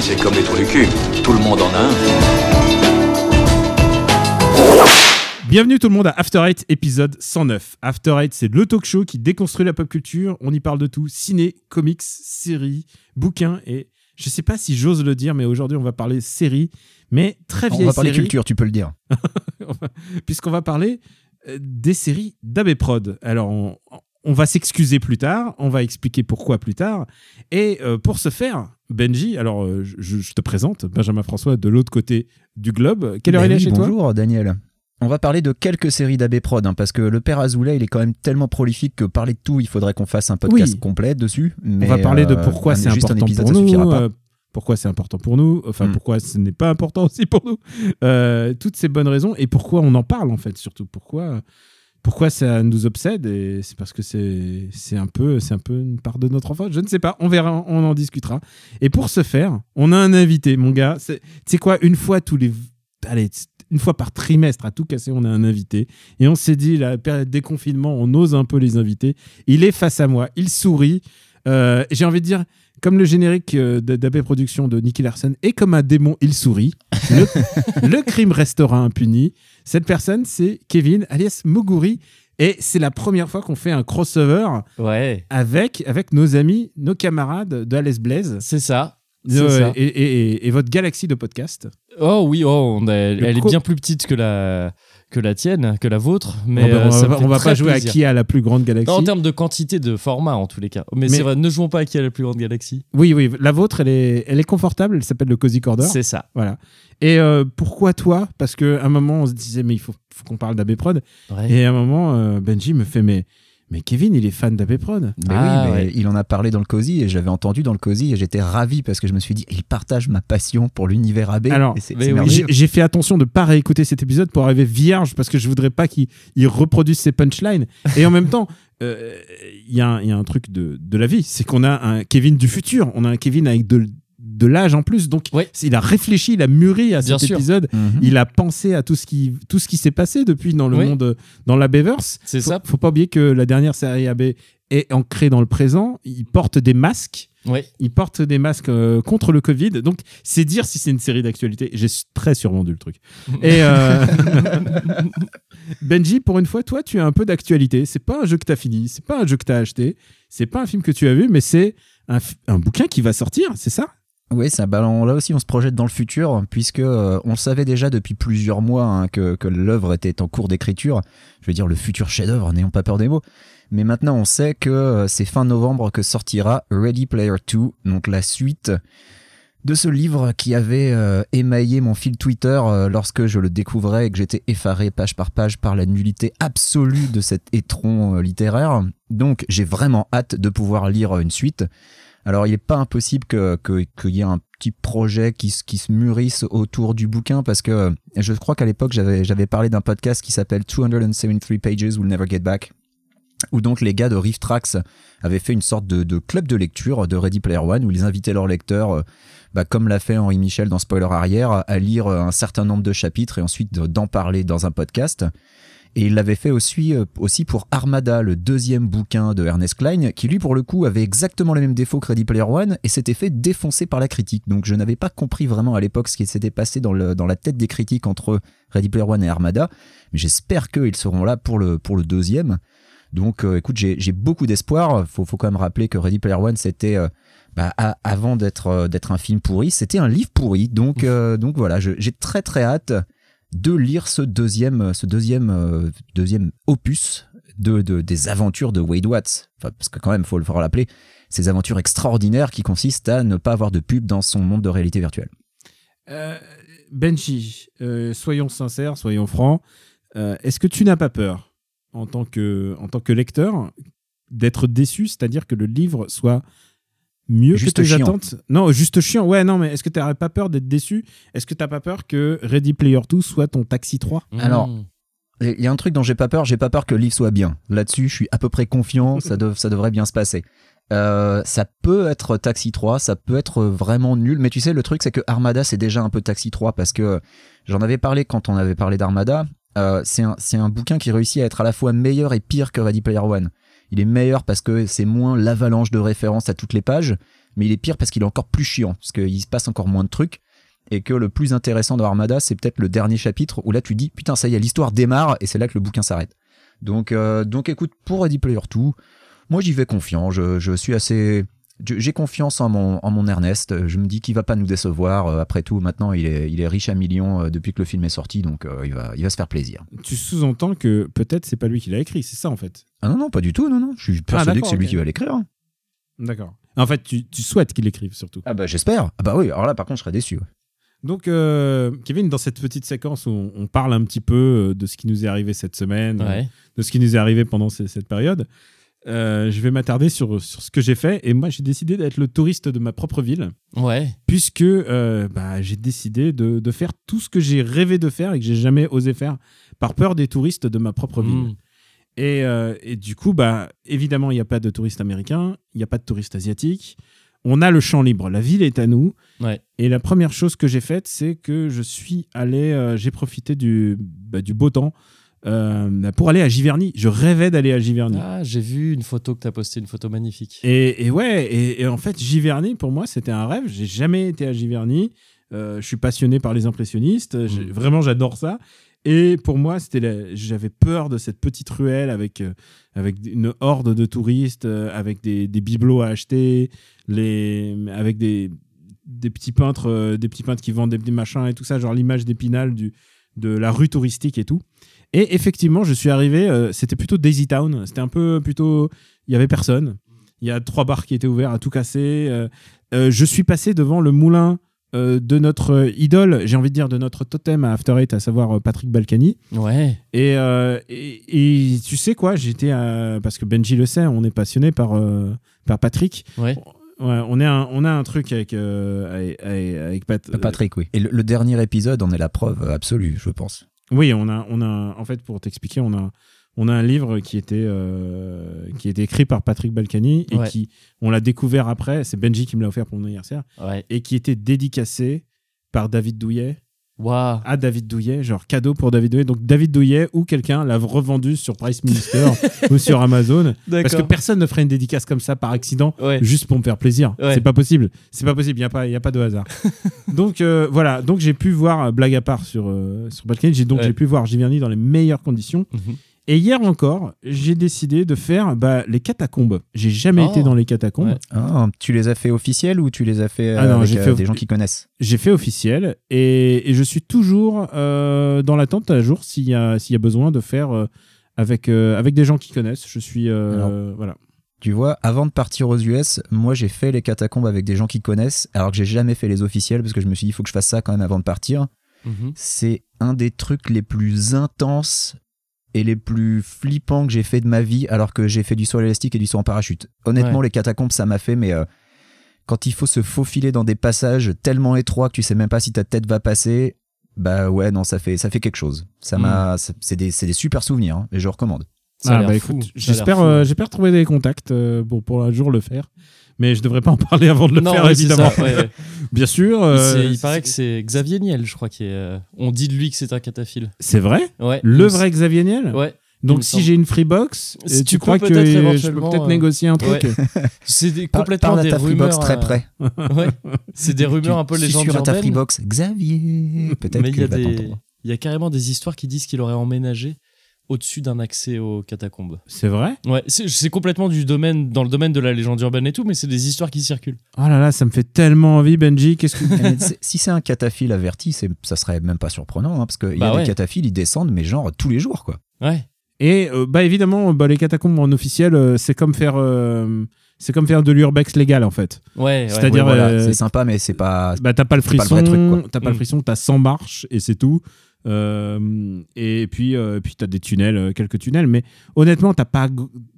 c'est comme les trous du cul. Tout le monde en a un. Bienvenue tout le monde à After Eight, épisode 109. After Eight, c'est le talk show qui déconstruit la pop culture. On y parle de tout ciné, comics, séries, bouquins et je sais pas si j'ose le dire, mais aujourd'hui on va parler séries, mais très vieilles On va parler séries, culture, tu peux le dire. puisqu'on va parler euh, des séries d'AB Prod. Alors on, on va s'excuser plus tard, on va expliquer pourquoi plus tard, et euh, pour ce faire, Benji, alors euh, je, je te présente Benjamin François de l'autre côté du globe. Quelle heure Ben il est oui, chez toi? Bonjour Daniel. On va parler de quelques séries d'AB Prod, hein, parce que le père Azoulay, il est quand même tellement prolifique que parler de tout, il faudrait qu'on fasse un podcast Oui. complet dessus. Mais On va parler de euh, pourquoi un- c'est important épisode, pour nous, pas. euh, pourquoi c'est important pour nous, enfin Mm. pourquoi ce n'est pas important aussi pour nous, euh, toutes ces bonnes raisons et pourquoi on en parle en fait surtout pourquoi pourquoi ça nous obsède c'est parce que c'est un peu c'est un peu une part de notre enfance je ne sais pas. On verra on en discutera. Et pour ce faire on a un invité mon gars. C'est quoi? Une fois tous les allez une fois par trimestre à tout casser on a un invité. Et on s'est dit la période des confinements on ose un peu les inviter il est face à moi. Il sourit. Euh, j'ai envie de dire, comme le générique euh, de- d'AB Productions de Nicky Larson, et comme un démon, il sourit. Le crime restera impuni. Cette personne, c'est Kevin, alias Moguri. Et c'est la première fois qu'on fait un crossover Ouais, avec, avec nos amis, nos camarades de Alice Blaze c'est ça. Euh, ça. et, et- et- et votre galaxie de podcast. Oh oui, oh, on a- elle, est bien plus petite que la, que la tienne, que la vôtre. Mais ben, euh, on, ça va, on pas jouer plaisir. à qui a la plus grande galaxie. Non, en termes de quantité de format, en tous les cas. Mais, Mais- c'est vrai, ne jouons pas à qui a la plus grande galaxie. Oui, oui, la vôtre, elle est, elle est confortable, elle s'appelle le Cozy Corner. C'est ça. Voilà. Et euh, pourquoi toi? Parce qu'à un moment, on se disait, mais il faut, faut qu'on parle d'AB Prod. Ouais. Et à un moment, euh, Benji me fait, mais, mais Kevin, il est fan d'AB Prod. Mais Ah, oui, mais ouais. il en a parlé dans le Cozy et je l'avais entendu dans le Cozy et j'étais ravi parce que je me suis dit, il partage ma passion pour l'univers AB. Alors, oui. J'ai fait attention de pas réécouter cet épisode pour arriver vierge parce que je voudrais pas qu'il il reproduise ses punchlines. Et en même temps, euh, il y, a un- il y a un truc de, de la vie, c'est qu'on a un Kevin du futur, on a un Kevin avec de, de l'âge en plus. Donc, Ouais. il a réfléchi, il a mûri à Bien cet sûr. épisode. Mhm. Il a pensé à tout ce qui, tout ce qui s'est passé depuis dans le Oui. monde, dans la Beverse. C'est faut, ça. Faut pas oublier que la dernière série AB est ancrée dans le présent. Il porte des masques. Ouais. Il porte des masques euh, contre le Covid. Donc, c'est dire si c'est une série d'actualité. J'ai très survendu le truc. Et euh, Benji, pour une fois, toi, tu as un peu d'actualité. C'est pas un jeu que tu as fini. C'est pas un jeu que tu as acheté. C'est pas un film que tu as vu, mais c'est un, un bouquin qui va sortir. C'est ça? Oui, ça, bah, là aussi on se projette dans le futur, puisque euh, on savait déjà depuis plusieurs mois hein, que, l'œuvre était en cours d'écriture. Je veux dire le futur chef-d'œuvre, n'ayons pas peur des mots. Mais maintenant on sait que euh, c'est fin novembre que sortira Ready Player 2, donc la suite de ce livre qui avait euh, émaillé mon fil Twitter lorsque je le découvrais et que j'étais effaré page par page par la nullité absolue de cet étron littéraire. Donc j'ai vraiment hâte de pouvoir lire une suite. Alors, il n'est pas impossible que- que- qu'il y ait un petit projet qui, se- mûrisse autour du bouquin parce que euh, je crois qu'à l'époque, j'avais parlé d'un podcast qui s'appelle 273 Pages Will Never Get Back où donc les gars de Rift Tracks avaient fait une sorte de, club de lecture de Ready Player One où ils invitaient leurs lecteurs, euh, bah, comme l'a fait Henri Michel dans Spoiler Arrière, à lire euh, un certain nombre de chapitres et ensuite de- d'en parler dans un podcast. Et il l'avait fait aussi, euh, aussi pour Armada, le deuxième bouquin de Ernest Klein, qui lui, pour le coup, avait exactement les mêmes défauts que Ready Player One et s'était fait défoncer par la critique. Donc je n'avais pas compris vraiment à l'époque ce qui s'était passé dans, le, dans la tête des critiques entre Ready Player One et Armada. Mais j'espère qu'ils seront là pour le, pour le deuxième. Donc euh, écoute, j'ai beaucoup d'espoir. Faut, faut quand même rappeler que Ready Player One, c'était. euh, bah, avant d'être euh, d'être un film pourri, c'était un livre pourri. Donc, donc voilà, j'ai très très hâte de lire ce deuxième, ce deuxième, euh, deuxième opus de, de- des aventures de Wade Watts. Parce que quand même, le faut le rappeler, ces aventures extraordinaires qui consistent à ne pas avoir de pub dans son monde de réalité virtuelle. Euh, Benji, euh, soyons sincères, soyons francs. Euh, Est-ce que tu n'as pas peur, en tant que, en tant que lecteur, d'être déçu, c'est-à-dire que le livre soit mieux Juste que tes chiant. attentes Non, juste chiant. Ouais, non, mais est-ce que tu n'aurais pas peur d'être déçu? Est-ce que tu n'as pas peur que Ready Player 2 soit ton Taxi 3 Alors, Mmh. Il y a un truc dont j'ai pas peur, j'ai pas peur que le livre soit bien. Là-dessus, je suis à peu près confiant, ça, dev- ça devrait bien se passer. Euh, ça peut être Taxi 3, ça peut être vraiment nul, mais tu sais, le truc c'est que Armada c'est déjà un peu Taxi 3 parce que j'en avais parlé quand on avait parlé d'Armada. Euh, c'est un, c'est un bouquin qui réussit à être à la fois meilleur et pire que Ready Player One. Il est meilleur parce que c'est moins l'avalanche de références à toutes les pages, mais il est pire parce qu'il est encore plus chiant, parce qu'il se passe encore moins de trucs. Et que le plus intéressant dans Armada, c'est peut-être le dernier chapitre où là tu dis putain, ça y est, l'histoire démarre et c'est là que le bouquin s'arrête. Donc, euh, donc écoute, pour Ready Player 2, moi j'y vais confiant. Je, je suis assez. J'ai confiance en mon, en mon Ernest. Je me dis qu'il va pas nous décevoir. Euh, Après tout, maintenant il est, il est riche à millions euh, depuis que le film est sorti, donc euh, il, va, il va se faire plaisir. Tu sous-entends que peut-être c'est pas lui qui l'a écrit, c'est ça en fait? Ah non, non, pas du tout, non, non. Je suis persuadé d'accord, que c'est lui qui va l'écrire. D'accord. En fait, tu, tu souhaites qu'il écrive surtout. Ah bah j'espère. Ah bah oui, alors là par contre je serais déçu. ouais. Donc, euh, Kevin, dans cette petite séquence où on, parle un petit peu de ce qui nous est arrivé cette semaine, Ouais. de ce qui nous est arrivé pendant ce- cette période, euh, je vais m'attarder sur, sur ce que j'ai fait. Et moi, j'ai décidé d'être le touriste de ma propre ville, Ouais. puisque euh, bah, j'ai décidé de, de faire tout ce que j'ai rêvé de faire et que j'ai jamais osé faire par peur des touristes de ma propre ville. Mm. Et, euh, et du coup, bah, évidemment, il n'y a pas de touristes américains, il n'y a pas de touristes asiatiques. On a le champ libre, la ville est à nous. Ouais. Et la première chose que j'ai faite, c'est que je suis allé, j'ai profité du, bah, du beau temps euh, pour aller à Giverny. Je rêvais d'aller à Giverny. Ah, j'ai vu une photo que tu as postée, une photo magnifique. Et, et ouais, et, et en fait, Giverny, pour moi, c'était un rêve. J'ai jamais été à Giverny. Euh, je suis passionné par les impressionnistes. Mm. Vraiment, j'adore ça. Et pour moi, c'était la- j'avais peur de cette petite ruelle avec, euh, avec une horde de touristes, avec des, des bibelots à acheter, les, avec des, des petits peintres, des petits peintres qui vendent des, des machins et tout ça, genre l'image d'Épinal du, de la rue touristique et tout. Et effectivement, je suis arrivé, euh, c'était plutôt Daisy Town. C'était un peu plutôt. Il y avait personne. Il y a trois bars qui étaient ouverts à tout casser. Euh, euh, je suis passé devant le moulin euh, de notre idole, j'ai envie de dire de notre totem à After Eight, à savoir Patrick Balkany. Ouais. Et, euh, et, et tu sais quoi, j'étais à- parce que Benji le sait, on est passionné par, euh, par Patrick. Ouais. Ouais, on, est un, on a un truc avec, euh, avec, avec- avec Pat- Patrick, oui. Et le, le dernier épisode en est la preuve absolue, je pense. Oui, on a, on a, en fait, pour t'expliquer, on a, on a un livre qui était, euh, qui était écrit par Patrick Balkany et Ouais. qui, on l'a découvert après. C'est Benji qui me l'a offert pour mon anniversaire Ouais. et qui était dédicacé par David Douillet Waouh. à David Douillet, genre cadeau pour David Douillet. Donc David Douillet ou quelqu'un l'a revendu sur Price Minister ou sur Amazon parce que personne ne ferait une dédicace comme ça par accident Ouais. juste pour me faire plaisir. Ouais. C'est pas possible. C'est pas possible. Il y a pas, il y a pas de hasard. donc euh, voilà. Donc j'ai pu voir euh, blague à part sur euh, sur Balkany. J'ai donc Ouais. j'ai pu voir Giverny dans les meilleures conditions. Mhm. Et hier encore, j'ai décidé de faire bah, les catacombes. J'ai jamais Oh. été dans les catacombes. Ouais. Ah, tu les as fait officiels ou tu les as fait euh, Ah non, avec euh, fait- des gens qui connaissent J'ai fait officiel et, et je suis toujours euh, dans l'attente à jour s'il y a s'il y a besoin de faire euh, avec euh, avec des gens qui connaissent. Je suis euh, voilà. Tu vois, avant de partir aux US, moi j'ai fait les catacombes avec des gens qui connaissent, alors que j'ai jamais fait les officiels parce que je me suis dit il faut que je fasse ça quand même avant de partir. Mhm. C'est un des trucs les plus intenses et les plus flippants que j'ai fait de ma vie, alors que j'ai fait du saut à l'élastique et du saut en parachute. Honnêtement, Ouais. les catacombes ça m'a fait, mais euh, quand il faut se faufiler dans des passages tellement étroits que tu sais même pas si ta tête va passer, bah ouais non ça fait ça fait quelque chose. Ça Mm. m'a, ça- c'est des c'est des super souvenirs hein, et je recommande. Ah, bah, j'espère euh, j'espère trouver des contacts euh, pour pour un jour le faire. Mais je devrais pas en parler avant de le non, faire évidemment. ça, ouais, ouais. Bien sûr. Il, euh, il paraît que c'est Xavier Niel, je crois, qui est. euh, On dit de lui que c'est un cataphile. c'est vrai? Ouais. Le vrai Xavier Niel? Ouais. Donc si j'ai une Freebox, Si euh, tu crois que je peux peut-être euh, négocier un truc? C'est complètement parle à des ta rumeurs. Freebox très euh, près. Ouais. C'est des rumeurs un peu susurres à ta. Freebox, Xavier. Peut-être Mais que il y, a je vais des... t'entendre. il y a carrément des histoires qui disent qu'il aurait emménagé au-dessus d'un accès aux catacombes. C'est vrai. Ouais, c'est complètement du domaine, dans le domaine de la légende urbaine et tout, mais c'est des histoires qui circulent. Oh là là, ça me fait tellement envie, Benji. Qu'est-ce que Mais c'est- si c'est un cataphile averti, c'est- ça serait même pas surprenant, hein, parce qu'il y Bah a ouais. des cataphiles, ils descendent, mais genre tous les jours, quoi. Ouais. Et euh, bah évidemment, bah, les catacombes en officiel, euh, c'est comme faire, euh, c'est comme faire de l'urbex légal en fait. Ouais, ouais. C'est-à-dire- Ouais, voilà, euh, c'est sympa, mais c'est pas. Bah t'as pas le C'est pas le frisson, truc, t'as pas le Mm. frisson, t'as 100 marches et c'est tout. Euh, et puis, euh, puis t'as des tunnels, euh, quelques tunnels, mais honnêtement, t'as pas.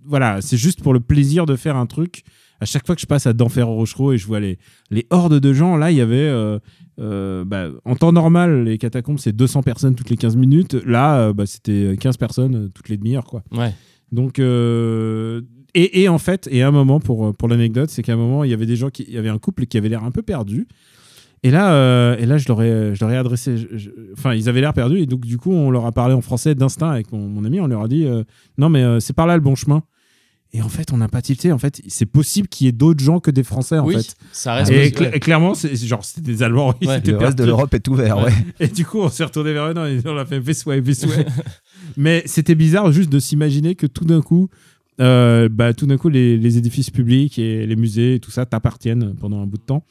Voilà, c'est juste pour le plaisir de faire un truc. À chaque fois que je passe à d'Enfer au Rochereau et je vois les, les hordes de gens, là, il y avait. euh, euh, bah, en temps normal, les catacombes, c'est 200 personnes toutes les 15 minutes. Là, euh, bah, c'était 15 personnes toutes les demi-heures, quoi. Ouais. Donc, et, et en fait, et à un moment, pour, pour l'anecdote, c'est qu'à un moment, il y avait des gens qui, il y avait un couple qui avait l'air un peu perdu. Et là, euh, et là je, leur ai, je leur ai adressé, je- je- enfin, ils avaient l'air perdus, et donc du coup, on leur a parlé en français d'instinct avec mon, mon ami, on leur a dit, euh, non, mais euh, c'est par là le bon chemin. Et en fait, on n'a pas tilté. En fait, c'est possible qu'il y ait d'autres gens que des Français, en oui, fait. ça reste. Et ouais. cla- clairement, c'est genre, c'était des Allemands. Ouais, Le reste de l'Europe est ouvert, ouais. Ouais. Et du coup, on s'est retourné vers eux. Non, et on a fait this way, this way. Mais c'était bizarre juste de s'imaginer que tout d'un coup, euh, bah, tout d'un coup, les, les édifices publics et les musées et tout ça t'appartiennent pendant un bout de temps.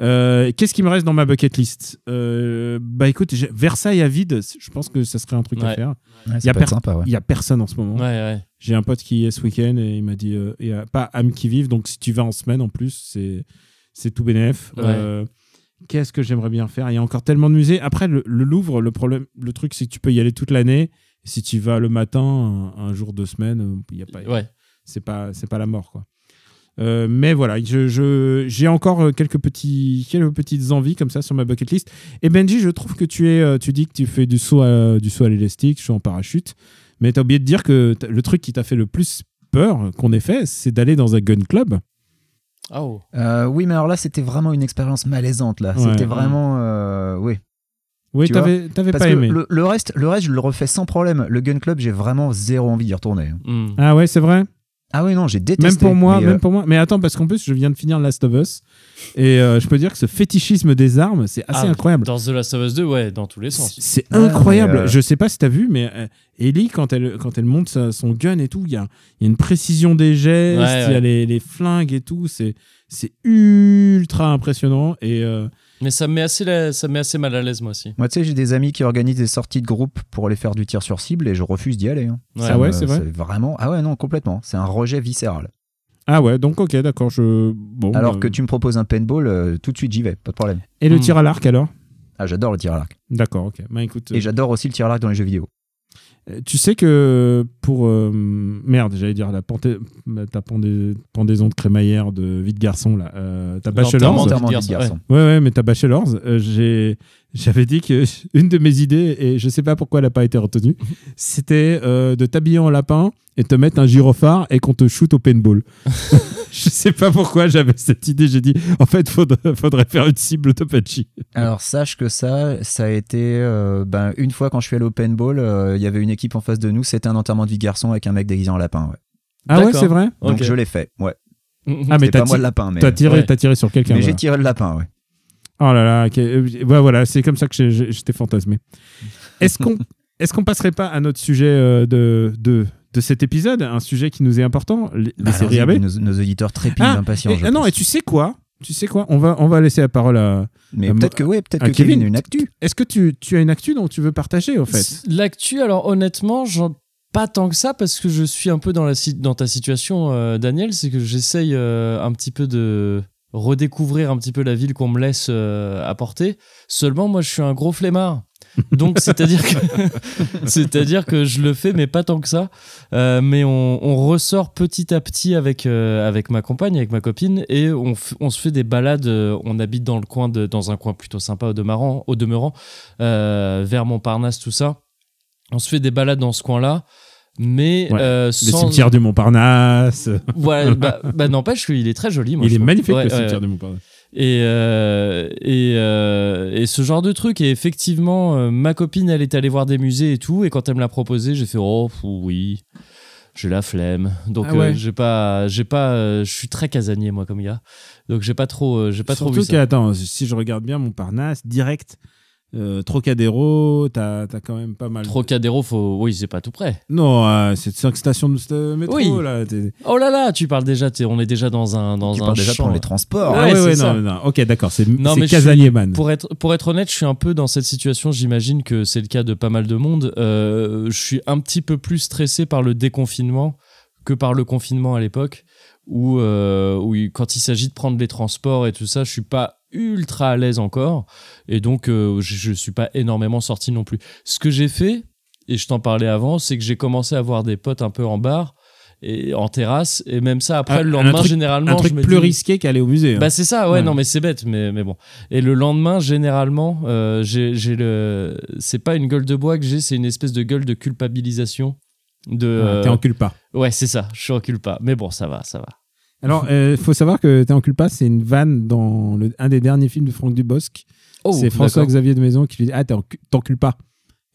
Euh, Qu'est-ce qui me reste dans ma bucket list Euh, Bah écoute, Versailles à vide, je pense que ça serait un truc à faire. Ouais, Y sympa, ouais. Il y a personne en ce moment. Ouais, ouais. J'ai un pote qui est ce week-end et il m'a dit euh, il y a pas âme qui vive, donc si tu vas en semaine en plus, c'est c'est tout. Euh, Qu'est-ce que j'aimerais bien faire? Il y a encore tellement de musées. Après, le, le Louvre, le problème, le truc, c'est que tu peux y aller toute l'année. Si tu y vas le matin, un, un jour, deux semaines, il y a pas, Ouais. c'est pas, c'est pas la mort, quoi. Euh, mais voilà, je, je- j'ai encore euh, quelques, petits, quelques petites envies comme ça sur ma bucket list. Et Benji, je trouve que tu es, euh, tu dis que tu fais du saut à, du saut à l'élastique, du saut en parachute, mais tu as oublié de dire que t'as- le truc qui t'a fait le plus peur qu'on ait fait, c'est d'aller dans un gun club. Oh. Euh, oui, mais alors là, c'était vraiment une expérience malaisante. Là, Ouais. c'était vraiment, euh, oui. Oui, t'avais, pas que aimé. le, le reste, le reste, je le refais sans problème. Le Gun Club, j'ai vraiment zéro envie d'y retourner. Hmm. Ah ouais, c'est vrai? Ah oui, non, j'ai détesté. Même pour moi, mais, euh, même pour moi. Mais attends, parce qu'en plus, je viens de finir Last of Us et euh, je peux dire que ce fétichisme des armes, c'est assez Ah, incroyable. Dans The Last of Us 2, ouais, dans tous les sens. C'est incroyable. euh, Je sais pas si t'as vu, mais euh, Ellie, quand elle, quand elle monte sa- son gun et tout, il y a, il y a une précision des gestes, il Ouais, y a les, les flingues et tout. C'est, c'est ultra impressionnant. Et euh, Mais ça me met assez, la- ça me met assez mal à l'aise, moi aussi. Moi, tu sais, j'ai des amis qui organisent des sorties de groupe pour aller faire du tir sur cible et je refuse d'y aller. hein. Ouais. Ah ouais, me- c'est vrai Vraiment. Ah ouais, non, complètement. C'est un rejet viscéral. ah ouais, donc ok, d'accord. Je... Bon, Alors bah, que tu me proposes un paintball, euh, tout de suite j'y vais, pas de problème. Et le Hmm. tir à l'arc alors? Ah, j'adore le tir à l'arc. D'accord, ok. Bah écoute, Et j'adore aussi le tir à l'arc dans les jeux vidéo. Euh, tu sais que pour. euh, merde, j'allais dire la ta pendé- pendaison de crémaillère de vide garçon, là. Euh, ta L'enterrement bachelor. de- Enterrement de garçon. Ouais, ouais, mais ta bachelor, euh, j'avais dit que une de mes idées, et je sais pas pourquoi elle n'a pas été retenue, c'était euh, de t'habiller en lapin et te mettre un gyrophare et qu'on te shoot au paintball. je sais pas pourquoi j'avais cette idée. J'ai dit, en fait, faudrait, faudrait faire une cible de Pachi. Alors sache que ça, ça a été euh, ben, une fois quand je suis allé au paintball, euh, il y avait une équipe en face de nous, c'était un enterrement de vie de garçon avec un mec déguisé en lapin. Ouais. Ah ouais, c'est vrai Donc je l'ai fait. Ouais. Ah, mais t'as, pas moi ti- le lapin, mais, t'as tiré, Ouais. t'as tiré sur quelqu'un. mais j'ai tiré le lapin. Ouais. Oh là là, ok. Euh, ouais, voilà, c'est comme ça que j'étais fantasmé. Est-ce qu'on est-ce qu'on passerait pas à notre sujet euh, de, de, de cet épisode, un sujet qui nous est important, les, les Bah, séries AB nos, nos auditeurs trépignent Ah, d'impatience. Et- je ah non, pense. et tu sais quoi? Tu sais quoi on va, on va laisser la parole à. Mais peut-être que oui, peut-être que Kevin Kevin. a une actu. Est-ce que tu, tu as une actu dont tu veux partager, au fait? L'actu, alors honnêtement, j'en pas tant que ça parce que je suis un peu dans, la, dans ta situation, euh, Daniel, c'est que j'essaye euh, un petit peu de redécouvrir un petit peu la ville qu'on me laisse euh, apporter. Seulement, moi, je suis un gros flemmard. Donc, c'est-à-dire que, c'est-à-dire que je le fais, mais pas tant que ça. Euh, mais on, on ressort petit à petit avec, euh, avec ma compagne, avec ma copine, et on, se fait des balades. euh, on habite dans le coin de, dans un coin plutôt sympa au demeurant, au demeurant euh, vers Montparnasse, tout ça. On se fait des balades dans ce coin-là, mais Ouais, euh, Le cimetière du Montparnasse. Voilà, bah, bah, n'empêche qu'il est très joli. Moi, Il est trouve. magnifique, Ouais, le cimetière ouais. du Montparnasse. Et, euh, et, euh, et ce genre de truc. Et effectivement, euh, ma copine, elle est allée voir des musées et tout. Et quand elle me l'a proposé, j'ai fait Oh, oui, j'ai la flemme. Donc, Ah ouais. j'ai pas, j'ai pas, je suis très casanier, moi, comme gars. Donc, j'ai pas trop, j'ai pas trop Surtout vu ça. attends, si je regarde bien Montparnasse, direct, euh, Trocadéro, t'as as quand même pas mal. Trocadéro, faut... oui, c'est pas tout près. Non, euh, c'est 5 stations de ce métro, Oui. là. Oh là là, tu parles déjà, t'es- on est déjà dans un, dans Tu un parles déjà champ. prendre les transports. Ah Ouais, ouais, non, non, non. Ok, d'accord, c'est Non, c'est mais je casanier man. Pour être, pour être honnête, je suis un peu dans cette situation, j'imagine que c'est le cas de pas mal de monde. Euh, je suis un petit peu plus stressé par le déconfinement que par le confinement à l'époque, où, euh, où il- quand il s'agit de prendre les transports et tout ça, je suis pas ultra à l'aise encore, et donc euh, je, je suis pas énormément sorti non plus. Ce que j'ai fait, et je t'en parlais avant, c'est que j'ai commencé à voir des potes un peu en bar et en terrasse, et même ça après Un- le un lendemain, truc- généralement, Un truc je me plus dis- risqué qu'aller au musée. hein. bah c'est ça, ouais, Ouais. non mais c'est bête, mais, mais bon. Et le lendemain, généralement, euh, j'ai j'ai le, c'est pas une gueule de bois que j'ai, c'est une espèce de gueule de culpabilisation. De, Ouais, euh, T'es en culpa. ouais, c'est ça. Je suis en culpa, mais bon, ça va, ça va. Alors, il faut savoir que T'es en culpa, c'est une vanne dans le- un des derniers films de Franck Dubosc. Oh, c'est. François-Xavier de Maison qui lui dit Ah, t'es en cu- t'en culpa.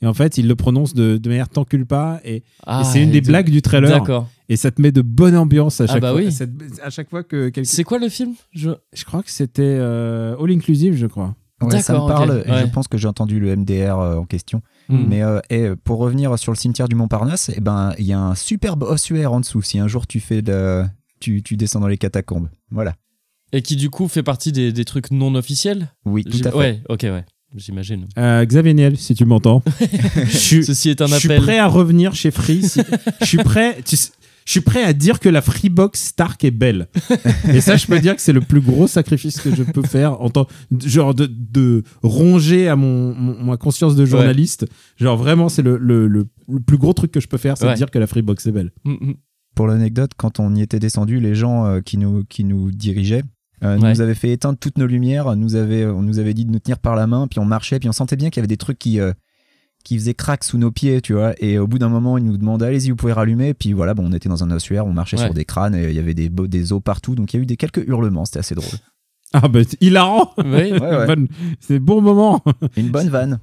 Et en fait, il le prononce de, de manière t'en culpa. Et, Ah, et c'est une et des de- blagues du trailer. D'accord. et ça te met de bonne ambiance à Ah chaque bah fois. oui. À chaque fois que quelqu'un. C'est quoi le film? Je... Je crois que c'était euh, All Inclusive, je crois. Ouais, ça me parle je pense que j'ai entendu le MDR euh, en question. Hmm. Mais euh, et pour revenir sur le cimetière du Montparnasse, eh ben il y a un superbe ossuaire en dessous. Si un jour tu fais de, tu, tu descends dans les catacombes, voilà. Et qui du coup fait partie des, des trucs non officiels Oui, tout à fait. Ouais, ok, ouais. J'imagine. Euh, Xavier Niel, si tu m'entends. je suis, Ceci est un je suis appel. prêt à revenir chez Free. si- je suis prêt. tu sais, je suis prêt à dire que la Freebox Stark est belle. Et ça, je peux dire que c'est le plus gros sacrifice que je peux faire en tant genre de, de ronger à mon, mon- ma conscience de journaliste. Genre vraiment, c'est le, le, le, le plus gros truc que je peux faire, c'est Ouais. de dire que la Freebox est belle. Mm, mm. Pour l'anecdote, quand on y était descendu, les gens euh, qui, nous, qui nous dirigeaient euh, Ouais. nous avaient fait éteindre toutes nos lumières, nous avaient, on nous avait dit de nous tenir par la main, puis on marchait, puis on sentait bien qu'il y avait des trucs qui, euh, qui faisaient crack sous nos pieds, tu vois. Et au bout d'un moment, ils nous demandaient allez-y, vous pouvez rallumer. Puis voilà, bon, on était dans un ossuaire, on marchait Ouais. sur des crânes, et il y avait des, os partout, donc il y a eu des quelques hurlements, c'était assez drôle. Ah bah, c'est hilarant Oui. Ouais. Bonne- C'est bon moment Une bonne vanne.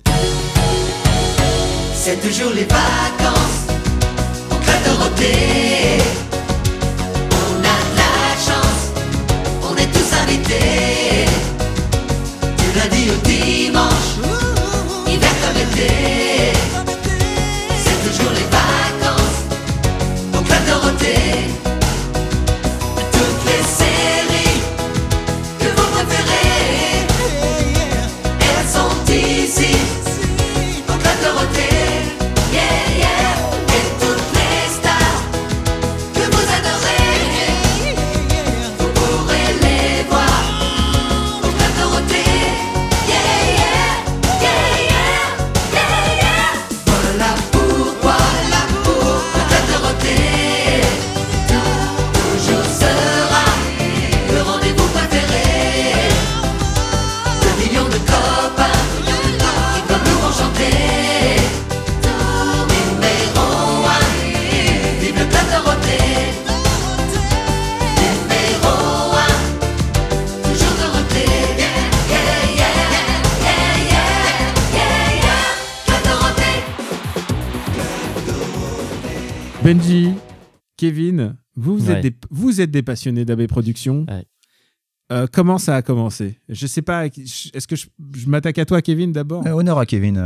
C'est toujours les vacances en Club est tous invités. Du lundi Benji, Kevin, vous, vous, Ouais. êtes, des, vous êtes des passionnés d'AB Productions. Ouais. Euh, comment ça a commencé? Je sais pas, est-ce que je, je m'attaque à toi, Kevin, d'abord? Euh, honneur à Kevin.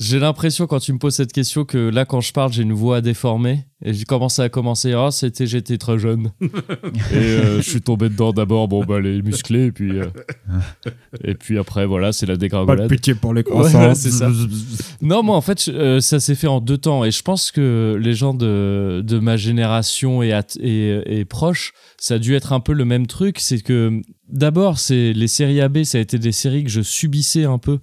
J'ai l'impression quand tu me poses cette question que là quand je parle j'ai une voix déformée et j'ai commencé à commencer ah c'était j'étais très jeune et euh, je suis tombé dedans d'abord bon bah les musclés et puis euh, et puis après voilà c'est la Pas de dégringolade pitié pour les Ouais, croissants. c'est ça. Non, moi, en fait, je- euh, ça s'est fait en deux temps. Et je pense que les gens de, de ma génération et, at- et, et proches, ça a dû être un peu le même truc. C'est que d'abord, c'est les séries AB, ça a été des séries que je subissais un peu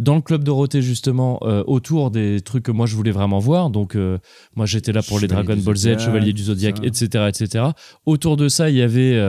dans le club Dorothée, justement, euh, autour des trucs que moi je voulais vraiment voir. Donc, euh, moi, j'étais là pour les Dragon Ball Z, Chevalier du Zodiac, etc., etc. Autour de ça, il y avait.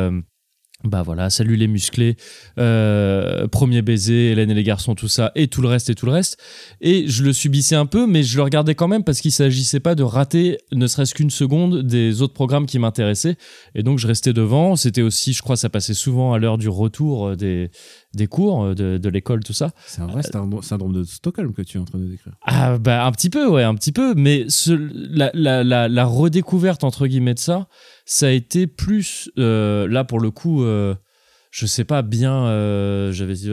Bah voilà, salut les musclés, euh, premier baiser, Hélène et les garçons, tout ça, et tout le reste, et tout le reste. Et je le subissais un peu, mais je le regardais quand même parce qu'il s'agissait pas de rater ne serait-ce qu'une seconde des autres programmes qui m'intéressaient. Et donc je restais devant. C'était aussi, je crois, ça passait souvent à l'heure du retour euh, des, des cours, euh, de, de l'école, tout ça. C'est un vrai syndrome syndrome de Stockholm que tu es en train de décrire. Ah bah un petit peu, ouais, un petit peu. Mais ce- la, la, la, la redécouverte, entre guillemets, de ça, ça a été plus, euh, là pour le coup, euh, je sais pas bien, euh, j'avais dit,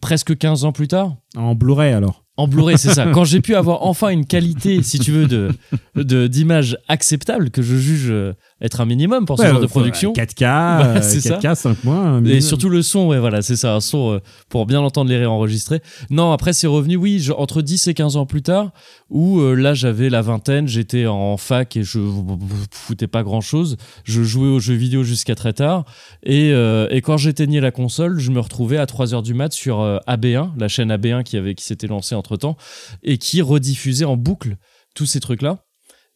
presque 15 ans plus tard. En Blu-ray alors. En Blu-ray, c'est ça. Quand j'ai pu avoir enfin une qualité, si tu veux, de de- d'image acceptable, que je juge euh, être un minimum pour ce Ouais, genre de production. 4K, Ouais, euh, c'est 4K, 5 mois. Et surtout le son, ouais, voilà, c'est ça, un son euh, pour bien l'entendre les réenregistrer. Non, après, c'est revenu, oui, je- entre 10 et 15 ans plus tard, où euh, là, j'avais la vingtaine, j'étais en fac et je foutais pas grand chose. Je jouais aux jeux vidéo jusqu'à très tard. Et, euh, et quand j'éteignais la console, je me retrouvais à 3 heures du mat sur euh, AB1, la chaîne AB1 qui, avait, qui s'était lancée entre temps, et qui rediffusait en boucle tous ces trucs-là.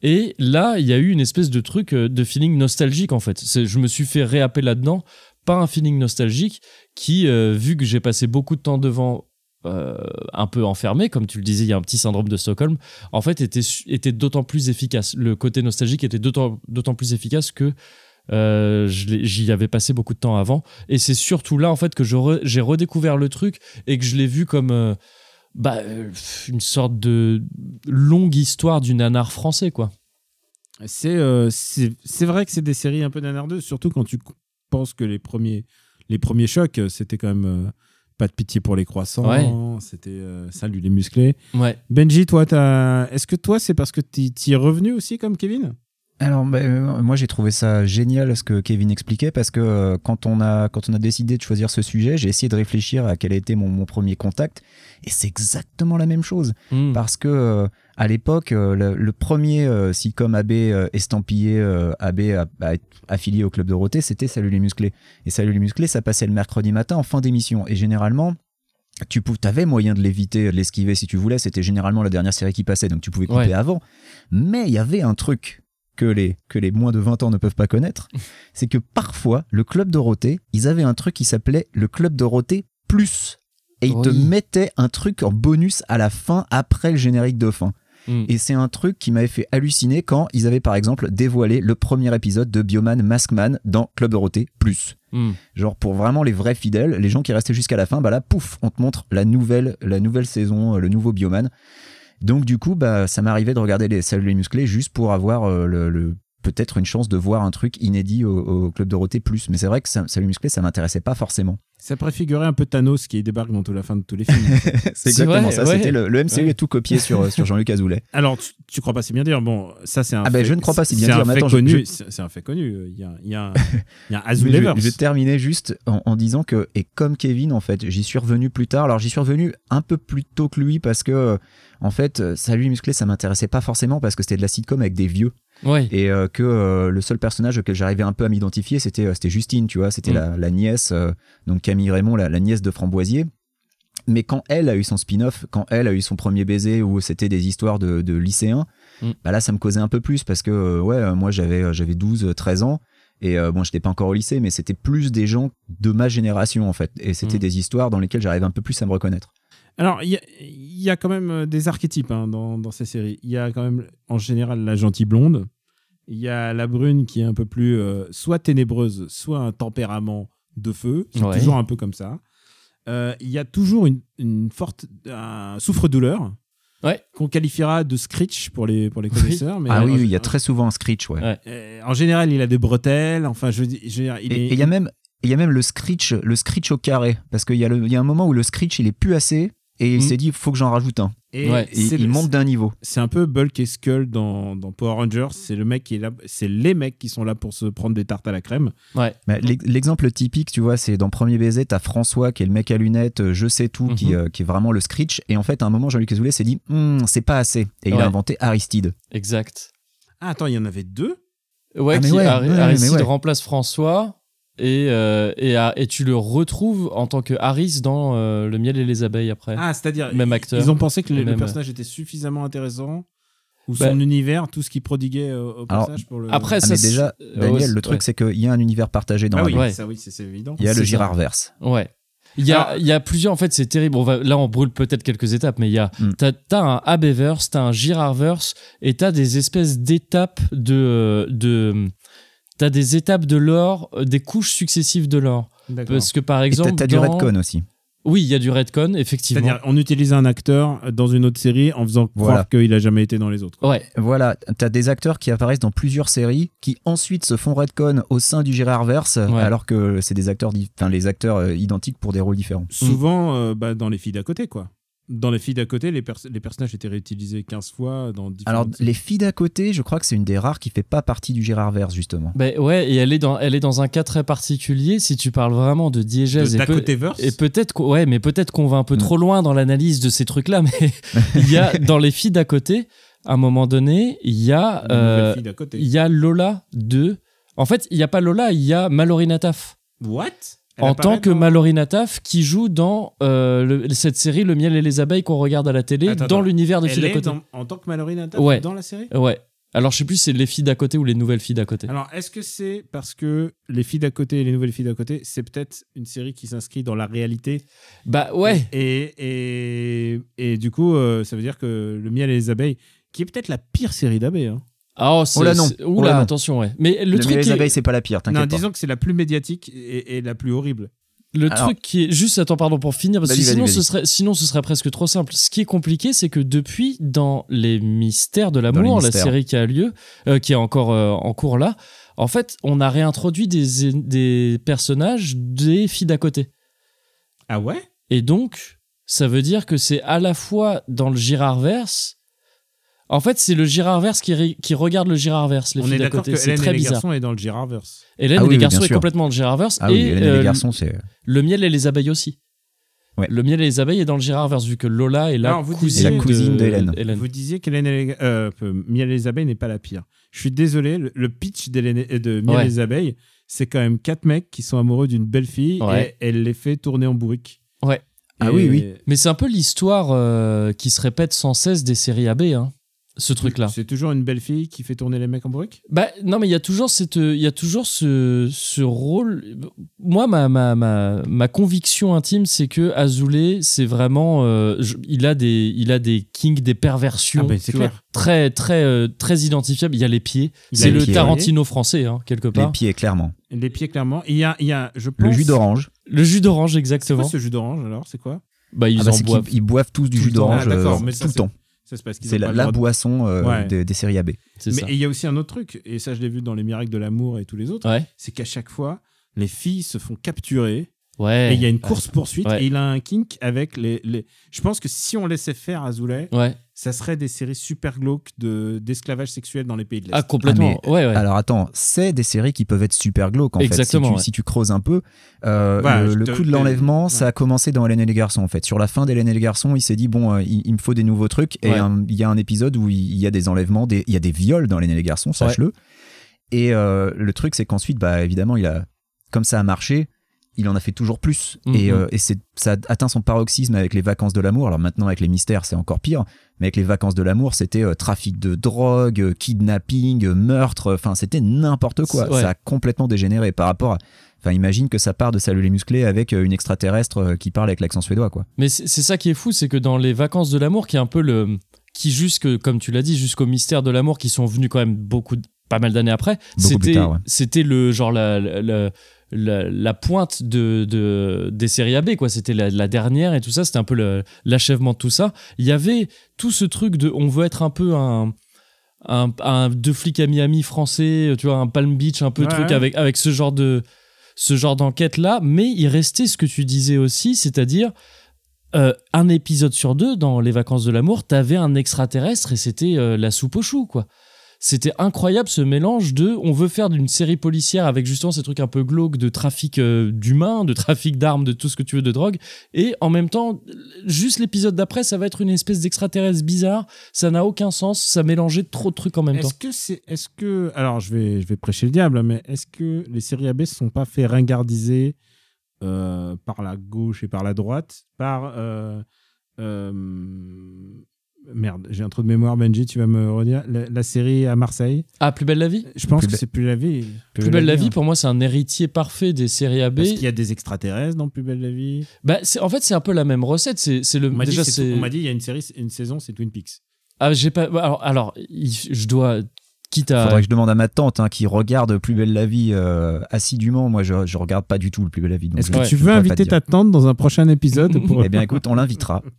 Et là, il y a eu une espèce de truc, euh, de feeling nostalgique en fait. Je me suis fait réapper là-dedans, pas un feeling nostalgique qui, euh, vu que j'ai passé beaucoup de temps devant, euh, un peu enfermé, comme tu le disais, il y a un petit syndrome de Stockholm, en fait, était, d'autant plus efficace. Le côté nostalgique était d'autant plus efficace que j'y avais passé beaucoup de temps avant. Et c'est surtout là, en fait, que j'ai redécouvert le truc et que je l'ai vu comme. Bah, euh, une sorte de longue histoire du nanar français, quoi. c'est euh, c'est vrai que c'est des séries un peu nanardeuses, surtout quand tu penses que les premiers, les premiers chocs, euh, c'était quand même euh, pas de pitié pour les croissants, c'était euh, salut les musclés. Ouais. Benji, toi, est-ce que toi, c'est parce que tu y es revenu aussi comme Kevin? Alors, bah, euh, moi, j'ai trouvé ça génial ce que Kevin expliquait parce que euh, quand, on a, quand on a décidé de choisir ce sujet, j'ai essayé de réfléchir à quel a été mon, mon premier contact et c'est exactement la même chose. Hmm. Parce que euh, à l'époque, euh, le, le premier sitcom AB estampillé AB à- à être affilié au Club Dorothée, c'était Salut les musclés. Et Salut les musclés, ça passait le mercredi matin en fin d'émission. Et généralement, tu avais moyen de l'éviter, de l'esquiver si tu voulais. C'était généralement la dernière série qui passait, donc tu pouvais couper Ouais. avant. Mais il y avait un truc que les, que les moins de 20 ans ne peuvent pas connaître, c'est que parfois, le Club Dorothée, ils avaient un truc qui s'appelait le Club Dorothée Plus. Et ils te mettaient un truc en bonus à la fin, après le générique de fin. Hmm. Et c'est un truc qui m'avait fait halluciner quand ils avaient par exemple dévoilé le premier épisode de Bioman Maskman dans Club Dorothée Plus. Hmm. Genre pour vraiment les vrais fidèles, les gens qui restaient jusqu'à la fin, bah là, pouf, on te montre la nouvelle, la nouvelle saison, euh, le nouveau Bioman. Donc du coup, bah, ça m'arrivait de regarder les Salut les musclés juste pour avoir euh, le- peut-être une chance de voir un truc inédit au, au Club Dorothée Plus. Mais c'est vrai que ça, Salut les musclés, ça m'intéressait pas forcément. Ça préfigurait un peu Thanos qui débarque dans toute la fin de tous les films. c'est exactement vrai, ça. ouais. C'était le, le MCU Ouais. est tout copié sur, sur Jean-Luc Azoulay. Alors, tu, tu crois pas si bien dire Bon, ça c'est un. Ah ben, fait- je ne crois pas si bien c'est dire, un mais fait attends, je- connu. je- C'est c'est un fait connu. Il y a, il y a un, il y a un Mais Azuleverse. je, je vais terminer juste en, en disant que, et comme Kevin, en fait, j'y suis revenu plus tard. Alors, j'y suis revenu un peu plus tôt que lui parce que, euh, en fait, euh, Salut les musclés, ça m'intéressait pas forcément parce que c'était de la sitcom avec des vieux. Ouais. Et euh, que euh, le seul personnage auquel j'arrivais un peu à m'identifier, c'était euh, c'était Justine, tu vois. C'était Mm. la, la nièce, donc Camille Raymond, la, la nièce de Framboisier. Mais quand elle a eu son spin-off, quand elle a eu son premier baiser où c'était des histoires de, de lycéens, Mm. bah là ça me causait un peu plus parce que ouais, moi j'avais j'avais 12, euh, 13 ans et bon, j'étais pas encore au lycée, mais c'était plus des gens de ma génération en fait. Et c'était Mm. des histoires dans lesquelles j'arrivais un peu plus à me reconnaître. Alors, il y, a- il y a quand même euh, des archétypes hein, dans, dans ces séries. Il y a quand même, en général, la gentille blonde. Il y a la brune qui est un peu plus euh, soit ténébreuse, soit un tempérament de feu. C'est Ouais. toujours un peu comme ça. Euh, il y a toujours une, une forte un souffre-douleur Ouais. qu'on qualifiera de screech pour les, pour les Oui. connaisseurs. Mais ah oui, oui, il y a très souvent un screech, ouais. Ouais. euh, en général, il a des bretelles. Enfin, je il Et est- et il y a même il y a même le screech, le screech au carré, parce qu'il y, a le- il y a un moment où le screech il est plus assez et il Mhm. s'est dit il faut que j'en rajoute un. et Ouais. Et c'est il monte d'un niveau. c'est un peu Bulk et Skull dans, dans Power Rangers. C'est le mec qui est là, c'est les mecs qui sont là pour se prendre des tartes à la crème. Ouais. Bah, L'exemple typique, tu vois, c'est dans Premier baiser, t'as François qui est le mec à lunettes, euh, je sais tout, qui, Mhm. euh, qui est vraiment le screech. Et en fait, à un moment, Jean-Luc Azoulay s'est dit Hmm, c'est pas assez. Et il a inventé Aristide. Exact. Ah, attends, il y en avait deux? Ouais, Ah, qui ouais, Aristide ouais. remplace François et, euh, et, tu le retrouves en tant que Harris dans euh, Le miel et les abeilles après. Ah, c'est-à-dire. Même ils- acteur. Ils ont pensé que le, le Même- personnage était suffisamment intéressant. Ou Bah- son univers, tout ce qu'il prodiguait au, Alors, personnage pour le. Après, Ah, ça, mais déjà, euh, Daniel, ouais, le truc, ouais. c'est qu'il y a un univers partagé dans ah la oui, vie. Ouais. ça oui, c'est évident. Il y a le. Girardverse. Ouais. Il y, a, il y a plusieurs, en fait, c'est terrible. On va, là, on brûle peut-être quelques étapes, mais il y a, Mm. t'as, t'as un Abeverse, t'as un Girardverse, et t'as des espèces d'étapes de, de, t'as des étapes de l'or, euh, des couches successives de l'or. Parce que par exemple, t'as t'as du dans- Redcon aussi. Oui, il y a du Redcon, effectivement. C'est-à-dire, on utilise un acteur dans une autre série en faisant Voilà. croire qu'il a jamais été dans les autres. quoi. Ouais, Voilà, t'as des acteurs qui apparaissent dans plusieurs séries, qui ensuite se font Redcon au sein du Girardverse, Ouais. alors que c'est des acteurs, enfin les acteurs euh, identiques pour des rôles différents. Souvent, euh, bah, dans les filles d'à côté, quoi. Dans les filles d'à côté, les, pers- les personnages étaient réutilisés 15 fois dans Alors, les filles d'à côté, je crois que c'est une des rares qui fait pas partie du Girardverse, justement. Ben ouais, et elle est dans, elle est dans un cas très particulier. Si tu parles vraiment de diégèse de et, peu- Dakotaverse. et peut-être, qu'on- ouais, mais peut-être qu'on va un peu Mm. trop loin dans l'analyse de ces trucs-là. Mais il y a dans les filles d'à côté, à un moment donné, il y a, euh, il y a Lola de. En fait, il y a pas Lola, il y a Mallory Nataf. What? Elle En tant que dans- Mallory Nataf qui joue dans euh, le- cette série Le miel et les abeilles qu'on regarde à la télé Attends, dans l'univers des filles d'à côté. dans- en tant que Mallory Nataf Ouais. dans la série? Ouais. Alors je sais plus si c'est les filles d'à côté ou les nouvelles filles d'à côté. Alors, est-ce que c'est parce que les filles d'à côté et les nouvelles filles d'à côté, c'est peut-être une série qui s'inscrit dans la réalité? Bah ouais. Et, et, et du coup, euh, ça veut dire que Le miel et les abeilles, qui est peut-être la pire série d'abeilles. hein. Ah, oh, c'est- Oh là, non. Oh Oula, là, non. attention, ouais. Mais le, Le truc est- abeilles, c'est pas la pire, Non, t'inquiète pas. disons que c'est la plus médiatique et, et la plus horrible. Le Alors- truc qui est juste, attends, pardon, pour finir, parce que sinon, ce serait, sinon ce serait presque trop simple. Ce qui est compliqué, c'est que depuis, dans Les Mystères de l'amour, la série qui a lieu, euh, qui est encore euh, en cours là, en fait, on a réintroduit des, des personnages des filles d'à côté. Ah ouais? Et donc, ça veut dire que c'est à la fois dans le Girardverse. En fait, c'est le Girardverse qui, qui regarde le Girardverse, les On filles est d'accord côté. que C'est Hélène très et les bizarre. garçons est dans le Girardverse. Hélène Ah et oui, les oui, garçons est complètement dans le Girardverse. Ah oui, et Hélène et euh, les garçons, c'est. le miel et les abeilles aussi. Ouais. Le miel et les abeilles est dans le Girardverse, vu que Lola est la Alors, vous cousine, disiez- Et la cousine de- d'Hélène. Vous disiez qu'Hélène et les, euh, Miel et les abeilles n'est pas la pire. Je suis désolé, le, le pitch d'Hélène et- de Miel Ouais. et les abeilles, c'est quand même quatre mecs qui sont amoureux d'une belle fille Ouais. et elle les fait tourner en bourrique. Ouais. Ah Et- oui, oui. Mais c'est un peu l'histoire euh, qui se répète sans cesse des séries AB, hein, ce truc-là. C'est toujours une belle fille qui fait tourner les mecs en bourrique Bah non mais il y a toujours cette il y a toujours ce, ce rôle moi ma, ma, ma, ma conviction intime c'est que Azoulay c'est vraiment euh, je- il a des il a des kinks des perversions Ah ben, c'est vois, clair. très très euh, très identifiables il y a les pieds c'est les le pieds, Tarantino français hein, quelque Les part pieds, clairement. Les pieds, clairement. Il y a, il y a je pense, Le jus d'orange. le jus d'orange C'est quoi exactement ce jus d'orange alors? C'est quoi? Bah ils Ah bah, en c'est boivent ils boivent tous du jus d'orange Ah, d'accord, euh, mais ça, tout le c'est- temps. C'est la, pas le la droit de- boisson euh, Ouais. des, des séries AB. Mais il y a aussi un autre truc, et ça je l'ai vu dans Les Miracles de l'amour et tous les autres, ouais c'est qu'à chaque fois, les filles se font capturer ouais et il y a une course-poursuite Ouais. et il a un kink avec les, les... Je pense que si on laissait faire Azoulay, ouais ça serait des séries super glauques de- d'esclavage sexuel dans les pays de l'Est. ah complètement Ah, ouais ouais Alors attends, c'est des séries qui peuvent être super glauques en Exactement, fait. Si tu, ouais. si tu creuses un peu, euh, Ouais, le, le te- coup de l'enlèvement, ouais. ça a commencé dans Hélène et les garçons en fait. Sur la fin d'Hélène et les garçons, il s'est dit bon, euh, il, il me faut des nouveaux trucs. Et il y a un épisode où il il y a des enlèvements, des- il y a des viols dans Hélène et les garçons, sache-le. Et euh, le truc, c'est qu'ensuite, bah évidemment, il a, comme ça a marché, il en a fait toujours plus. Mhm. Et, euh, et ça a atteint son paroxysme avec les vacances de l'amour. Alors maintenant, avec les mystères, c'est encore pire. Mais avec les vacances de l'amour, c'était euh, trafic de drogue, euh, kidnapping, meurtre. Enfin, c'était n'importe quoi. Ouais. Ça a complètement dégénéré par rapport à. Enfin, imagine que ça part de Salut les musclés avec une extraterrestre qui parle avec l'accent suédois, quoi. Mais c'est ça qui est fou, c'est que dans les vacances de l'amour, qui est un peu le. qui jusque, comme tu l'as dit, jusqu'au mystère de l'amour, qui sont venus quand même beaucoup, pas mal d'années après, c'était ouais. le genre la, la, la- la- la pointe de, de- des séries AB, quoi. C'était la, la dernière et tout ça, c'était un peu l'achèvement de tout ça. Il y avait tout ce truc de. on veut être un peu un. Un, un deux flics à Miami français, tu vois, un Palm Beach, un peu Ouais, truc ouais. avec, avec ce genre de ce genre d'enquête là, mais il restait ce que tu disais aussi, c'est-à-dire euh, un épisode sur deux dans Les Vacances de l'amour, t'avais un extraterrestre et c'était euh, la soupe aux choux, quoi. C'était incroyable ce mélange de. On veut faire d'une série policière avec justement ces trucs un peu glauques de trafic euh, d'humains, de trafic d'armes, de tout ce que tu veux de drogue. Et en même temps, juste l'épisode d'après, ça va être une espèce d'extraterrestre bizarre. Ça n'a aucun sens. Ça mélangeait trop de trucs en même temps. Est-ce que c'est, est-ce que, alors je vais, je vais prêcher le diable, mais est-ce que les séries AB se sont pas fait ringardiser euh, par la gauche et par la droite, par euh, euh, merde, j'ai un trou de mémoire, Benji, tu vas me redire la, la série à Marseille. Ah, Plus belle la vie Je pense Plus que be- c'est plus la vie. Plus belle la vie, hein. pour moi, c'est un héritier parfait des séries AB. Parce qu'il y a des extraterrestres dans Plus belle la vie. Bah, c'est- en fait, c'est un peu la même recette. C'est c'est le On m'a dit, déjà c'est c'est. tout- on m'a dit, il y a une série, une saison, c'est Twin Peaks. Ah, j'ai pas. Alors, alors, il- je dois quitte à. Faudrait que je demande à ma tante hein, qui regarde Plus belle la vie euh, assidûment. Moi, je, je regarde pas du tout le Plus belle la vie. Est-ce que Ouais. tu veux inviter te ta tante dans un prochain épisode pour... Eh bien, écoute, on l'invitera.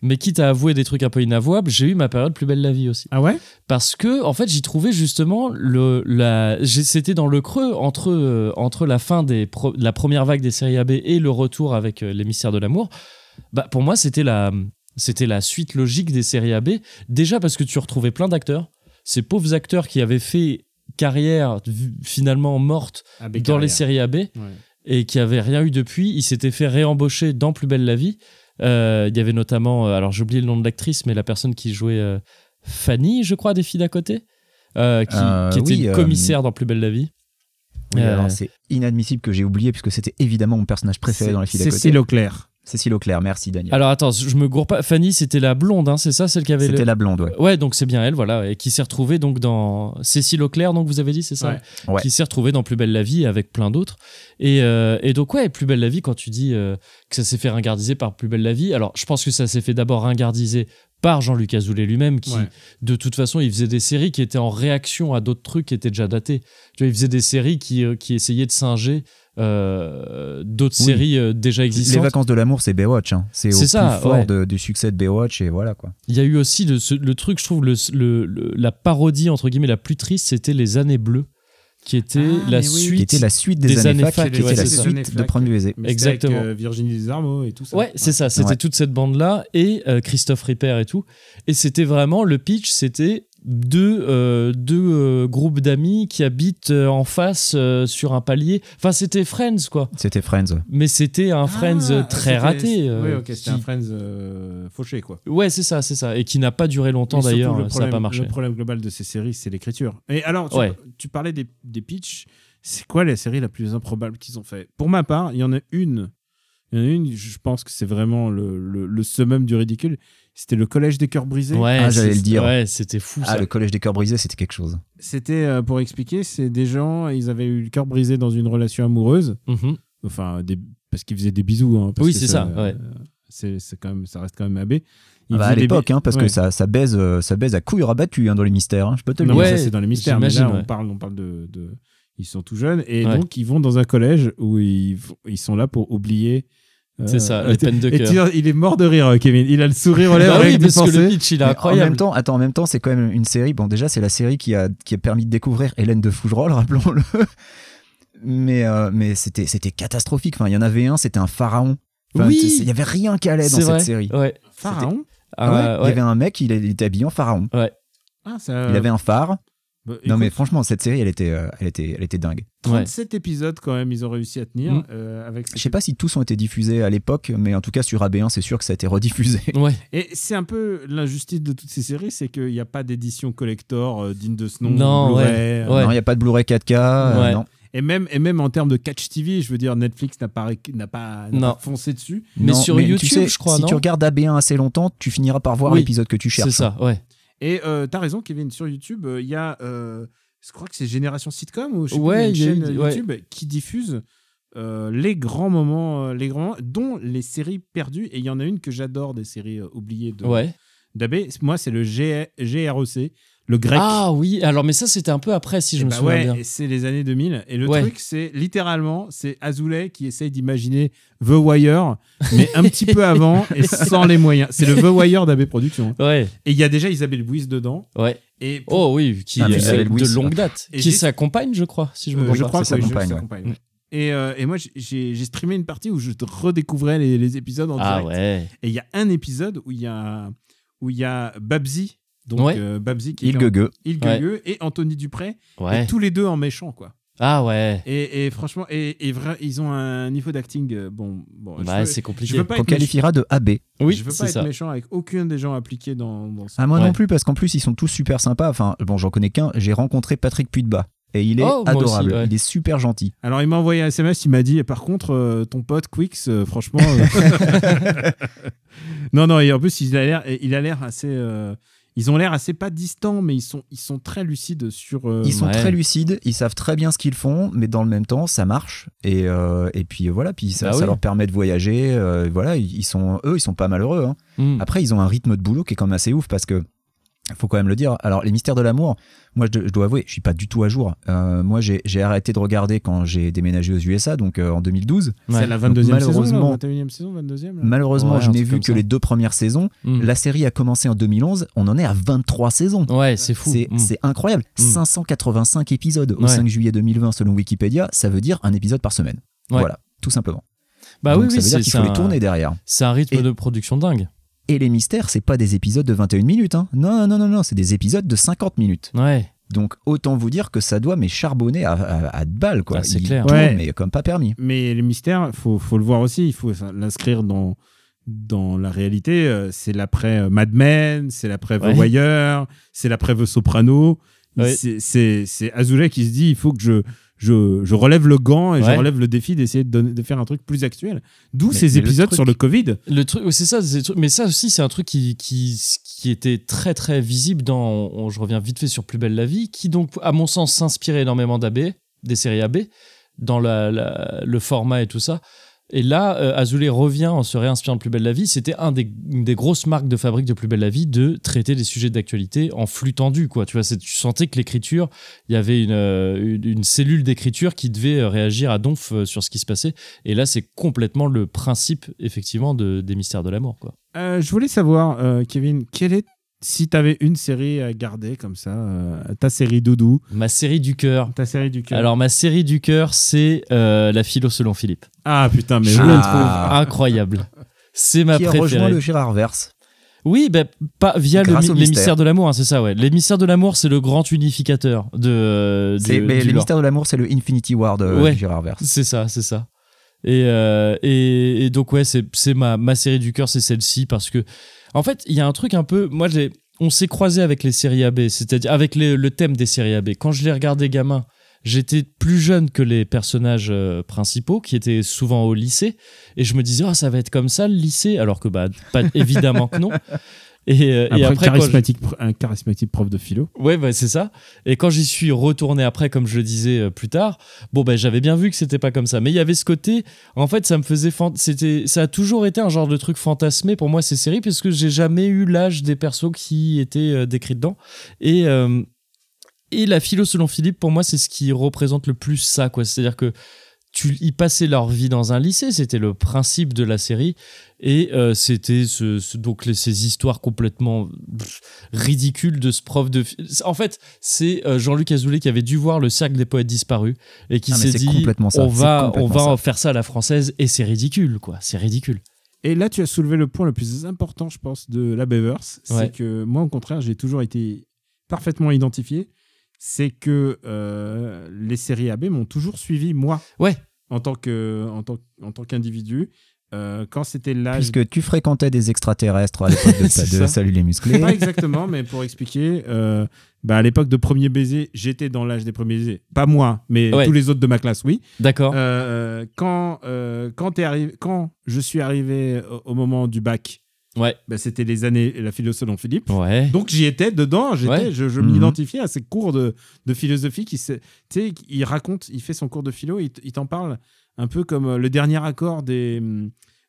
Mais quitte à avouer des trucs un peu inavouables, j'ai eu ma période plus belle la vie aussi. Ah ouais? Parce que, en fait, j'y trouvais justement le. La... C'était dans le creux entre, euh, entre la fin des pro- de la première vague des séries AB et le retour avec euh, les mystères de l'amour. Bah, pour moi, c'était la. C'était la suite logique des séries AB. Déjà parce que tu retrouvais plein d'acteurs. Ces pauvres acteurs qui avaient fait carrière finalement morte dans les séries AB. Ouais. et qui avait rien eu depuis. Il s'était fait réembaucher dans Plus belle la vie. Euh, il y avait notamment, euh, alors j'ai oublié le nom de l'actrice, mais la personne qui jouait euh, Fanny, je crois, des filles d'à côté, qui, qui était oui, une commissaire dans Plus belle la vie. Oui, alors c'est inadmissible que j'ai oublié puisque c'était évidemment mon personnage préféré C'est- dans les filles d'à côté. Cécile Auclair. Cécile Auclair, merci Daniel. Alors attends, je me gourre pas. Fanny, c'était la blonde, hein, c'est ça, celle qui avait C'était le. la blonde, ouais. Ouais, donc c'est bien elle, voilà, et qui s'est retrouvée donc dans Cécile Auclair, donc vous avez dit, c'est ça Ouais. Ouais. Qui s'est retrouvée dans Plus belle la vie avec plein d'autres. Et, euh, et donc, ouais, Plus belle la vie, quand tu dis euh, que ça s'est fait ringardiser par Plus belle la vie, alors je pense que ça s'est fait d'abord ringardiser par Jean-Luc Azoulay lui-même, qui Ouais. de toute façon, il faisait des séries qui étaient en réaction à d'autres trucs qui étaient déjà datés. Tu vois, il faisait des séries qui, euh, qui essayaient de singer euh, d'autres Oui. séries euh, déjà Les existantes. vacances de l'amour, c'est Baywatch. hein. C'est au C'est ça, plus fort ouais. de- du succès de Baywatch et voilà quoi. Il y a eu aussi le, ce- le truc, je trouve, le, le- le- la parodie, entre guillemets, la plus triste, c'était Les Années Bleues, qui était Ah, la oui. suite. Qui était la suite des, des années, années fac, qui ouais, était la c'est ça. suite de Premier baiser. C'était avec, Exactement. euh, Virginie Desarmeaux et tout ça. Ouais, c'est ça, c'était Ouais. toute cette bande-là et euh, Christophe Ripper et tout. Et c'était vraiment, le pitch, c'était deux, euh, deux euh, groupes d'amis qui habitent euh, en face euh, sur un palier. Enfin, c'était Friends, quoi. C'était Friends. ouais. Mais c'était un Friends Ah, euh, très raté. euh, Oui, ok, c'était qui- un Friends euh, fauché, quoi. Ouais, c'est ça, c'est ça. Et qui n'a pas duré longtemps d'ailleurs, le ça pas marché. Le problème global de ces séries, c'est l'écriture. Et alors, tu, Ouais. tu parlais des, des pitchs. C'est quoi la série la plus improbable qu'ils ont fait? Pour ma part, il y en a une. Il y en a une, je pense que c'est vraiment le, le, le summum du ridicule. C'était le Collège des Cœurs Brisés. Ouais, Ah, j'allais le dire. Ouais, c'était fou Ah, ça. le collège des cœurs brisés, c'était quelque chose. C'était, euh, pour expliquer, c'est des gens, ils avaient eu le cœur brisé dans une relation amoureuse. Mhm. Enfin, des, parce qu'ils faisaient des bisous. hein, parce Oui, c'est ça, ouais. euh, c'est, quand même, ça reste quand même AB. Ils Ah bah, à l'époque, hein, parce Ouais. que ça, ça, baise, euh, ça baise à couilles rabattues hein, dans les mystères, hein, je peux te le Non, dire. ça, c'est dans les mystères. Mais là, on parle, on parle de, de- Ils sont tout jeunes. Et Ouais. donc, ils vont dans un collège où ils sont là pour oublier. Euh, C'est ça, euh, les peines de et cœur. il est mort de rire, euh, Kevin. Il a le sourire aux lèvres. Bah oui, avec des parce que le pitch, il est Mais En incroyable. même temps, attends, en même temps, c'est quand même une série. Bon, déjà, c'est la série qui a, qui a permis de découvrir Hélène de Fougerolles, rappelons-le. Mais, euh, mais c'était, c'était catastrophique. Enfin, il y en avait un, c'était un pharaon. Enfin, Oui. Il y avait rien qui allait dans cette série. Ouais. Pharaon? Ah, Ouais, ouais, Il y ouais. avait un mec, il, était habillé en pharaon. Ah, ça. Il avait un phare. Bah, non, mais franchement, cette série, elle était, euh, elle était, elle était dingue. 37 épisodes, quand même, ils ont réussi à tenir. Mm. euh, avec Je sais pas si tous ont été diffusés à l'époque, mais en tout cas, sur AB1, c'est sûr que ça a été rediffusé. Ouais. Et c'est un peu l'injustice de toutes ces séries, c'est qu'il n'y a pas d'édition collector euh, digne de ce nom. Non, Blu-ray, ouais, euh, ouais. Non, il n'y a pas de Blu-ray 4K. euh, Ouais. non. Et même, et même en termes de catch TV, je veux dire, Netflix n'a pas, n'a pas, n'a Non. pas foncé dessus. Mais Non, sur tu YouTube, sais, je crois, Si non tu regardes AB1 assez longtemps, tu finiras par voir Oui. l'épisode que tu cherches. C'est ça, ouais. Et euh, t'as raison, Kevin, sur YouTube, euh, il y a, euh, je crois que c'est Génération Sitcom ou je sais Ouais, plus, une chaîne eu- ouais. YouTube qui diffuse les grands moments, les grands dont les séries perdues. Et il y en a une que j'adore des séries oubliées de Ouais. d'AB. Moi, c'est le G- GREC, le grec. Ah oui, alors mais ça c'était un peu après si je Et me bah souviens ouais, bien. c'est les années 2000. Et le Ouais. truc, c'est littéralement, c'est Azoulay qui essaye d'imaginer The Wire, mais un petit peu avant et sans les moyens. C'est le The Wire d'AB Productions. Ouais, Et il y a déjà Isabelle Bouis dedans. ouais. Et pour- Oh oui, qui Ah, euh, Isabelle Louis, de longue date, Et qui s'accompagne, je crois, si je me Euh, trompe je pas. crois que je- s'accompagne, ouais. Et, euh, et moi, j'ai j'ai streamé une partie où je redécouvrais les, les épisodes en Ah direct. ouais. Et il y a un épisode où il y a, où il y a Babsy, donc Ouais. euh, Babsy qui est Il Ouais. Et Anthony Dupré, Ouais. et tous les deux en méchant, quoi. Ah ouais. Et, et franchement, et, et vrai, ils ont un niveau d'acting. euh, bon, bon Bah c'est je compliqué. veux pas Qu'on qualifiera de AB. Oui, je veux pas être ça. méchant avec aucun des gens impliqués dans, dans ça. Ah, moi Ouais. non plus, parce qu'en plus, ils sont tous super sympas. Enfin, bon, j'en connais qu'un. J'ai rencontré Patrick Puitba. Et il est Oh, adorable. aussi, ouais. Il est super gentil. Alors, il m'a envoyé un SMS, il m'a dit, par contre, euh, ton pote Quix, euh, franchement. euh, non, non, et en plus, il a l'air, il a l'air assez. Ils ont l'air assez pas distants, mais ils sont, ils sont très lucides sur. euh, Ils sont Ouais. très lucides, ils savent très bien ce qu'ils font, mais dans le même temps, ça marche. Et, euh, et puis voilà, puis ça, Bah ça oui. leur permet de voyager. euh, voilà, ils ils sont, eux, ils sont pas malheureux. hein. Hmm. Après, ils ont un rythme de boulot qui est quand même assez ouf parce que faut quand même le dire. Alors, les mystères de l'amour, moi, je, je dois avouer, je suis pas du tout à jour. Euh, moi, j'ai arrêté de regarder quand j'ai déménagé aux USA, donc euh, en 2012. C'est la 22e saison, là, malheureusement- 21e saison, 22e. là Malheureusement, Ouais, je n'ai vu que ça. les deux premières saisons. Hmm. La série a commencé en 2011, on en est à 23 saisons. Ouais, c'est fou. C'est c'est incroyable. Mm. 585 épisodes au Ouais. 5 juillet 2020 selon Wikipédia, ça veut dire un épisode par semaine. Voilà, tout simplement. Bah Donc oui, ça oui, veut dire c'est qu'il faut les tourner derrière. C'est un rythme Et- de production dingue. Et les mystères, c'est pas des épisodes de 21 minutes. Hein. Non, non, non, non, c'est des épisodes de 50 minutes. Ouais. Donc autant vous dire que ça doit mais charbonner à, à, à de balles quoi. Ah, c'est Il clair. tourne, Ouais. mais comme pas permis. Mais les mystères, faut, faut le voir aussi. Il faut l'inscrire dans, dans la réalité. Euh, C'est l'après euh, Mad Men, c'est l'après Ouais. The Wire, c'est l'après The Soprano. Ouais. C'est- C'est c'est Azoulay qui se dit il faut que je, je, je relève le gant et je relève le défi d'essayer de, faire un truc plus actuel. D'où ces mais le épisodes truc- sur le Covid. Le truc, c'est ça, mais ça aussi, c'est un truc qui, qui, qui était très très visible dans. on- je reviens vite fait sur Plus belle la vie, qui donc, à mon sens, s'inspirait énormément d'AB, des séries AB, dans la, la- le format et tout ça. Et là, euh, Azoulay revient en se réinspirant de Plus belle la vie. C'était une des grosses marques de fabrique de Plus belle la vie de traiter des sujets d'actualité en flux tendu. Tu, vois, tu sentais que l'écriture, il y avait une, euh, cellule d'écriture qui devait euh, réagir à donf sur ce qui se passait. Et là, c'est complètement le principe, effectivement, de, des mystères de l'amour. Quoi. Je voulais savoir, Kevin, quelle est, si tu avais une série à garder comme ça, euh, ta série doudou, Ma série du cœur. ta série du cœur. Alors, ma série du cœur, c'est euh, La philo selon Philippe. Ah putain, mais Je Ah. trouve? Incroyable. C'est ma qui préférée. rejoint le Gérard Verse. Oui, ben, pas via mystères de l'amour, hein, c'est ça, ouais. Mystères de l'amour, c'est le grand unificateur de. lore. mystères de l'amour, c'est le Infinity War de Ouais. Gérard Verse. C'est ça, c'est ça. Et, euh, et, et donc, ouais, c'est c'est ma, ma série du cœur, c'est celle-ci, parce que, en fait, il y a un truc un peu. Moi, j'ai. On s'est croisé avec les séries AB, c'est-à-dire avec le thème des séries AB. Quand je les regardais gamin, j'étais plus jeune que les personnages euh, principaux, qui étaient souvent au lycée, et je me disais, oh, ça va être comme ça le lycée, alors que, bah, pas, évidemment que non. Et, euh, Après, et après, je- un charismatique prof de philo. Ouais, bah, c'est ça. Et quand j'y suis retourné après, comme je le disais euh, plus tard, bon, ben j'avais bien vu que c'était pas comme ça. Mais il y avait ce côté, en fait, ça me faisait. C'était, ça a toujours été un genre de truc fantasmé pour moi, ces séries, puisque j'ai jamais eu l'âge des persos qui étaient euh, décrits dedans. Et. euh, et la philo selon Philippe, pour moi, c'est ce qui représente le plus ça, quoi. C'est-à-dire que tu, ils passaient leur vie dans un lycée, c'était le principe de la série, et euh, c'était ce, ce- donc les- ces histoires complètement pff, ridicules de ce prof de. En fait, c'est euh, Jean-Luc Azoulay qui avait dû voir le cercle des poètes disparus et qui Ah, s'est dit complètement ça, on va, on va ça. faire ça à la française et c'est ridicule, quoi. C'est ridicule. Et là, tu as soulevé le point le plus important, je pense, de la Bevers. C'est Ouais. que moi, au contraire, j'ai toujours été parfaitement identifié. C'est que euh, les séries AB m'ont toujours suivi, moi. Ouais. En tant que- en tant, en tant qu'individu. Euh, quand c'était l'âge. Puisque tu fréquentais des extraterrestres à l'époque de, de ça. Salut les musclés. Pas exactement, mais pour expliquer, euh, bah, à l'époque de premier baiser, j'étais dans l'âge des premiers baisers. Pas moi, mais Ouais. tous les autres de ma classe, oui. D'accord. Euh, quand, euh, quand, t'es arrivé, quand je suis arrivé au, au moment du bac, Ouais. bah, c'était les années la philo selon Philippe. Ouais. Donc j'y étais dedans, j'étais, Ouais. je, je Mhm. m'identifiais à ces cours de, de philosophie qui, se- tu sais, il raconte, il fait son cours de philo, il, il t'en parle un peu comme euh, le dernier accord des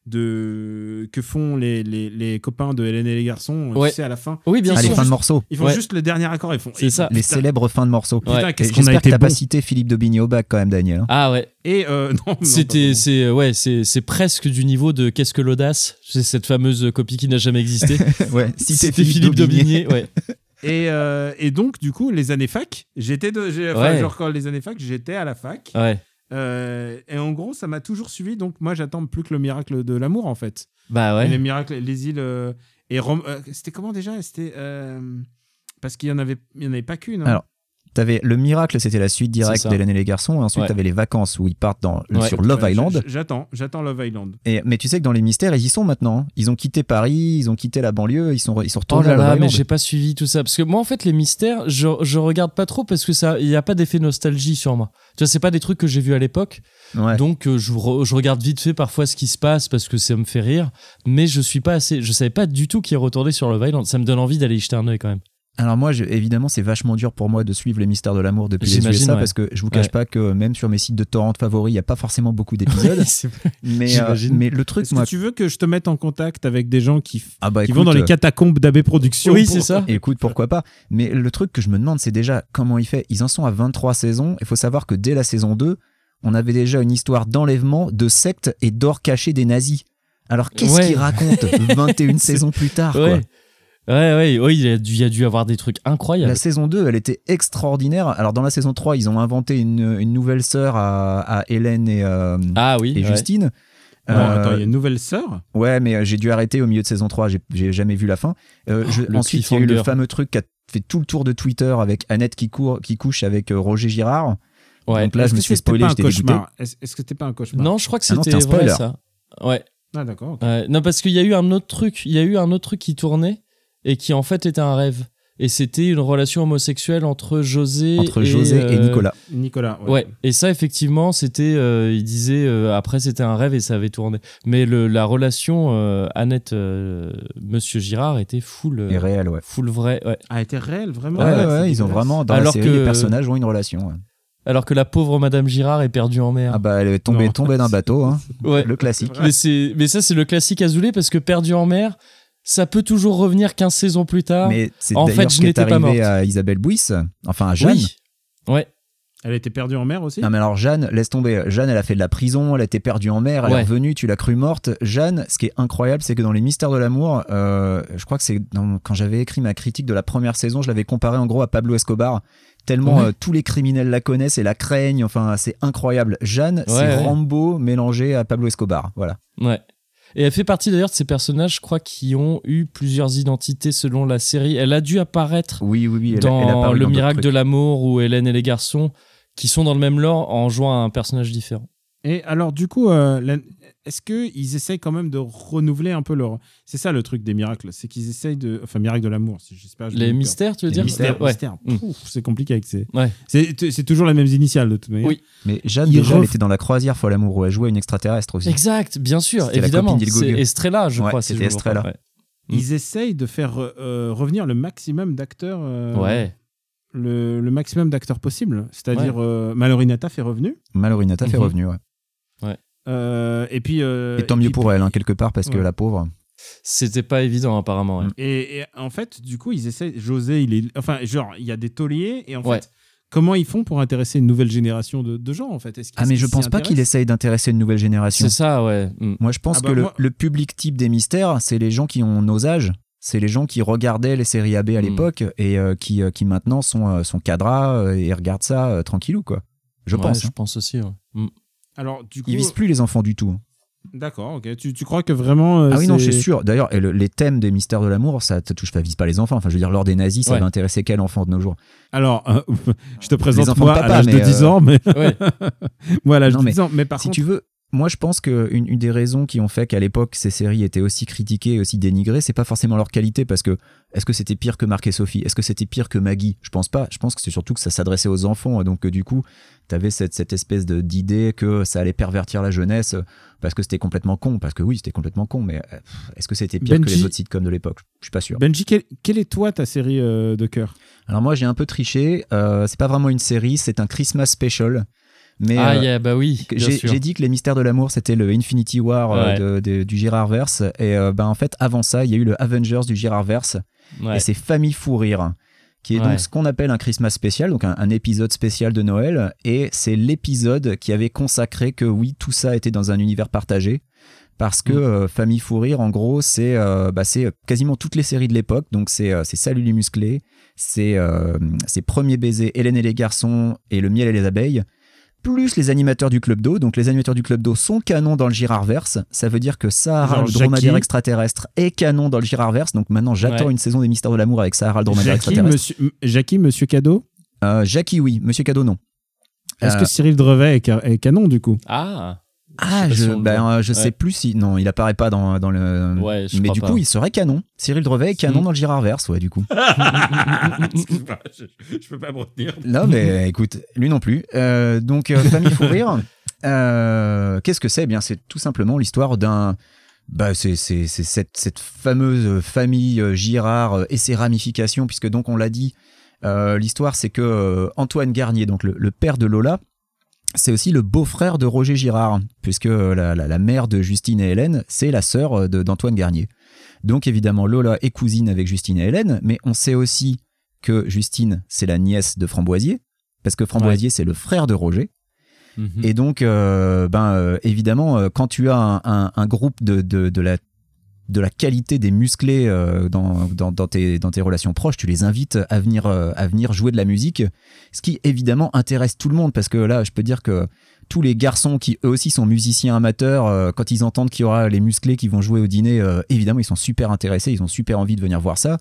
de que font les, les, les copains de Hélène et les garçons, Ouais. tu sais, à la fin. Oui, bien Ils Ah, sont les sûr. fins de morceaux. Ils font Ouais. juste le dernier accord, ils font. C'est ça. Les putain, célèbres fins de morceaux. Ouais. Putain, Et qu'est-ce qu'on a J'espère que été t'as bon. pas cité Philippe d'Aubigny au bac quand même, Daniel. hein. Ah ouais. Et euh, non, non, C'était, c'est, ouais, c'est, c'est presque du niveau de Qu'est-ce que l'audace? C'est cette fameuse copie qui n'a jamais existé. ouais, C'était Philippe Daubigné. Ouais. Et, euh, et donc, du coup, les années fac, j'étais de, enfin, Ouais. genre quand les années fac, j'étais à la fac. ouais. Euh, et en gros, ça m'a toujours suivi. Donc, moi, j'attends plus que le miracle de l'amour, en fait. Bah Et les ouais. miracles, les îles. euh, et Rome- euh, c'était comment déjà? C'était. parce qu'il y en avait, il y en avait pas qu'une. hein. Alors, T'avais le miracle, c'était la suite directe d'Hélène et les garçons. Et ensuite, Ouais. t'avais les vacances où ils partent dans, Ouais. sur Love Ouais, Island. J'attends, j'attends Love Island. Et, mais tu sais que dans les mystères, ils y sont maintenant. Ils ont quitté Paris, ils ont quitté la banlieue, ils sont, ils sont Oh retournés là à Love là, mais j'ai pas suivi tout ça. Parce que moi, en fait, les mystères, je, je regarde pas trop parce que ça, il y a pas d'effet nostalgie sur moi. Tu vois, c'est pas des trucs que j'ai vus à l'époque. Ouais. Donc, euh, je, re- je regarde vite fait parfois ce qui se passe parce que ça me fait rire. Mais je suis pas assez, je savais pas du tout qui est retourné sur Love Island. Ça me donne envie d'aller y jeter un œil quand même. Alors moi, je- évidemment, c'est vachement dur pour moi de suivre les mystères de l'amour depuis les J'imagine, USA ouais. parce que je vous cache Ouais. pas que même sur mes sites de torrent favoris, il n'y a pas forcément beaucoup d'épisodes. mais, euh, J'imagine. mais le truc, moi, que tu veux que je te mette en contact avec des gens qui, ah bah qui écoute, vont dans les euh, catacombes d'AB Productions Oui, pour- c'est ça. Écoute, pourquoi pas. Mais le truc que je me demande, c'est déjà comment il fait. Ils en sont à 23 saisons. Il faut savoir que dès la saison 2, on avait déjà une histoire d'enlèvement, de secte et d'or caché des nazis. Alors qu'est-ce Ouais. qu'il raconte 21 saisons plus tard quoi? Ouais. Ouais, ouais, il y, a dû, il y a dû avoir des trucs incroyables. La saison 2, elle était extraordinaire. Alors dans la saison 3, ils ont inventé une, une nouvelle sœur à, à Hélène et, euh, Ah oui. et ouais. Justine. Non, Euh, attends, il y a une nouvelle sœur? Ouais, mais euh, j'ai dû arrêter au milieu de saison 3, j'ai- jamais vu la fin. Euh, je- le ensuite, il y a eu le fameux truc qui a fait tout le tour de Twitter avec Annette qui, court, qui couche avec Roger Girard. Ouais. Donc là, je me suis un j'étais dégoûté. Est-ce que c'était pas un cauchemar? Non, je crois que Ah non, c'était c'était un vrai spoiler. ça. Ouais. Ah d'accord. Non, parce qu'il y a eu un autre truc. Il y a eu un autre truc qui tournait et qui en fait était un rêve. Et c'était une relation homosexuelle entre José Entre et, José et euh, Nicolas. Nicolas. Ouais. Et ça, effectivement, c'était. euh, il disait euh, après c'était un rêve et ça avait tourné. Mais le, la relation euh, Annette euh, Monsieur Girard était full. euh, Et réel, ouais. full vrai. Ouais. A été réel vraiment. Ouais, ouais, ils ont vraiment, dans Alors la série, que- les personnages ont une relation. ouais. alors que la pauvre Madame Girard est perdue en mer. Ah bah elle est tombée, tombée d'un bateau, hein. ouais. le classique. Mais, c'est, mais ça, c'est le classique Azoulay parce que perdu en mer, ça peut toujours revenir 15 saisons plus tard. Mais c'est En d'ailleurs fait, ce je qui est n'étais pas arrivé morte. à Isabelle Bouis, enfin à Jeanne. Oui. Ouais. Elle était perdue en mer aussi? Non mais alors Jeanne, laisse tomber. Jeanne, elle a fait de la prison, elle a été perdue en mer, elle Ouais. est revenue, tu l'as cru morte. Jeanne, ce qui est incroyable, c'est que dans les Mystères de l'amour, euh, je crois que c'est quand j'avais écrit ma critique de la première saison, je l'avais comparé en gros à Pablo Escobar. Tellement Ouais. euh, tous les criminels la connaissent et la craignent. Enfin, c'est incroyable. Jeanne, c'est ouais. Rambo mélangé à Pablo Escobar. Voilà. Ouais. Et elle fait partie d'ailleurs de ces personnages, je crois, qui ont eu plusieurs identités selon la série. Elle a dû apparaître Oui, oui, oui. elle a- dans elle Le dans miracle de l'amour ou Hélène et les garçons, qui sont dans le même lore en jouant un personnage différent. Et alors, du coup, euh, est-ce qu'ils essayent quand même de renouveler un peu leur. C'est ça le truc des miracles, c'est qu'ils essayent de. Enfin, miracle de l'amour, si j'espère. je Les mystères, tu veux Les dire Mystère, Ouais. mystère. Mm. C'est compliqué avec ces. Ouais. C'est c'est toujours les mêmes initiales de toute manière. Oui. Mais Jeanne, Il déjà, elle ref- était dans la croisière folle amour où elle jouait une extraterrestre aussi. Exact, bien sûr, évidemment. C'est. Estrella, je Ouais, crois. c'était Estrella. Ils essayent de faire euh, revenir le maximum d'acteurs. euh, Ouais. Le, le maximum d'acteurs possible. C'est-à-dire, euh, Mallory Nataf est revenu. Mallory Nataf est Mhm. revenue, ouais. Euh, et puis. euh, Et tant et mieux puis- pour elle, hein, quelque part, parce que la pauvre. C'était pas évident, apparemment. ouais. Mm. Et, et en fait, du coup, ils essaient. José, il est. Enfin, genre, il y a des tauliers. Et en Ouais. fait, comment ils font pour intéresser une nouvelle génération de, de gens, en fait? Ah, mais je pense pas qu'il essaye d'intéresser une nouvelle génération. C'est ça, ouais. Mm. Moi, je pense Ah bah que le, moi- le public type des mystères, c'est les gens qui ont nos âges. C'est les gens qui regardaient les séries AB à Mm. l'époque et euh, qui, euh, qui maintenant sont, euh, sont cadras et regardent ça euh, tranquillou, quoi. Je Ouais, pense. Je hein. pense aussi. ouais. Mm. Alors, du coup. Ils visent plus les enfants du tout. hein. D'accord, ok. Tu, tu crois que vraiment. euh, ah oui, non, c'est- sûr. D'ailleurs, le- les thèmes des mystères de l'amour, ça ne touche pas, vise pas les enfants. Enfin, je veux dire, lors des nazis, ça Ouais. va intéresser quel enfant de nos jours? Alors, euh, je te présente enfants moi de à papa, l'âge de mais, 10 euh, ans, mais. Ouais. moi, à l'âge de mais 10 ans. Mais par si contre. tu veux, moi je pense qu'une une des raisons qui ont fait qu'à l'époque ces séries étaient aussi critiquées et aussi dénigrées, c'est pas forcément leur qualité parce que est-ce que c'était pire que Marc et Sophie? Est-ce que c'était pire que Maggie? Je pense pas. Je pense que c'est surtout que ça s'adressait aux enfants donc euh, du coup, tu avais cette, cette espèce de- d'idée que ça allait pervertir la jeunesse parce que c'était complètement con. Parce que oui, c'était complètement con, mais euh, est-ce que c'était pire que les autres sitcoms de l'époque? Je suis pas sûr. Benji, quelle, quelle est toi ta série euh, de cœur? Alors moi j'ai un peu triché. euh, c'est pas vraiment une série, c'est un Christmas special. Mais Ah, euh, yeah, bah oui. J'ai dit que les mystères de l'amour c'était le Infinity War euh, Ouais. de- de- du Girardverse et euh, ben en fait avant ça il y a eu le Avengers du Girardverse Ouais. et c'est Famille Fou Rire qui est Ouais. donc ce qu'on appelle un Christmas spécial donc un, un épisode spécial de Noël et c'est l'épisode qui avait consacré que oui tout ça était dans un univers partagé parce que Mm. euh, Famille en gros c'est euh, bah, c'est quasiment toutes les séries de l'époque donc c'est euh, Salut les musclés c'est euh, c'est Premier baiser Hélène et les garçons et Le miel et les abeilles plus les animateurs du Club d'eau. Donc les animateurs du Club d'eau sont canons dans le Girardverse. Ça veut dire que Sahara, Genre le dromadaire Jackie. extraterrestre, est canon dans le Girardverse. Donc maintenant, j'attends Ouais. une saison des Mystères de l'amour avec Sahara, le dromadaire Jackie extraterrestre. monsieur, Jackie, Monsieur Cadeau Euh, Jackie, oui. Monsieur Cadeau, non. Est-ce Euh, que Cyril Drevet est, ca- est canon du coup? Ah. Ah, Je ben, euh, je sais plus si. Non, il apparaît pas dans, dans le. Ouais, je Mais du pas. coup, il serait canon. Cyril Drevet est canon dans le Girardverse, ouais, du coup. Excuse-moi, je, je peux pas me retenir. Non, mais écoute, lui non plus. Euh, donc, euh, Famille Fou Rire, euh, qu'est-ce que c'est? Eh bien, c'est tout simplement l'histoire d'un. Bah, c'est c'est- c'est cette, cette fameuse famille Girard et ses ramifications, puisque donc on l'a dit, euh, l'histoire c'est que Antoine Garnier, donc le, le père de Lola, c'est aussi le beau-frère de Roger Girard, puisque euh, la, la- la mère de Justine et Hélène, c'est la sœur euh, d'Antoine Garnier. Donc évidemment, Lola est cousine avec Justine et Hélène, mais on sait aussi que Justine, c'est la nièce de Framboisier, parce que Framboisier, c'est le frère de Roger. Mhm. Et donc, euh, ben, euh, évidemment, quand tu as un, un- un groupe de, de, de la, de la qualité des musclés euh, dans, dans, tes, dans tes relations proches, tu les invites à venir, euh, à venir jouer de la musique, ce qui évidemment intéresse tout le monde, parce que là, je peux dire que tous les garçons qui eux aussi sont musiciens amateurs, euh, quand ils entendent qu'il y aura les musclés qui vont jouer au dîner, évidemment, ils sont super intéressés, ils ont super envie de venir voir ça.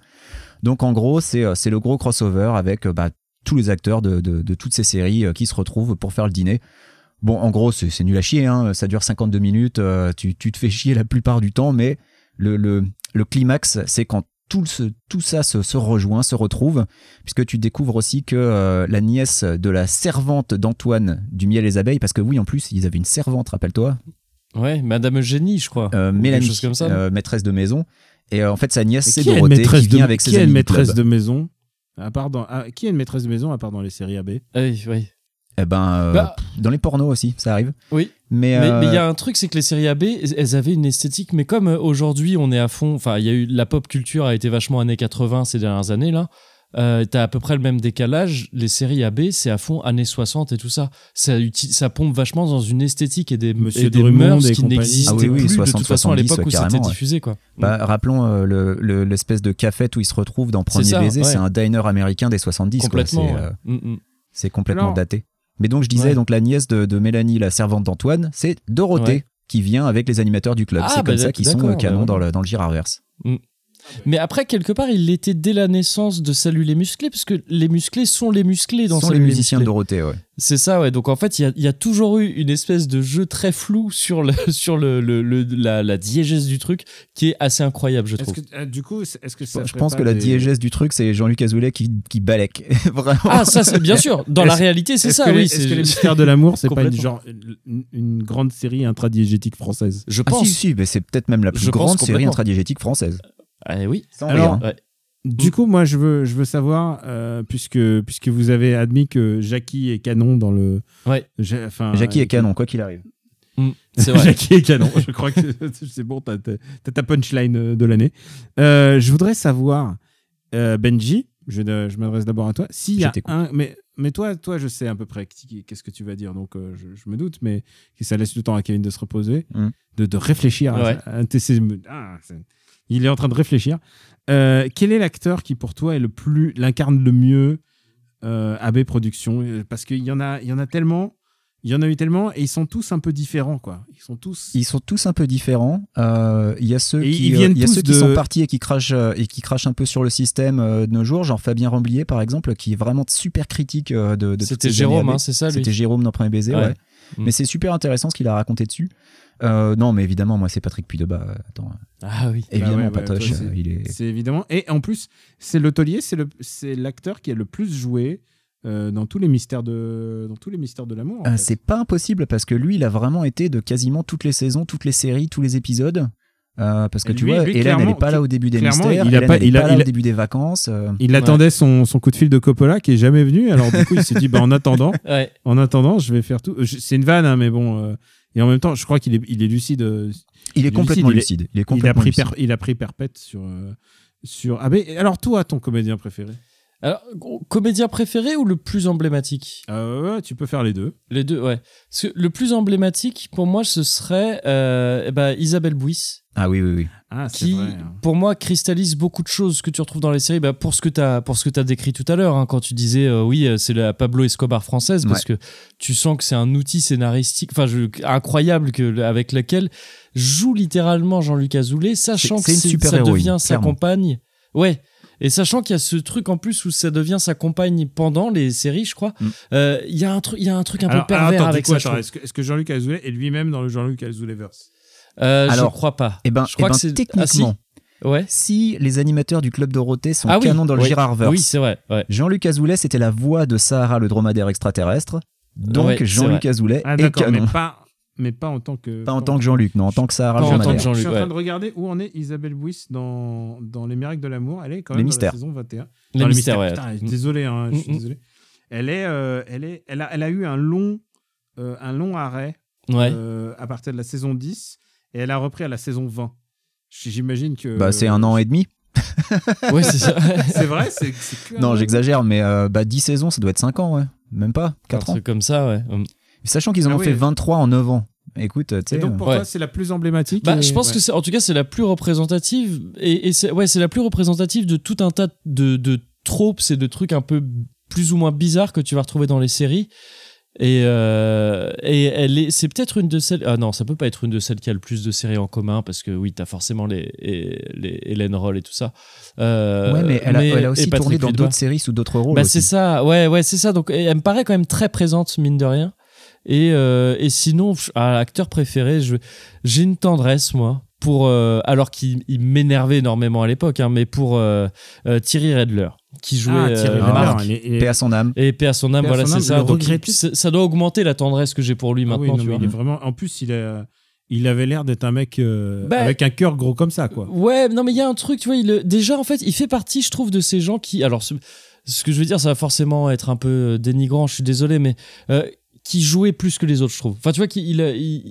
Donc en gros, c'est le gros crossover avec bah, tous les acteurs de, de- toutes ces séries qui se retrouvent pour faire le dîner. Bon, en gros, c'est nul à chier, hein. ça dure 52 minutes, tu, tu te fais chier la plupart du temps, mais le, le, le climax, c'est quand tout, ce, tout ça se, se rejoint, se retrouve, puisque tu découvres aussi que euh, la nièce de la servante d'Antoine du miel et les abeilles, parce que oui, en plus, ils avaient une servante, rappelle-toi, Ouais, Madame Eugénie, je crois. euh, Mélanie, chose comme ça. euh, maîtresse de maison, et euh, en fait, sa nièce, c'est qui est une Dorothée, maîtresse qui vient de, avec qui ses est une amis du maîtresse de maison? À part dans, ah, Qui est une maîtresse de maison à part dans les séries AB Ah oui, oui. Eh ben, euh, Bah- dans les pornos aussi, ça arrive. Oui. Mais, euh, il y a un truc, c'est que les séries AB, elles avaient une esthétique, mais comme euh, aujourd'hui on est à fond, enfin il y a eu la pop culture a été vachement années 80 ces dernières années là. Euh, T'as à peu près le même décalage. Les séries AB, c'est à fond années 60 et tout ça. Ça, pompe vachement dans une esthétique et des, Monsieur et des Drummond mœurs et qui n'existaient Ah oui, oui, plus de 60, toute façon à 70, l'époque où c'était ouais. diffusé quoi. bah, rappelons euh, le- le- l'espèce de café où ils se retrouvent dans Premier ça, baiser, ouais. c'est un diner américain des 70. quoi. Complètement. C'est, ouais. euh, Mm, mm. complètement Alors- daté. Mais donc je disais, Ouais. donc la nièce de, de Mélanie, la servante d'Antoine, c'est Dorothée. Ouais. qui vient avec les animateurs du club. Ah, c'est bah, comme ça qu'ils sont euh, canons dans, le, dans le Girardverse. Mais après, quelque part, il l'était dès la naissance de Salut les musclés, parce que les musclés sont les musclés dans Ce sont les musiciens musclés. Dorothée, ouais. C'est ça, ouais. Donc en fait, il y a, il y a toujours eu une espèce de jeu très flou sur, le, sur le, le- le- la, la diégèse du truc qui est assez incroyable, je trouve. que, euh, du coup, est-ce que ça je pense que la diégèse du truc, c'est Jean-Luc Azoulay qui, qui balèque. Vraiment. Ah, ça, c'est bien sûr. Dans la réalité, c'est ça, les- oui. Est-ce que les mystères de l'amour, c'est pas une, genre, une, une grande série intradiégétique française? Je Ah, pense. si, si, mais c'est peut-être même la plus Je grande série intradiégétique française. Ah, oui. Sans Alors, rire, hein. Ouais. Du coup, moi, je veux, je veux savoir, euh, puisque, puisque vous avez admis que Jackie est canon dans le. Ouais. Ja- enfin, Jackie est euh, canon, quoi qu'il arrive. Mm, c'est vrai. Jackie est canon. Je crois que c'est bon, t'as t'as- t'as ta punchline euh, de l'année. Euh, je voudrais savoir, euh, Benji, je, je m'adresse d'abord à toi. S'il y a un, mais, mais toi, toi, je sais à peu près qu'est-ce que tu vas dire, donc euh, je, je me doute, mais que ça laisse du temps à Kevin de se reposer, Mm. de, de réfléchir. à- Ouais. à ces- ah, c'est- il est en train de réfléchir. Euh, quel est l'acteur qui, pour toi, est le plus, l'incarne le mieux euh, AB Productions? Euh, Parce qu'il y en a, il y en a tellement. Il y en a eu tellement et ils sont tous un peu différents, quoi. Ils sont tous. Ils sont tous un peu différents. Euh, Il y a ceux Et qui, ils euh, viennent il y a tous ceux qui sont partis et qui crachent et qui crachent un peu sur le système euh, de nos jours, genre Fabien Ramblier par exemple, qui est vraiment super critique euh, de. C'était Jérôme, hein, c'est ça, lui? C'était Jérôme dans Premier Baiser, Ouais. ouais. Mm. Mais c'est super intéressant ce qu'il a raconté dessus. Euh, non, mais évidemment, moi c'est Patrick Puydeba. euh, Attends, Ah oui. évidemment, ouais, ouais, Patoche, euh, il est. C'est évidemment. Et en plus, c'est l'hôtelier, c'est l'acteur qui a le plus joué euh, dans tous les mystères de, dans tous les mystères de l'amour. Euh, c'est pas impossible parce que lui, il a vraiment été de quasiment toutes les saisons, toutes les séries, tous les épisodes. Euh, parce que Et tu lui- vois, lui, Hélène, elle n'est pas là au début des mystères, il a Hélène, pas- il a- pas là il a- au début des vacances. euh, Il attendait son, son coup de fil de Coppola qui est jamais venu. Alors du coup, il s'est dit, bah, en attendant, Ouais. en attendant, je vais faire tout. Je- C'est une vanne, hein, mais bon. Et en même temps, je crois qu'il est, il est lucide. euh, Il est Lucide, complètement il est- lucide. Il est il a complètement pris, lucide. per- il a pris perpète sur, euh, sur. Ah, mais alors toi, ton comédien préféré? Alors, comédien préféré ou le plus emblématique? Euh, ouais, Tu peux faire les deux. Les deux, ouais. Parce que le plus emblématique, pour moi, ce serait euh, eh ben, Isabelle Bouis, Ah oui, oui, oui. Ah, qui, vrai. hein. pour moi, cristallise beaucoup de choses que tu retrouves dans les séries. Bah, pour ce que tu as, décrit tout à l'heure, hein, quand tu disais, euh, oui, c'est la Pablo Escobar française, parce que tu sens que c'est un outil scénaristique enfin, je- incroyable que, avec lequel joue littéralement Jean-Luc Azoulay, sachant que c'est une super ça héroïne, devient sa compagne. Ouais. Et sachant qu'il y a ce truc en plus où ça devient sa compagne pendant les séries, je crois, Mm. euh, il y, a un truc- il y a un truc un Alors, peu alors, pervers attends, avec coup, ça. Est-ce que, Jean-Luc Azoulay est lui-même dans le Jean-Luc Azoulay-verse Euh, Alors, je crois pas. Eh ben, je crois eh ben, que c'est techniquement, Ah, si ouais. si les animateurs du Club Dorothée sont Ah oui, canons dans le oui. Girardverse, Oui, c'est vrai. Ouais. Jean-Luc Azoulay, c'était la voix de Sahara, le dromadaire extraterrestre. Donc Ouais, c'est Jean-Luc Azoulay Ah, est mais canon. pas, mais pas en tant que. Pas en tant que Jean-Luc, non, en tant que en tant. Jean-Luc, Je suis en train ouais. de regarder où en est Isabelle Bouis dans, dans Les Miracles de l'amour. Elle est quand Les même dans la saison 21. Les mystères, ouais. Putain. Désolé, hein, je suis Mm, mm. désolé. Elle, est, euh, elle, est, elle, a, elle a eu un long, euh, un long arrêt Ouais. euh, à partir de la saison 10 et elle a repris à la saison 20. J- J'imagine que. Bah, c'est un an et demi. ouais, c'est ça. C'est vrai c'est, Non, j'exagère, mais euh, bah, 10 saisons, ça doit être 5 ans, ouais. Même pas, un 4 ans. truc comme ça, ouais. Sachant qu'ils en Ah ont oui. fait 23 en 9 ans. Écoute, tu Et sais. donc pour Ouais. toi, c'est la plus emblématique. Bah, et- je pense ouais. que c'est, en tout cas, c'est la plus représentative et, et c'est, ouais, c'est la plus représentative de tout un tas de, de tropes et de trucs un peu plus ou moins bizarres que tu vas retrouver dans les séries. Et, euh, et elle est, c'est peut-être une de celles. Ah non, ça peut pas être une de celles qui a le plus de séries en commun parce que oui, t'as forcément les, et- les Hélène Roll et tout ça. Euh, ouais, mais elle a, elle a aussi tourné dans d'autres séries sous d'autres rôles. Bah c'est ça, ouais, ouais, c'est ça. Donc elle me paraît quand même très présente, mine de rien. Et, euh, et sinon, pff, ah, acteur préféré, je, j'ai une tendresse, moi, pour. euh, alors qu'il il m'énervait énormément à l'époque, hein, mais pour euh, euh, Thierry Redler, qui jouait Ah, Thierry euh, Redler, Marc. il est- Paix à son âme. Et paix à son âme, Paix à voilà, son c'est ça. Donc, il- ça doit augmenter la tendresse que j'ai pour lui Ah oui, maintenant, non, tu vois. il est vraiment. En plus, il est, il avait l'air d'être un mec euh, Bah, avec un cœur gros comme ça, quoi. Ouais, non, mais il y a un truc, tu vois, il, déjà, en fait, il fait partie, je trouve, de ces gens qui. Alors, ce, ce que je veux dire, ça va forcément être un peu dénigrant, je suis désolé, mais. euh, qui jouait plus que les autres, je trouve. Enfin, tu vois, qu'il, il,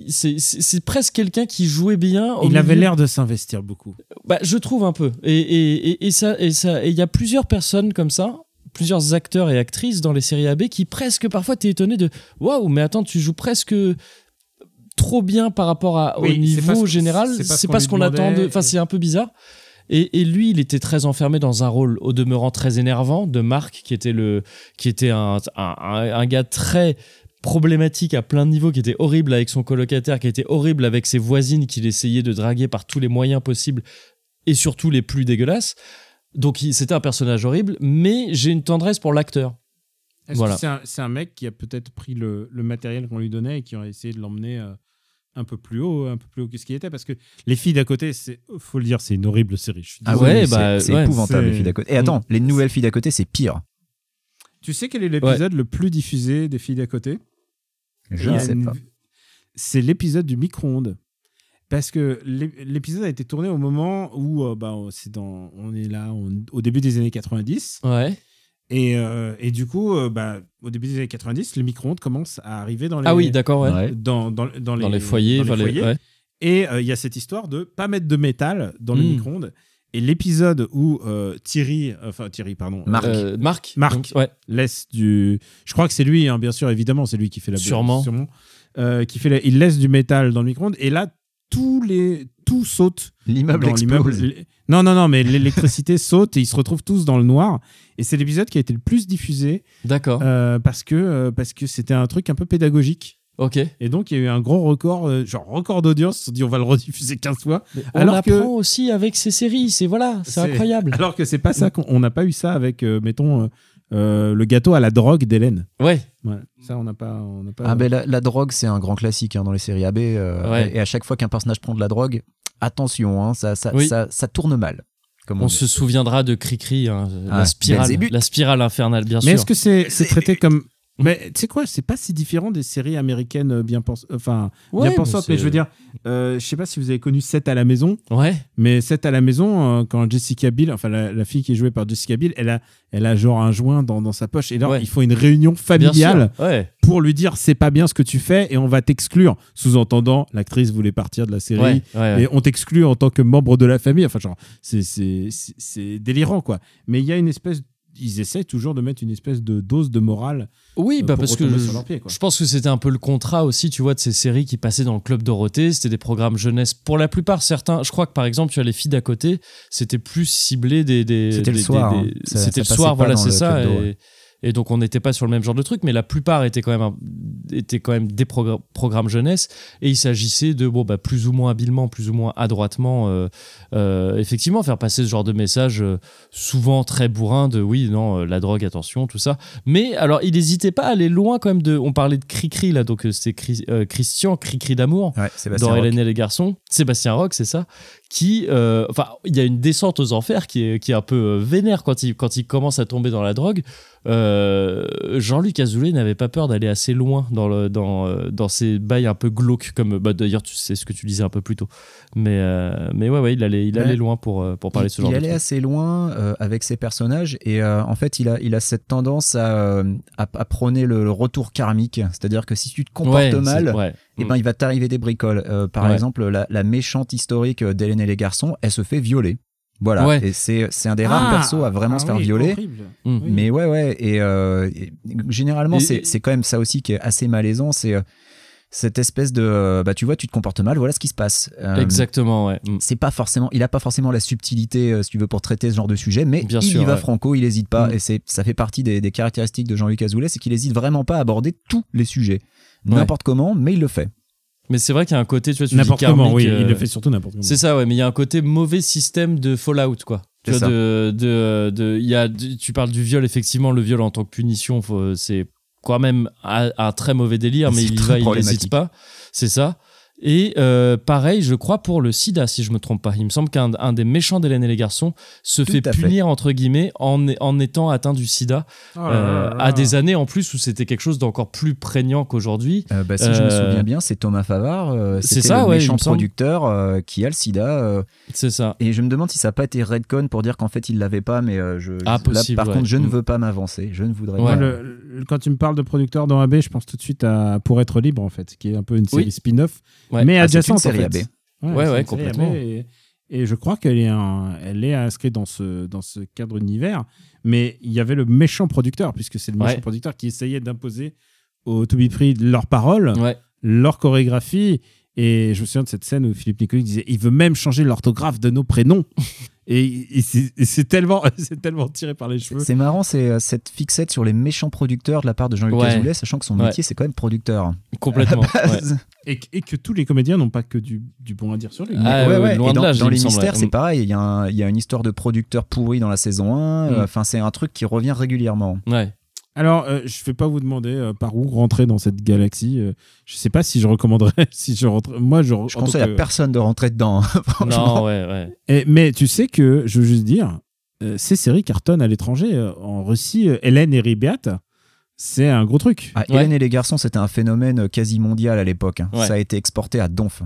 il- c'est, presque quelqu'un qui jouait bien. Il avait l'air de s'investir beaucoup. Bah, je trouve un peu. Et, et, et, ça, et ça, et il y a plusieurs personnes comme ça, plusieurs acteurs et actrices dans les séries AB qui presque parfois t'es étonné de waouh, mais attends, tu joues presque trop bien par rapport à, Oui, au niveau général. c'est pas ce qu'on attend. De... Enfin, c'est un peu bizarre. Et, et lui, il était très enfermé dans un rôle au demeurant très énervant de Marc, qui était le, qui était un- un gars très problématique à plein de niveaux, qui était horrible avec son colocataire, qui était horrible avec ses voisines qu'il essayait de draguer par tous les moyens possibles et surtout les plus dégueulasses. Donc c'était un personnage horrible, mais j'ai une tendresse pour l'acteur. Est-ce Voilà. que c'est un, c'est un mec qui a peut-être pris le, le matériel qu'on lui donnait et qui a essayé de l'emmener euh, un peu plus haut, un peu plus haut que ce qu'il était? Parce que Les filles d'à côté, c'est, faut le dire, c'est une horrible série. Je suis Ah ouais, c'est- bah, c'est ouais, épouvantable c'est- les filles d'à côté. Et attends, les nouvelles filles d'à côté, c'est pire. Tu sais quel est l'épisode le plus diffusé des filles d'à côté? Je ne a sais une- pas. C'est l'épisode du micro-ondes. Parce que l'é- l'épisode a été tourné au moment où euh, bah, c'est dans, on est là on- au début des années 90. Ouais. Et, euh, et du coup, euh, bah, au début des années 90, le micro-ondes commence à arriver dans les, Ah oui, d'accord, ouais. Ouais. dans, dans, dans les, Dans les foyers, dans les enfin, les- foyers. ouais. Et euh, il y a cette histoire de pas mettre de métal dans le Mm. micro-ondes. Et l'épisode où euh, Thierry, enfin Thierry, pardon, Marc. Euh, Marc. Marc. donc, ouais. laisse du. Je crois que c'est lui, hein, bien sûr, évidemment, c'est lui qui fait la. Sûrement. Euh, qui fait la- Il laisse du métal dans le micro-ondes et là, tous les... tout saute L'immeuble explose. Non, non, non, mais l'électricité saute et ils se retrouvent tous dans le noir. Et c'est l'épisode qui a été le plus diffusé D'accord. euh, parce que euh, parce que c'était un truc un peu pédagogique. Ok. Et donc, il y a eu un gros record, euh, genre record d'audience. Ils se sont dit, on va le rediffuser 15 fois. On Alors que- apprend aussi avec ces séries. C'est voilà, c'est incroyable. Alors que c'est pas ça qu'on on n'a pas eu ça avec, euh, mettons, euh, le gâteau à la drogue d'Hélène. Ouais. Ça, on n'a pas, on. Ah ben la, la drogue, c'est un grand classique hein, dans les séries AB. euh, Ouais. Et à chaque fois qu'un personnage prend de la drogue, attention, hein, ça, ça, Oui. ça, ça tourne mal. Comme on, On se souviendra de Cricri, hein, Ah, la spirale, la spirale infernale, bien Mais sûr. est-ce que c'est c'est traité comme. Mais tu sais quoi, c'est pas si différent des séries américaines euh, bien, pens- enfin, Ouais, bien pensantes. Mais je veux dire, euh, je sais pas si vous avez connu 7 à la maison, Ouais. mais 7 à la maison, euh, quand Jessica Biel, enfin la, la fille qui est jouée par Jessica Biel, elle a, elle a genre un joint dans, dans sa poche. Et là, Ouais. ils font une réunion familiale. Ouais. pour lui dire c'est pas bien ce que tu fais et on va t'exclure. Sous-entendant, l'actrice voulait partir de la série. Et on t'exclut en tant que membre de la famille. Enfin, genre, c'est délirant, quoi. Mais il y a une espèce. Ils essaient toujours de mettre une espèce de dose de morale Oui, euh, bah parce que je, sur leurs pieds, quoi. je pense que c'était un peu le contrat aussi, tu vois, de ces séries qui passaient dans le club Dorothée. C'était des programmes jeunesse pour la plupart. Certains, je crois que par exemple, tu as les filles d'à côté, c'était plus ciblé des. des C'était le soir, hein. C'était ça le soir, voilà, c'est ça. Club Do, Et, ouais. Et donc on n'était pas sur le même genre de truc, mais la plupart étaient quand même, un- étaient quand même des progr- programmes jeunesse. Et il s'agissait de, bon, bah, plus ou moins habilement, plus ou moins adroitement, euh, euh, effectivement, faire passer ce genre de message euh, souvent très bourrin de oui, non, la drogue, attention, tout ça. Mais alors, il n'hésitait pas à aller loin quand même de. On parlait de Cricri là, donc c'est Cri- euh, Christian, Cricri d'amour. Ouais, Dans. Hélène et les garçons, Sébastien Roch, c'est ça, qui, euh, enfin, il y a une descente aux enfers qui est, qui est un peu euh, vénère quand il, quand il commence à tomber dans la drogue. Euh, Jean-Luc Azoulay n'avait pas peur d'aller assez loin dans, le, dans, dans ces bails un peu glauques, comme bah, d'ailleurs, tu sais ce que tu disais un peu plus tôt. Mais, euh, mais ouais, ouais, il allait, il Ouais. allait loin pour, pour parler de ce il, genre il de allait trucs. assez loin avec ses personnages et en fait il a, il a cette tendance à, à, à prôner le, le retour karmique c'est-à-dire que si tu te comportes Ouais, mal ouais. eh ben, il va t'arriver des bricoles Euh, par Ouais. exemple la, la méchante historique d'Hélène et les garçons elle se fait violer voilà Ouais. et c'est c'est un des rares persos à vraiment ah se faire oui, violer horrible. Mm. Oui. mais ouais ouais et, euh, et généralement Et- c'est c'est quand même ça aussi qui est assez malaisant c'est euh, cette espèce de bah tu vois tu te comportes mal voilà ce qui se passe Euh, Exactement, ouais. Mm. c'est pas forcément il a pas forcément la subtilité euh, si tu veux pour traiter ce genre de sujet mais Bien il sûr, y va ouais. franco il hésite pas Mm. et c'est ça fait partie des, des caractéristiques de Jean-Luc Azoulay c'est qu'il hésite vraiment pas à aborder tous les sujets Ouais. n'importe comment mais il le fait Mais c'est vrai qu'il y a un côté, tu vois, tu dis N'importe comment, oui. euh, Il le fait surtout n'importe comment. C'est ça, ouais, mais il y a un côté mauvais système de Fallout, quoi. Tu, C'est vois, ça. de, de, y a, tu parles du viol, effectivement, le viol en tant que punition, c'est quand même un, un très mauvais délire, mais il y va, il n'hésite pas. C'est ça. Et euh, pareil, je crois pour le sida, si je me trompe pas. Il me semble qu'un un des méchants d'Hélène et les garçons se Tout fait punir, entre guillemets, en, en étant atteint du sida. Oh là euh, là là. à des années en plus où c'était quelque chose d'encore plus prégnant qu'aujourd'hui. Euh, bah, si je me souviens bien, c'est Thomas Favard, euh, c'est ça, le ouais, méchant producteur euh, qui a le sida. euh, C'est ça. et je me demande si ça n'a pas été redcon pour dire qu'en fait il l'avait pas, mais euh, je, Ah, là, possible, par ouais. contre je ne Mm. veux pas m'avancer, je ne voudrais Ouais. Pas. le- le- quand tu me parles de producteur dans AB, je pense tout de suite à Pour être libre, en fait, qui est un peu une série Oui. spin-off, Ouais. mais Ah, c'est adjacente. une série en fait. AB. Ouais, c'est ouais, complètement. Et, et je crois qu'elle est, un- elle est inscrite dans ce, dans ce cadre d'univers, mais il y avait le méchant producteur, puisque c'est le méchant producteur qui essayait d'imposer au To Be Free leurs paroles, leur chorégraphie. Et je me souviens de cette scène où Philippe Nicoli disait il veut même changer l'orthographe de nos prénoms. et et c'est tellement, c'est tellement tiré par les cheveux. C'est marrant, c'est euh, cette fixette sur les méchants producteurs de la part de Jean-Luc Ouais. Azoulay, sachant que son Ouais. métier c'est quand même producteur. Complètement. Ouais. Et, et que tous les comédiens n'ont pas que du, du bon à dire sur lui. Ah, ouais, loin Et de dans, là, dans les mystères, c'est pareil. Il y, a un- il y a une histoire de producteur pourri dans la saison 1. Mm. Enfin, c'est un truc qui revient régulièrement. Ouais. Alors, euh, je vais pas vous demander euh, par où rentrer dans cette galaxie. euh, je sais pas si je recommanderais. si je rentre... Moi, je, Je conseille à personne de rentrer dedans. franchement. Non, ouais, ouais. Et- mais tu sais que, je veux juste dire, euh, ces séries cartonnent à l'étranger. euh, en Russie, euh, Hélène et Ribeat, c'est un gros truc. Ah, Ouais. Hélène et les garçons, c'était un phénomène quasi mondial à l'époque. hein. Ouais. Ça a été exporté à donf.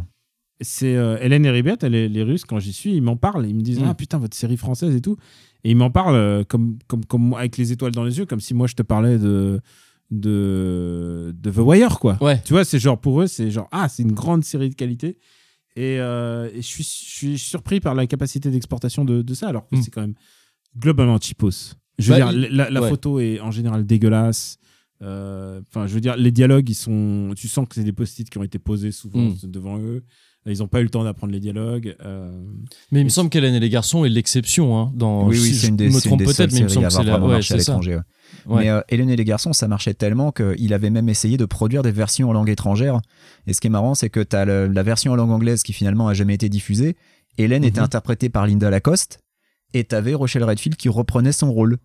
C'est euh, Hélène et Ribeat, les, les Russes, quand j'y suis, ils m'en parlent. Ils me disent Mm. Ah putain, votre série française et tout. Et ils m'en parlent euh, comme, comme, comme avec les étoiles dans les yeux, comme si moi je te parlais de, de, de The Wire, quoi. Ouais. Tu vois, c'est genre pour eux, c'est genre ah, c'est une grande série de qualité. Et, euh, et je, suis, je suis surpris par la capacité d'exportation de, de ça, alors que Mm. c'est quand même globalement cheapos. Je veux Bah, dire, il- la, la ouais. photo est en général dégueulasse. Enfin, je veux dire, les dialogues, ils sont. Tu sens que c'est des post-it qui ont été posés souvent Mm. devant eux. Ils n'ont pas eu le temps d'apprendre les dialogues. euh, Mais il me semble qu'Hélène et les garçons est l'exception. Hein, dans, oui, oui, si c'est je une des, me c'est une trompe des peut-être, mais il me séries semble à que c'est la. Ouais, l'étranger. ouais. Ouais. Mais euh, Hélène et les garçons, ça marchait tellement qu'il avait même essayé de produire des versions en langue étrangère. Et ce qui est marrant, c'est que tu as la version en langue anglaise qui finalement a jamais été diffusée. Hélène était Mhm. interprétée par Linda Lacoste. Et t'avais Rochelle Redfield qui reprenait son rôle.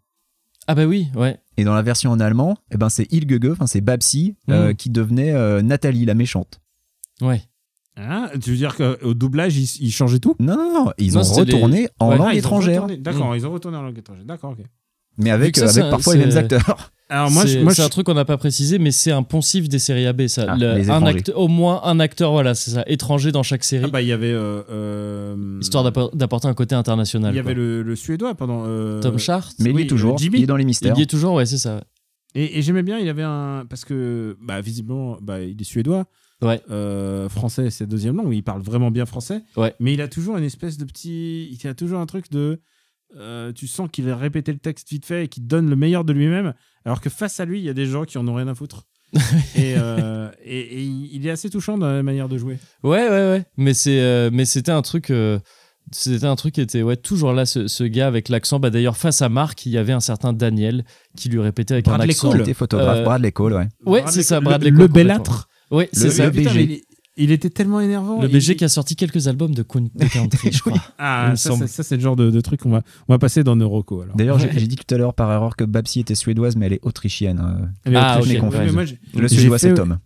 Ah bah oui, ouais. Et dans la version en allemand, eh ben c'est Ilgege, enfin c'est Babsi, euh, Mhm. qui devenait euh, Nathalie, la méchante. Ouais. Hein, tu veux dire qu'au doublage, ils, ils changeaient tout? Non, non, non, ils Non, ont retourné en Ouais. langue Ah, étrangère, D'accord, ils ont retourné en langue étrangère. D'accord, ok. mais avec, ça, euh, avec parfois les mêmes acteurs. Alors moi, c'est je- un truc qu'on n'a pas précisé, mais c'est un poncif des séries AB. Ça. Ah, Le- un acte- au moins un acteur, voilà, c'est ça, étranger dans chaque série, Ah bah, il y avait. euh, euh, histoire d'appor- d'apporter un côté international. Il y avait le, le suédois pendant. euh, Tom Chart. Mais il oui, est toujours, euh, Jimmy. il est dans les Il mystères. y est toujours, ouais, c'est ça. Et, et j'aimais bien, il y avait un. Parce que, bah, visiblement, bah, il est suédois. Ouais. Euh, français, c'est deuxième langue. Il parle vraiment bien français. Ouais. Mais il a toujours une espèce de petit. Il a toujours un truc de. euh, tu sens qu'il va répéter le texte vite fait et qu'il donne le meilleur de lui-même. Alors que face à lui, il y a des gens qui en ont rien à foutre. et, euh, et, et il est assez touchant dans la manière de jouer. Ouais, ouais, ouais. Mais c'est, euh, mais c'était un truc. euh, c'était un truc qui était ouais, toujours là, ce, ce gars avec l'accent. Bah, D'ailleurs, face à Marc, il y avait un certain Daniel qui lui répétait avec Bradley un accent. Cole. C'était photographe, Euh, Bradley Cole, ouais. Ouais, c'est ça, Bradley le, Cole, le bellâtre. Ouais, c'est Le- ça. le Putain, BG. mais il, il était tellement énervant. Le Il- BG qui a sorti quelques albums de, coun- de country, je crois. il Ah, me ça, semble. ça, ça, c'est le genre de, de truc qu'on va, on va passer dans Neuroco. Alors. D'ailleurs, j'ai Ouais. j'ai dit tout à l'heure par erreur que Babsi était suédoise, mais elle est autrichienne. euh. Elle est Ah, autrichienne. ok, Ouais, mais moi, j'ai- Le J'ai suédois, fait- c'est Tom.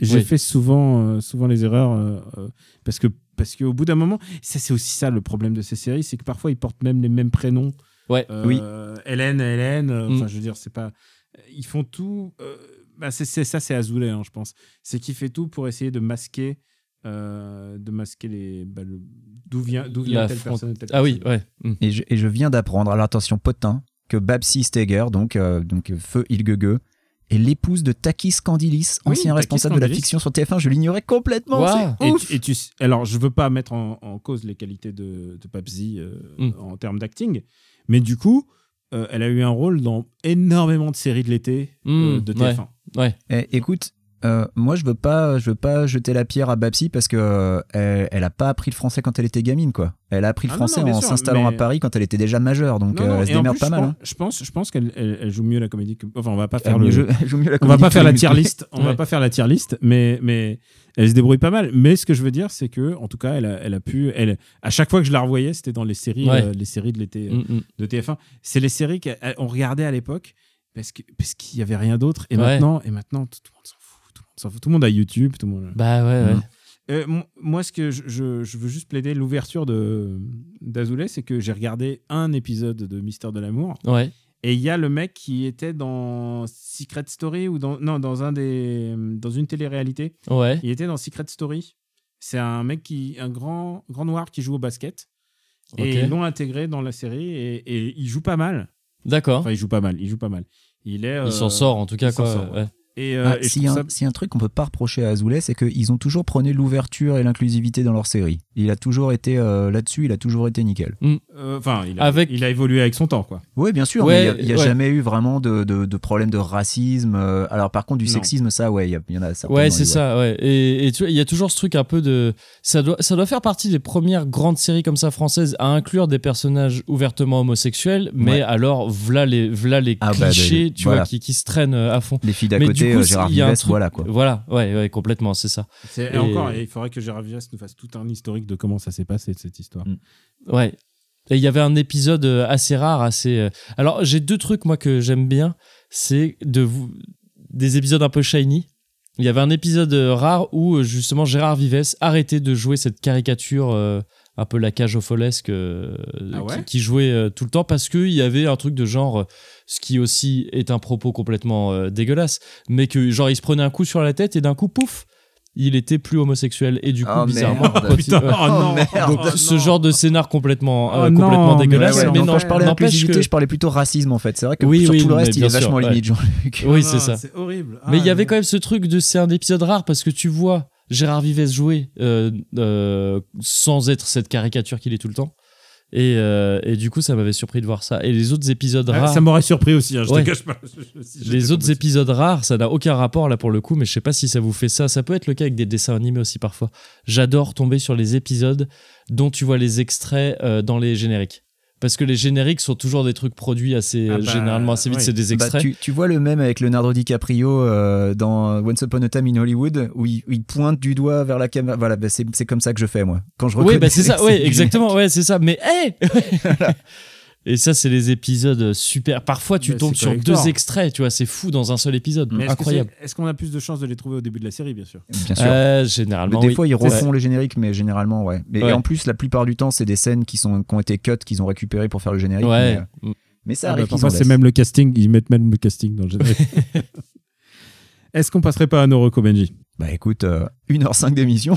J'ai Oui. fait souvent, euh, souvent les erreurs euh, euh, parce que parce qu'au bout d'un moment, ça c'est aussi ça le problème de ces séries, c'est que parfois ils portent même les mêmes prénoms. Ouais. Euh, Oui. Hélène, Hélène. euh, Mm. Enfin, je veux dire, c'est pas. Ils font tout. euh, bah, c'est ça, c'est Azoulay, hein, je pense. C'est qu'il fait tout pour essayer de masquer, euh, de masquer les. bah, le- d'où vient, d'où vient telle front- personne. telle Ah oui, personne. ouais. Mm. Et je, et je viens d'apprendre, alors attention, potin, que Babsi Steger, donc, euh, donc euh, Feu Ilgege, est l'épouse de Takis Candilis, Oui, ancien Takis responsable de la fiction sur TF1. Je l'ignorais complètement. Et ouf. tu, et tu- alors, je veux pas mettre en, en cause les qualités de, de Papsi euh, Mm. en termes d'acting, mais du coup, euh, elle a eu un rôle dans énormément de séries de l'été euh, Mm, de ouais. TF1. Ouais. Eh, écoute, euh, moi je veux pas, je veux pas jeter la pierre à Babsi parce que euh, elle, elle a pas appris le français quand elle était gamine, quoi. Elle a appris le Ah français non, en s'installant mais- à Paris quand elle était déjà majeure, donc Non, euh, elle se démerde plus, pas je mal. pense- hein. Je pense, je pense qu'elle elle- elle joue mieux la comédie que. Enfin, on va pas faire Elle le. joue mieux la On va pas faire la tier list. On va pas faire la tier list, mais mais elle se débrouille pas mal. Mais ce que je veux dire, c'est que en tout cas, elle a, elle a pu. Elle, à chaque fois que je la revoyais, c'était dans les séries, Ouais. euh, les séries de l'été Mm, mm. de TF1. C'est les séries qu'on regardait à l'époque parce que parce qu'il y avait rien d'autre. Et Ouais. maintenant, et maintenant, tout, tout le monde s'en fout. Tout le monde s'en fout. Tout le monde a YouTube. Tout le monde. Bah ouais, ouais. Mm. Euh, mo- moi, ce que je, je- je veux juste plaider l'ouverture de d'Azoulay, c'est que j'ai regardé un épisode de Mystère de l'amour Ouais. et il y a le mec qui était dans Secret Story ou dans non dans un des dans une télé-réalité. Ouais. Il était dans Secret Story. C'est un mec qui un grand grand noir qui joue au basket et Ok. ils l'ont intégré dans la série et, et il joue pas mal. D'accord. Enfin, il joue pas mal. Il joue pas mal. Il est. Il euh, s'en sort en tout cas s'en quoi. sort, ouais. Et, euh, Ah, et ça- un- truc qu'on peut pas reprocher à Azoulay, c'est qu'ils ont toujours prôné l'ouverture et l'inclusivité dans leur série. Il a toujours été euh, là-dessus, il a toujours été nickel. euh, Enfin, il, a- Avec- il a évolué avec son temps, quoi. Oui, bien sûr, Ouais, mais il n'y a, ouais. jamais eu vraiment de, de, de problème de racisme. euh, Alors, par contre, du Non. sexisme, ça, ouais, il y, en a certainement. Ouais, c'est ça, ouais. Et, et tu vois, il y a toujours ce truc un peu de. Ça doit, ça doit faire partie des premières grandes séries comme ça françaises à inclure des personnages ouvertement homosexuels, mais Ouais. alors, voilà les, v'là les Ah bah, clichés, les- tu voilà. vois, qui, qui se traînent euh, à fond. Les filles d'à Mais côté, du coup, euh, Gérard Vives, truc- voilà quoi. Voilà, ouais, ouais, complètement, c'est ça. C'est- Et- Et encore, il faudrait que Gérard Vives nous fasse tout un historique de comment ça s'est passé, cette histoire. Mm. Ouais. Et il y avait un épisode euh, assez rare, assez. euh, Alors, j'ai deux trucs, moi, que j'aime bien. C'est de vous... des épisodes un peu shiny. Il y avait un épisode rare où, justement, Gérard Vives arrêtait de jouer cette caricature euh, un peu la cage au folesque euh, Ah ouais qui, qui jouait euh, tout le temps parce qu'il y avait un truc de genre, euh, ce qui aussi est un propos complètement euh, dégueulasse, mais que, genre, il se prenait un coup sur la tête et d'un coup, pouf, il était plus homosexuel. Et du coup, Oh, bizarrement. merde. Oh putain, Ouais. oh non, merde. Donc, ce genre de scénar complètement, Oh euh, non, mais dégueulasse. ouais, mais non, je parlais que- je parlais plutôt racisme en fait. C'est vrai que Oui, sur oui, tout le reste, il est sûr, vachement ouais. limite, Jean-Luc. Oui, c'est ça. C'est horrible. Mais il y Ah, avait quand même ce truc de c'est un épisode rare parce que tu vois Gérard Vives jouer euh, euh, sans être cette caricature qu'il est tout le temps. Et, euh, et du coup, ça m'avait surpris de voir ça. Et les autres épisodes Ah, rares, Ça m'aurait surpris aussi, hein, je Ouais. te cache pas. Les autres épisodes rares, ça n'a aucun rapport là pour le coup, mais je sais pas si ça vous fait ça. Ça peut être le cas avec des dessins animés aussi parfois. J'adore tomber sur les épisodes dont tu vois les extraits euh, dans les génériques. Parce que les génériques sont toujours des trucs produits assez Ah euh, bah, généralement assez vite, c'est des Bah, extraits. tu, tu vois le même avec Leonardo DiCaprio euh, dans Once Upon a Time in Hollywood où il, où il pointe du doigt vers la caméra. Voilà, bah, c'est c'est comme ça que je fais moi. Quand je Oui, bah c'est ça, ouais, exactement, ouais, c'est ça. Mais hey Et ça, c'est les épisodes super. Parfois, tu Bah, tombes sur deux extraits, tu vois, c'est fou dans un seul épisode. Mais est-ce Incroyable. Est-ce qu'on a plus de chances de les trouver au début de la série, bien sûr Bien sûr. Euh, généralement, des oui. fois, ils refont les génériques, mais généralement, ouais. Mais Ouais. et en plus, la plupart du temps, c'est des scènes qui, sont, qui ont été cut, qu'ils ont récupérées pour faire le générique. Ouais. Mais, euh, mais ça Ah bah, arrive qu'ils Parfois, c'est même le casting. Ils mettent même le casting dans le générique. Est-ce qu'on passerait pas à nos recos, Benji? Bah écoute, euh, 1h05 d'émission,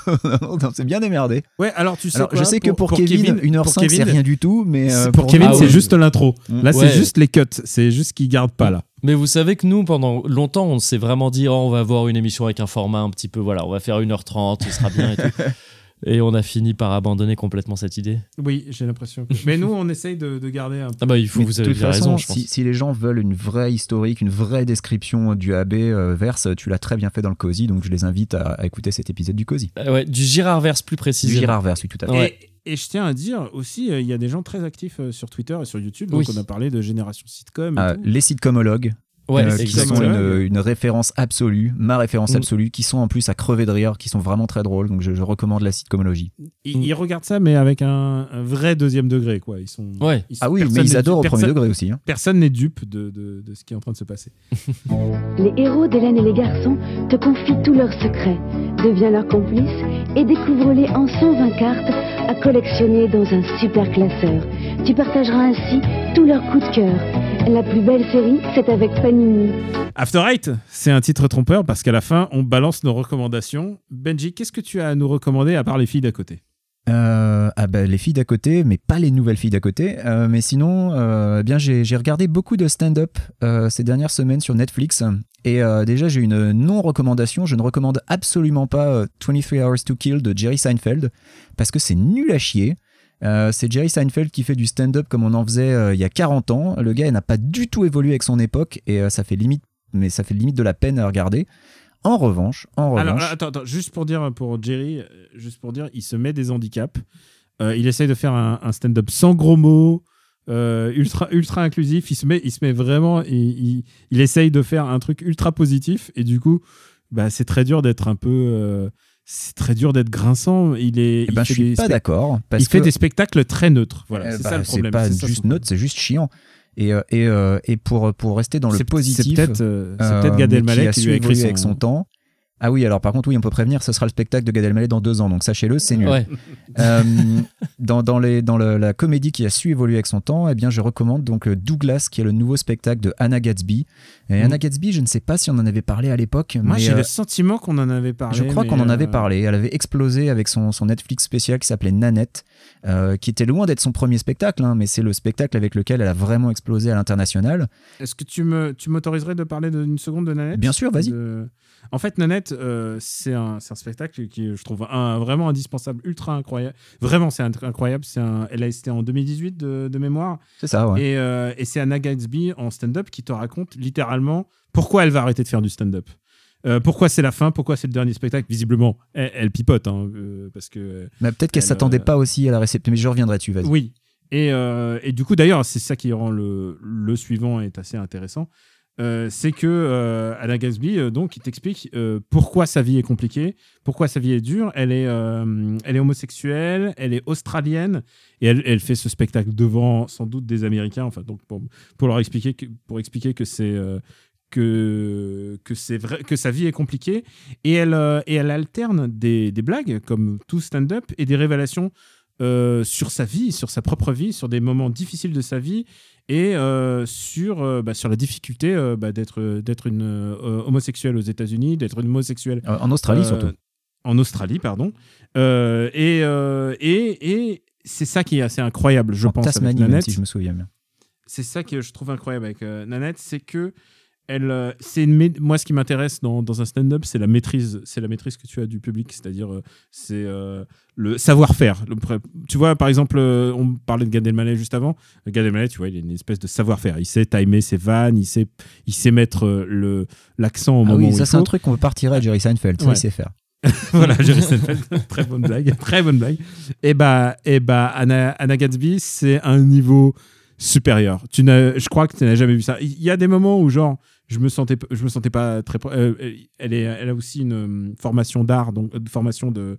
on s'est bien démerdé. Ouais, alors tu sais Alors, quoi, je sais que pour, Kevin, 1h05 pour c'est Kevin, rien du tout, mais euh, pour pour Kevin, Ah c'est juste l'intro. Mm. Là, Ouais. c'est juste les cuts. C'est juste qu'ils gardent pas là. Mais vous savez que nous, pendant longtemps, on s'est vraiment dit, oh, on va avoir une émission avec un format un petit peu, voilà, on va faire 1h30, ce sera bien et tout. Et on a fini par abandonner complètement cette idée. Oui, j'ai l'impression. que- Mais nous, on essaye de, de garder un peu. Ah bah, il faut, Mais vous avez bien raison, je pense. si, si les gens veulent une vraie historique, une vraie description du AB euh, verse, tu l'as très bien fait dans le COSI, donc je les invite à, à écouter cet épisode du COSI. Euh, ouais, du Girardverse plus Du précisément. Girard verse, oui, tout à fait. Ouais. Et, et je tiens à dire aussi, euh, il y a des gens très actifs euh, sur Twitter et sur YouTube. Donc, Oui. on a parlé de génération sitcom. Et tout. les sitcomologues, Ouais, euh, qui exactement. sont une, une référence absolue, ma référence Mm. absolue, qui sont en plus à crever de rire, qui sont vraiment très drôles, donc je, je recommande la sitcomologie. Ils, ils regardent ça, mais avec un, un vrai deuxième degré. Quoi. Ils sont, Ouais. ils sont- Ah oui, personne mais ils n'est adorent au dupe- premier degré aussi. hein. Personne n'est dupe de, de- de ce qui est en train de se passer. Les héros d'Hélène et les garçons te confient tous leurs secrets. Deviens leur complice et découvre-les en 120 cartes à collectionner dans un super classeur. Tu partageras ainsi tous leurs coups de cœur. La plus belle série, c'est avec Panini. After Eight, c'est un titre trompeur parce qu'à la fin, on balance nos recommandations. Benji, qu'est-ce que tu as à nous recommander à part les filles d'à côté? Euh, ah bah, les filles d'à côté, mais pas les nouvelles filles d'à côté. Euh, mais sinon, euh, eh bien j'ai j'ai regardé beaucoup de stand-up euh, ces dernières semaines sur Netflix. Et euh, déjà, j'ai une non-recommandation. Je ne recommande absolument pas euh, 23 Hours to Kill de Jerry Seinfeld parce que c'est nul à chier. Euh, c'est Jerry Seinfeld qui fait du stand-up comme on en faisait euh, il y a 40 ans. Le gars n'a pas du tout évolué avec son époque et euh, ça fait limite, mais ça fait limite de la peine à regarder. En revanche, en revanche, Alors, attends, attends, juste pour dire pour Jerry, juste pour dire, il se met des handicaps. Il essaye de faire un, un stand-up sans gros mots, euh, ultra, ultra inclusif. Il se met, il se met vraiment, il, il, il essaye de faire un truc ultra positif. Et du coup, bah, c'est très dur d'être un peu. euh, c'est très dur d'être grinçant. Il est. eh ben, je suis pas d'accord Il fait des spectacles très neutres. Voilà, Eh c'est bah, ça le problème. pas c'est ça juste neutre, c'est juste chiant. Et, euh, et, euh, et pour, pour rester dans le C'est- positif, C'est peut-être euh, c'est euh, peut-être Gad Elmaleh a qui lui a écrit son, avec son temps. Ah oui, alors par contre, oui, on peut prévenir, ce sera le spectacle de Gad Elmaleh dans deux ans, donc sachez-le, c'est nul. Ouais. Euh, dans dans, les, dans le- la comédie qui a su évoluer avec son temps, eh bien, je recommande donc euh, Douglas, qui est le nouveau spectacle de Anna Gatsby. Et. Anna Gatsby, je ne sais pas si on en avait parlé à l'époque, Moi, j'ai euh, le sentiment qu'on en avait parlé. je crois qu'on en avait euh, parlé. Elle avait explosé avec son, son Netflix spécial qui s'appelait Nanette, euh, qui était loin d'être son premier spectacle, hein, mais c'est le spectacle avec lequel elle a vraiment explosé à l'international. Est-ce que tu me tu m'autoriserais de parler d'une seconde de Nanette? Bien sûr, vas-y. De- En fait, Nanette, euh, c'est un, c'est un spectacle qui, je trouve, un, vraiment indispensable, ultra incroyable. Vraiment, c'est incroyable. C'est un, elle a été en 2018 de, de mémoire. C'est ça, ouais. Et, euh, et c'est Anna Gatsby en stand-up qui te raconte littéralement pourquoi elle va arrêter de faire du stand-up. Euh, pourquoi c'est la fin? Pourquoi c'est le dernier spectacle? Visiblement, elle, elle pipote, hein, euh, parce que Mais peut-être qu'elle elle, s'attendait euh, pas aussi à la réception, mais je reviendrai dessus, vas-y. oui. Et, et du coup, d'ailleurs, c'est ça qui rend le, le suivant est assez intéressant. C'est que Anna Gatsby, donc, il t'explique pourquoi sa vie est compliquée, pourquoi sa vie est dure. Elle est, elle est homosexuelle, elle est australienne, et elle, elle fait ce spectacle devant sans doute des Américains. Enfin, donc pour, pour leur expliquer que, pour expliquer que c'est que que c'est vrai que sa vie est compliquée et elle euh, et elle alterne des, des blagues comme tout stand-up et des révélations euh, sur sa vie, sur sa propre vie, sur des moments difficiles de sa vie et euh, sur, bah, sur la difficulté bah, d'être d'être une homosexuelle aux États-Unis, d'être une homosexuelle En Australie surtout. En Australie, pardon. Et et, et c'est ça qui est assez incroyable, je en pense. Tasmanie, même si je me souviens bien. c'est ça que je trouve incroyable avec Nanette, c'est que elle, euh, c'est moi ce qui m'intéresse dans, dans un stand-up, c'est la maîtrise, c'est la maîtrise que tu as du public, c'est-à-dire euh, c'est euh, le savoir-faire. Tu vois, par exemple, on parlait de Gad Elmaleh juste avant. Gad Elmaleh, tu vois, il a une espèce de savoir-faire. Il sait timer ses vannes, il sait, il sait mettre le l'accent au Ah moment oui, où ça c'est un truc qu'on peut pas retirer à Jerry Seinfeld, ça Ouais. il sait faire. voilà, Jerry Seinfeld, très bonne blague, très bonne blague. Et bah, et bah Anna, Anna Gatsby, c'est un niveau supérieur. Tu n'as, je crois que tu n'as jamais vu ça. Il y a des moments où genre, je me sentais, je me sentais pas très. pro- euh, elle est, elle a aussi une euh, formation d'art, donc euh, formation de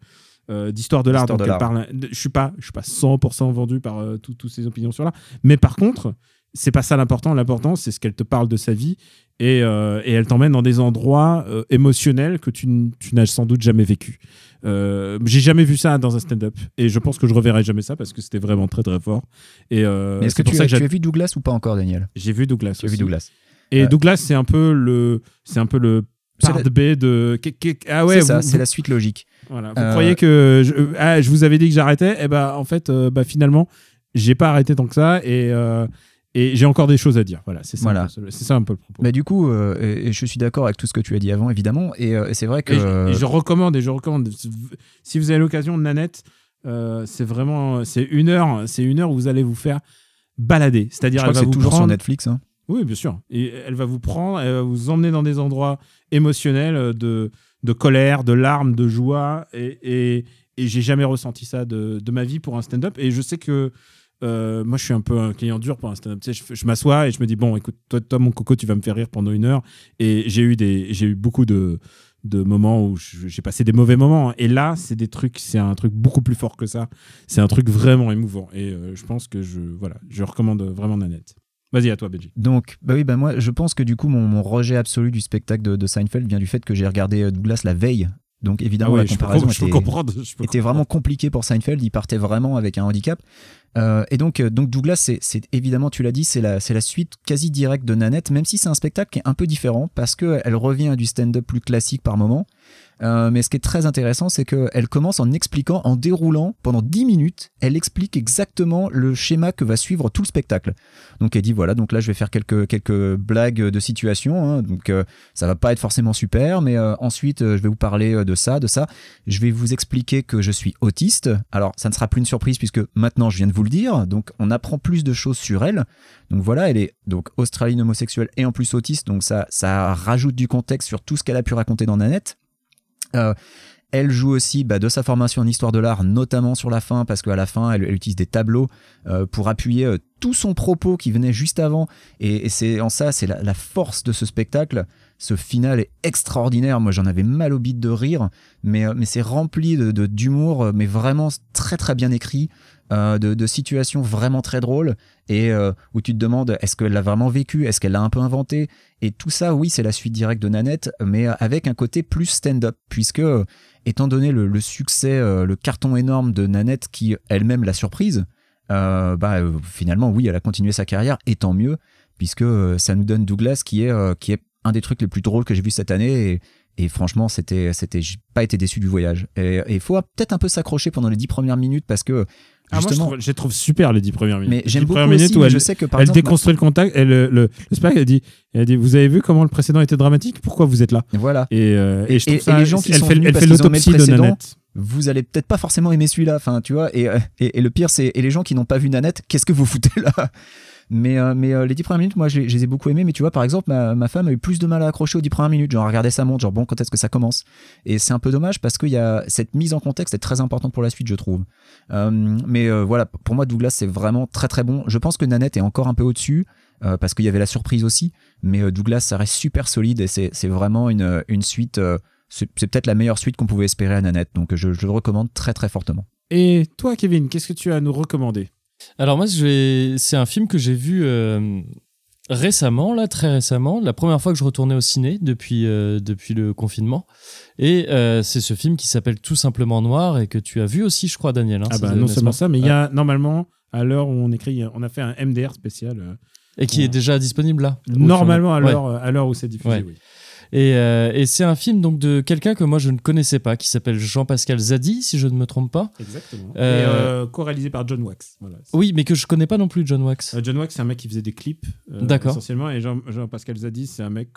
euh, d'histoire de l'art. Donc de elle parle. Je suis pas, je suis pas 100% vendu par euh, tout- toutes ses opinions sur l'art. Mais par contre, c'est pas ça l'important. L'important, c'est ce qu'elle te parle de sa vie et, euh, et elle t'emmène dans des endroits euh, émotionnels que tu, n'as sans doute jamais vécu. Euh, j'ai jamais vu ça dans un stand-up et je pense que je reverrai jamais ça parce que c'était vraiment très très fort. Et euh, est-ce que c'est pour tu, ça as, que j'ai- tu as vu Douglas ou pas encore, Daniel? J'ai vu Douglas. As vu. Douglas Et Euh, Douglas, c'est un peu le, c'est un peu le part la- B de. Ah ouais, c'est ça, vous- c'est vous- la suite logique. voilà. Vous Euh, croyez que je, ah, je vous avais dit que j'arrêtais Et ben en fait, euh, bah, finalement, j'ai pas arrêté tant que ça et euh, et j'ai encore des choses à dire. Voilà, c'est ça. Voilà. C'est ça un peu le propos. Bah, du coup, euh, et, et je suis d'accord avec tout ce que tu as dit avant, évidemment, et, euh, et c'est vrai que. Je- et je recommande, et je recommande. Si vous avez l'occasion de Nanette, c'est vraiment, c'est une heure, c'est une heure où vous allez vous faire balader. C'est-à-dire, elle que va c'est vous toujours sur Netflix. hein. Oui, bien sûr. Elle va vous prendre, elle va vous emmener dans des endroits émotionnels euh, de, de colère, de larmes, de joie. Et, et, et j'ai jamais ressenti ça de, ma vie pour un stand-up. Et je sais que euh, moi, je suis un peu un client dur pour un stand-up. Je, m'assois et je me dis, bon, écoute, toi, mon coco, tu vas me faire rire pendant une heure. Et j'ai eu, eu beaucoup de, de moments où j'ai passé des mauvais moments. Et là, c'est des trucs, c'est un truc beaucoup plus fort que ça. C'est un truc vraiment émouvant. Et euh, je pense que je, voilà, je recommande vraiment Nanette. Vas-y, à toi, Benji. Donc, bah oui, bah moi, je pense que du coup, mon, mon rejet absolu du spectacle de, de Seinfeld vient du fait que j'ai regardé euh, Douglas la veille. Donc, évidemment, la Ah peux, comparaison je peux était, je vraiment compliqué pour Seinfeld. Il partait vraiment avec un handicap. Euh, et donc, euh, donc Douglas, c'est- évidemment, tu l'as dit, c'est la, la suite quasi directe de Nanette, même si c'est un spectacle qui est un peu différent parce qu'elle revient à du stand-up plus classique par moment. Euh, mais ce qui est très intéressant, c'est qu'elle commence en expliquant, en déroulant pendant 10 minutes, elle explique exactement le schéma que va suivre tout le spectacle. Donc elle dit voilà, donc là je vais faire quelques, blagues de situation, hein, donc euh, ça va pas être forcément super, mais euh, ensuite euh, je vais vous parler de ça, de ça. Je vais vous expliquer que je suis autiste. Alors ça ne sera plus une surprise puisque maintenant je viens de vous le dire, donc on apprend plus de choses sur elle. Donc voilà, elle est donc australienne homosexuelle et en plus autiste, donc ça, ça rajoute du contexte sur tout ce qu'elle a pu raconter dans Nanette. Euh, elle joue aussi bah, de sa formation en histoire de l'art, notamment sur la fin, parce qu'à la fin, elle, utilise des tableaux euh, pour appuyer euh, tout son propos qui venait juste avant. Et, c'est en ça, c'est la, force de ce spectacle. Ce final est extraordinaire. Moi, j'en avais mal au bide de rire, mais, c'est rempli de de- d'humour, euh, mais vraiment très très bien écrit. Euh, de, situations vraiment très drôles et euh, où tu te demandes est-ce qu'elle l'a vraiment vécu, est-ce qu'elle l'a un peu inventé? Et tout ça, oui, c'est la suite directe de Nanette, mais avec un côté plus stand-up, puisque euh, étant donné le, succès, euh, le carton énorme de Nanette qui elle-même l'a surprise, euh, bah, euh, finalement, oui, elle a continué sa carrière, et tant mieux, puisque euh, ça nous donne Douglas qui est, euh, qui est un des trucs les plus drôles que j'ai vu cette année. Et, et franchement, c'était, c'était, j'ai pas été déçu du voyage. Et il faut peut-être un peu s'accrocher pendant les dix premières minutes parce que Ah, moi, je justement, trouve, je les trouve super les 10 premières minutes. mais j'aime 10 beaucoup minutes aussi, où elle, je sais que par elle exemple, déconstruit le contact. Elle, le, le, le elle dit, elle dit Vous avez vu comment le précédent était dramatique? Pourquoi vous êtes là? Voilà, et, euh, et, je Et- trouve ça, et les gens qui elle sont fait, venus elle parce fait l'autopsie de précédent, Nanette. vous allez peut-être pas forcément aimer celui-là. Enfin, tu vois. Et, et, et le pire, c'est et les gens qui n'ont pas vu Nanette, qu'est-ce que vous foutez là? Mais, euh, euh, les 10 premières minutes, moi, je les, ai beaucoup aimés. Mais tu vois, par exemple, ma, femme a eu plus de mal à accrocher aux 10 premières minutes. Genre, regarder sa montre, genre, bon, quand est-ce que ça commence? Et c'est un peu dommage parce qu'il y a cette mise en contexte est très importante pour la suite, je trouve. Euh, mais voilà, pour moi, Douglas, c'est vraiment très très bon. Je pense que Nanette est encore un peu au-dessus. parce qu'il y avait la surprise aussi, mais Douglas, ça reste super solide et c'est vraiment une, une suite. c'est peut-être la meilleure suite qu'on pouvait espérer à Nanette, donc je le recommande très très fortement. Et toi, Kevin, qu'est-ce que tu as à nous recommander? Alors moi, vais- c'est un film que j'ai vu euh, récemment, là, très récemment. La première fois que je retournais au ciné depuis, euh, depuis le confinement. Et euh, c'est ce film qui s'appelle Tout simplement Noir et que tu as vu aussi, je crois, Daniel. hein, Ah bah non seulement ça, mais il y a normalement, à l'heure où on écrit, on a fait un MDR spécial. Et qui est déjà disponible là. Normalement, à l'heure où c'est diffusé, Ouais. oui. Et, euh, et c'est un film donc de quelqu'un que moi je ne connaissais pas, qui s'appelle Jean-Pascal Zadi, si je ne me trompe pas. Exactement. Euh, Et euh, co-réalisé par John Wax. Voilà. Oui, mais que je connais pas non plus John Wax. Euh, John Wax, c'est un mec qui faisait des clips, euh, D'accord. essentiellement. Et Jean- Jean-Pascal Zadi, c'est un mec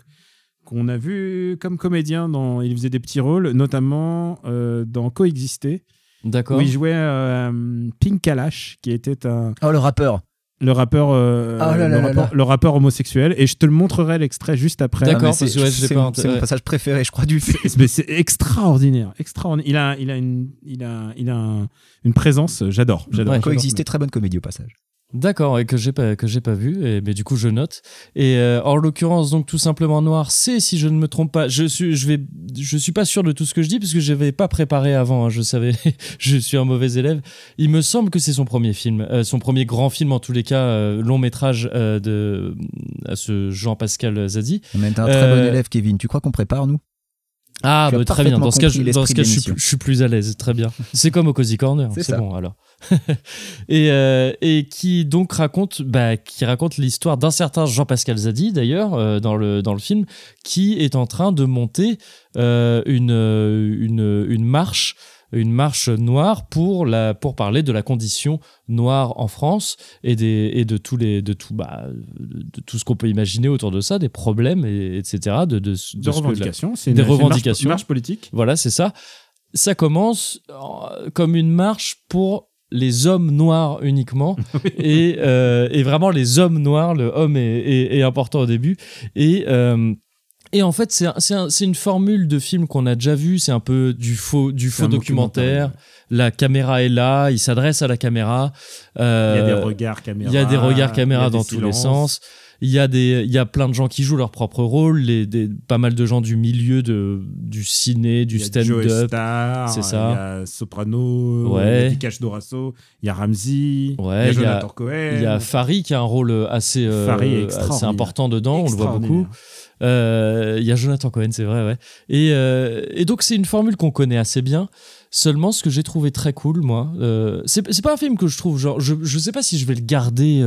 qu'on a vu comme comédien. Dans, il faisait des petits rôles, notamment euh, dans Coexister, D'accord. où il jouait euh, Pink Kalash, qui était un, Oh, le rappeur le, rappeur, euh, Oh là là le, rappeur, là. le rappeur homosexuel. Et je te le montrerai l'extrait juste après. D'accord, Ah, c'est- ouais, mon- passage préféré, je crois, du film. Mais c'est extraordinaire, extraordinaire. Il a, il a une, il a, il a un- une présence. J'adore, j'adore. Ouais. j'adore. Coexister, très bonne comédie au passage. D'accord, et que j'ai pas que j'ai pas vu, et mais du coup je note. Et euh, en l'occurrence donc tout simplement noir, c'est si je ne me trompe pas, je suis je vais je suis pas sûr de tout ce que je dis parce que je n'avais pas préparé avant, hein, je savais, je suis un mauvais élève. Il me semble que c'est son premier film, euh, son premier grand film en tous les cas, euh, long métrage de à ce Jean-Pascal Zadi. Mais t'es un très bon élève, Kevin. Tu crois qu'on prépare, nous? Ah, bah, très bien. Dans ce cas, je, dans ce cas je, suis, plus- je suis plus à l'aise. Très bien. C'est comme au Cozy Corner. C'est bon, alors. et, euh, et qui donc raconte, bah, qui raconte l'histoire d'un certain Jean-Pascal Zadi, d'ailleurs, euh, dans, le, dans le film, qui est en train de monter euh, une, une, une marche une marche noire pour la pour parler de la condition noire en France et des et de tous les de tout bah de tout ce qu'on peut imaginer autour de ça des problèmes et, etc de de, de revendications. Des c'est une marche- revendications. marche politique. voilà, c'est ça. Ça commence comme une marche pour les hommes noirs uniquement et, euh, et vraiment les hommes noirs le homme est, est- est important au début et euh, et en fait, c'est un- c'est un- c'est une formule de film qu'on a déjà vu. C'est un peu du faux, du documentaire. La caméra est là, il s'adresse à la caméra. Il y a Euh, des regards caméra. il y a des regards il y caméra a des dans tous les sens. Il y, a des, il y a plein de gens qui jouent leur propre rôle, les, des, pas mal de gens du milieu de, du ciné, du stand-up. C'est ça. Il y a Soprano, Ouais. il y a Dorasso, il y a Ramsey, Ouais, il y a Jonathan Cohen. Il y a Farid qui a un rôle assez, euh, important dedans, on le voit beaucoup. Extraordinaire. Euh, Il y a Jonathan Cohen, c'est vrai, ouais. Et, euh, et donc c'est une formule qu'on connaît assez bien. Seulement, ce que j'ai trouvé très cool, moi, euh, c'est pas un film que je trouve genre, je, je sais pas si je vais le garder,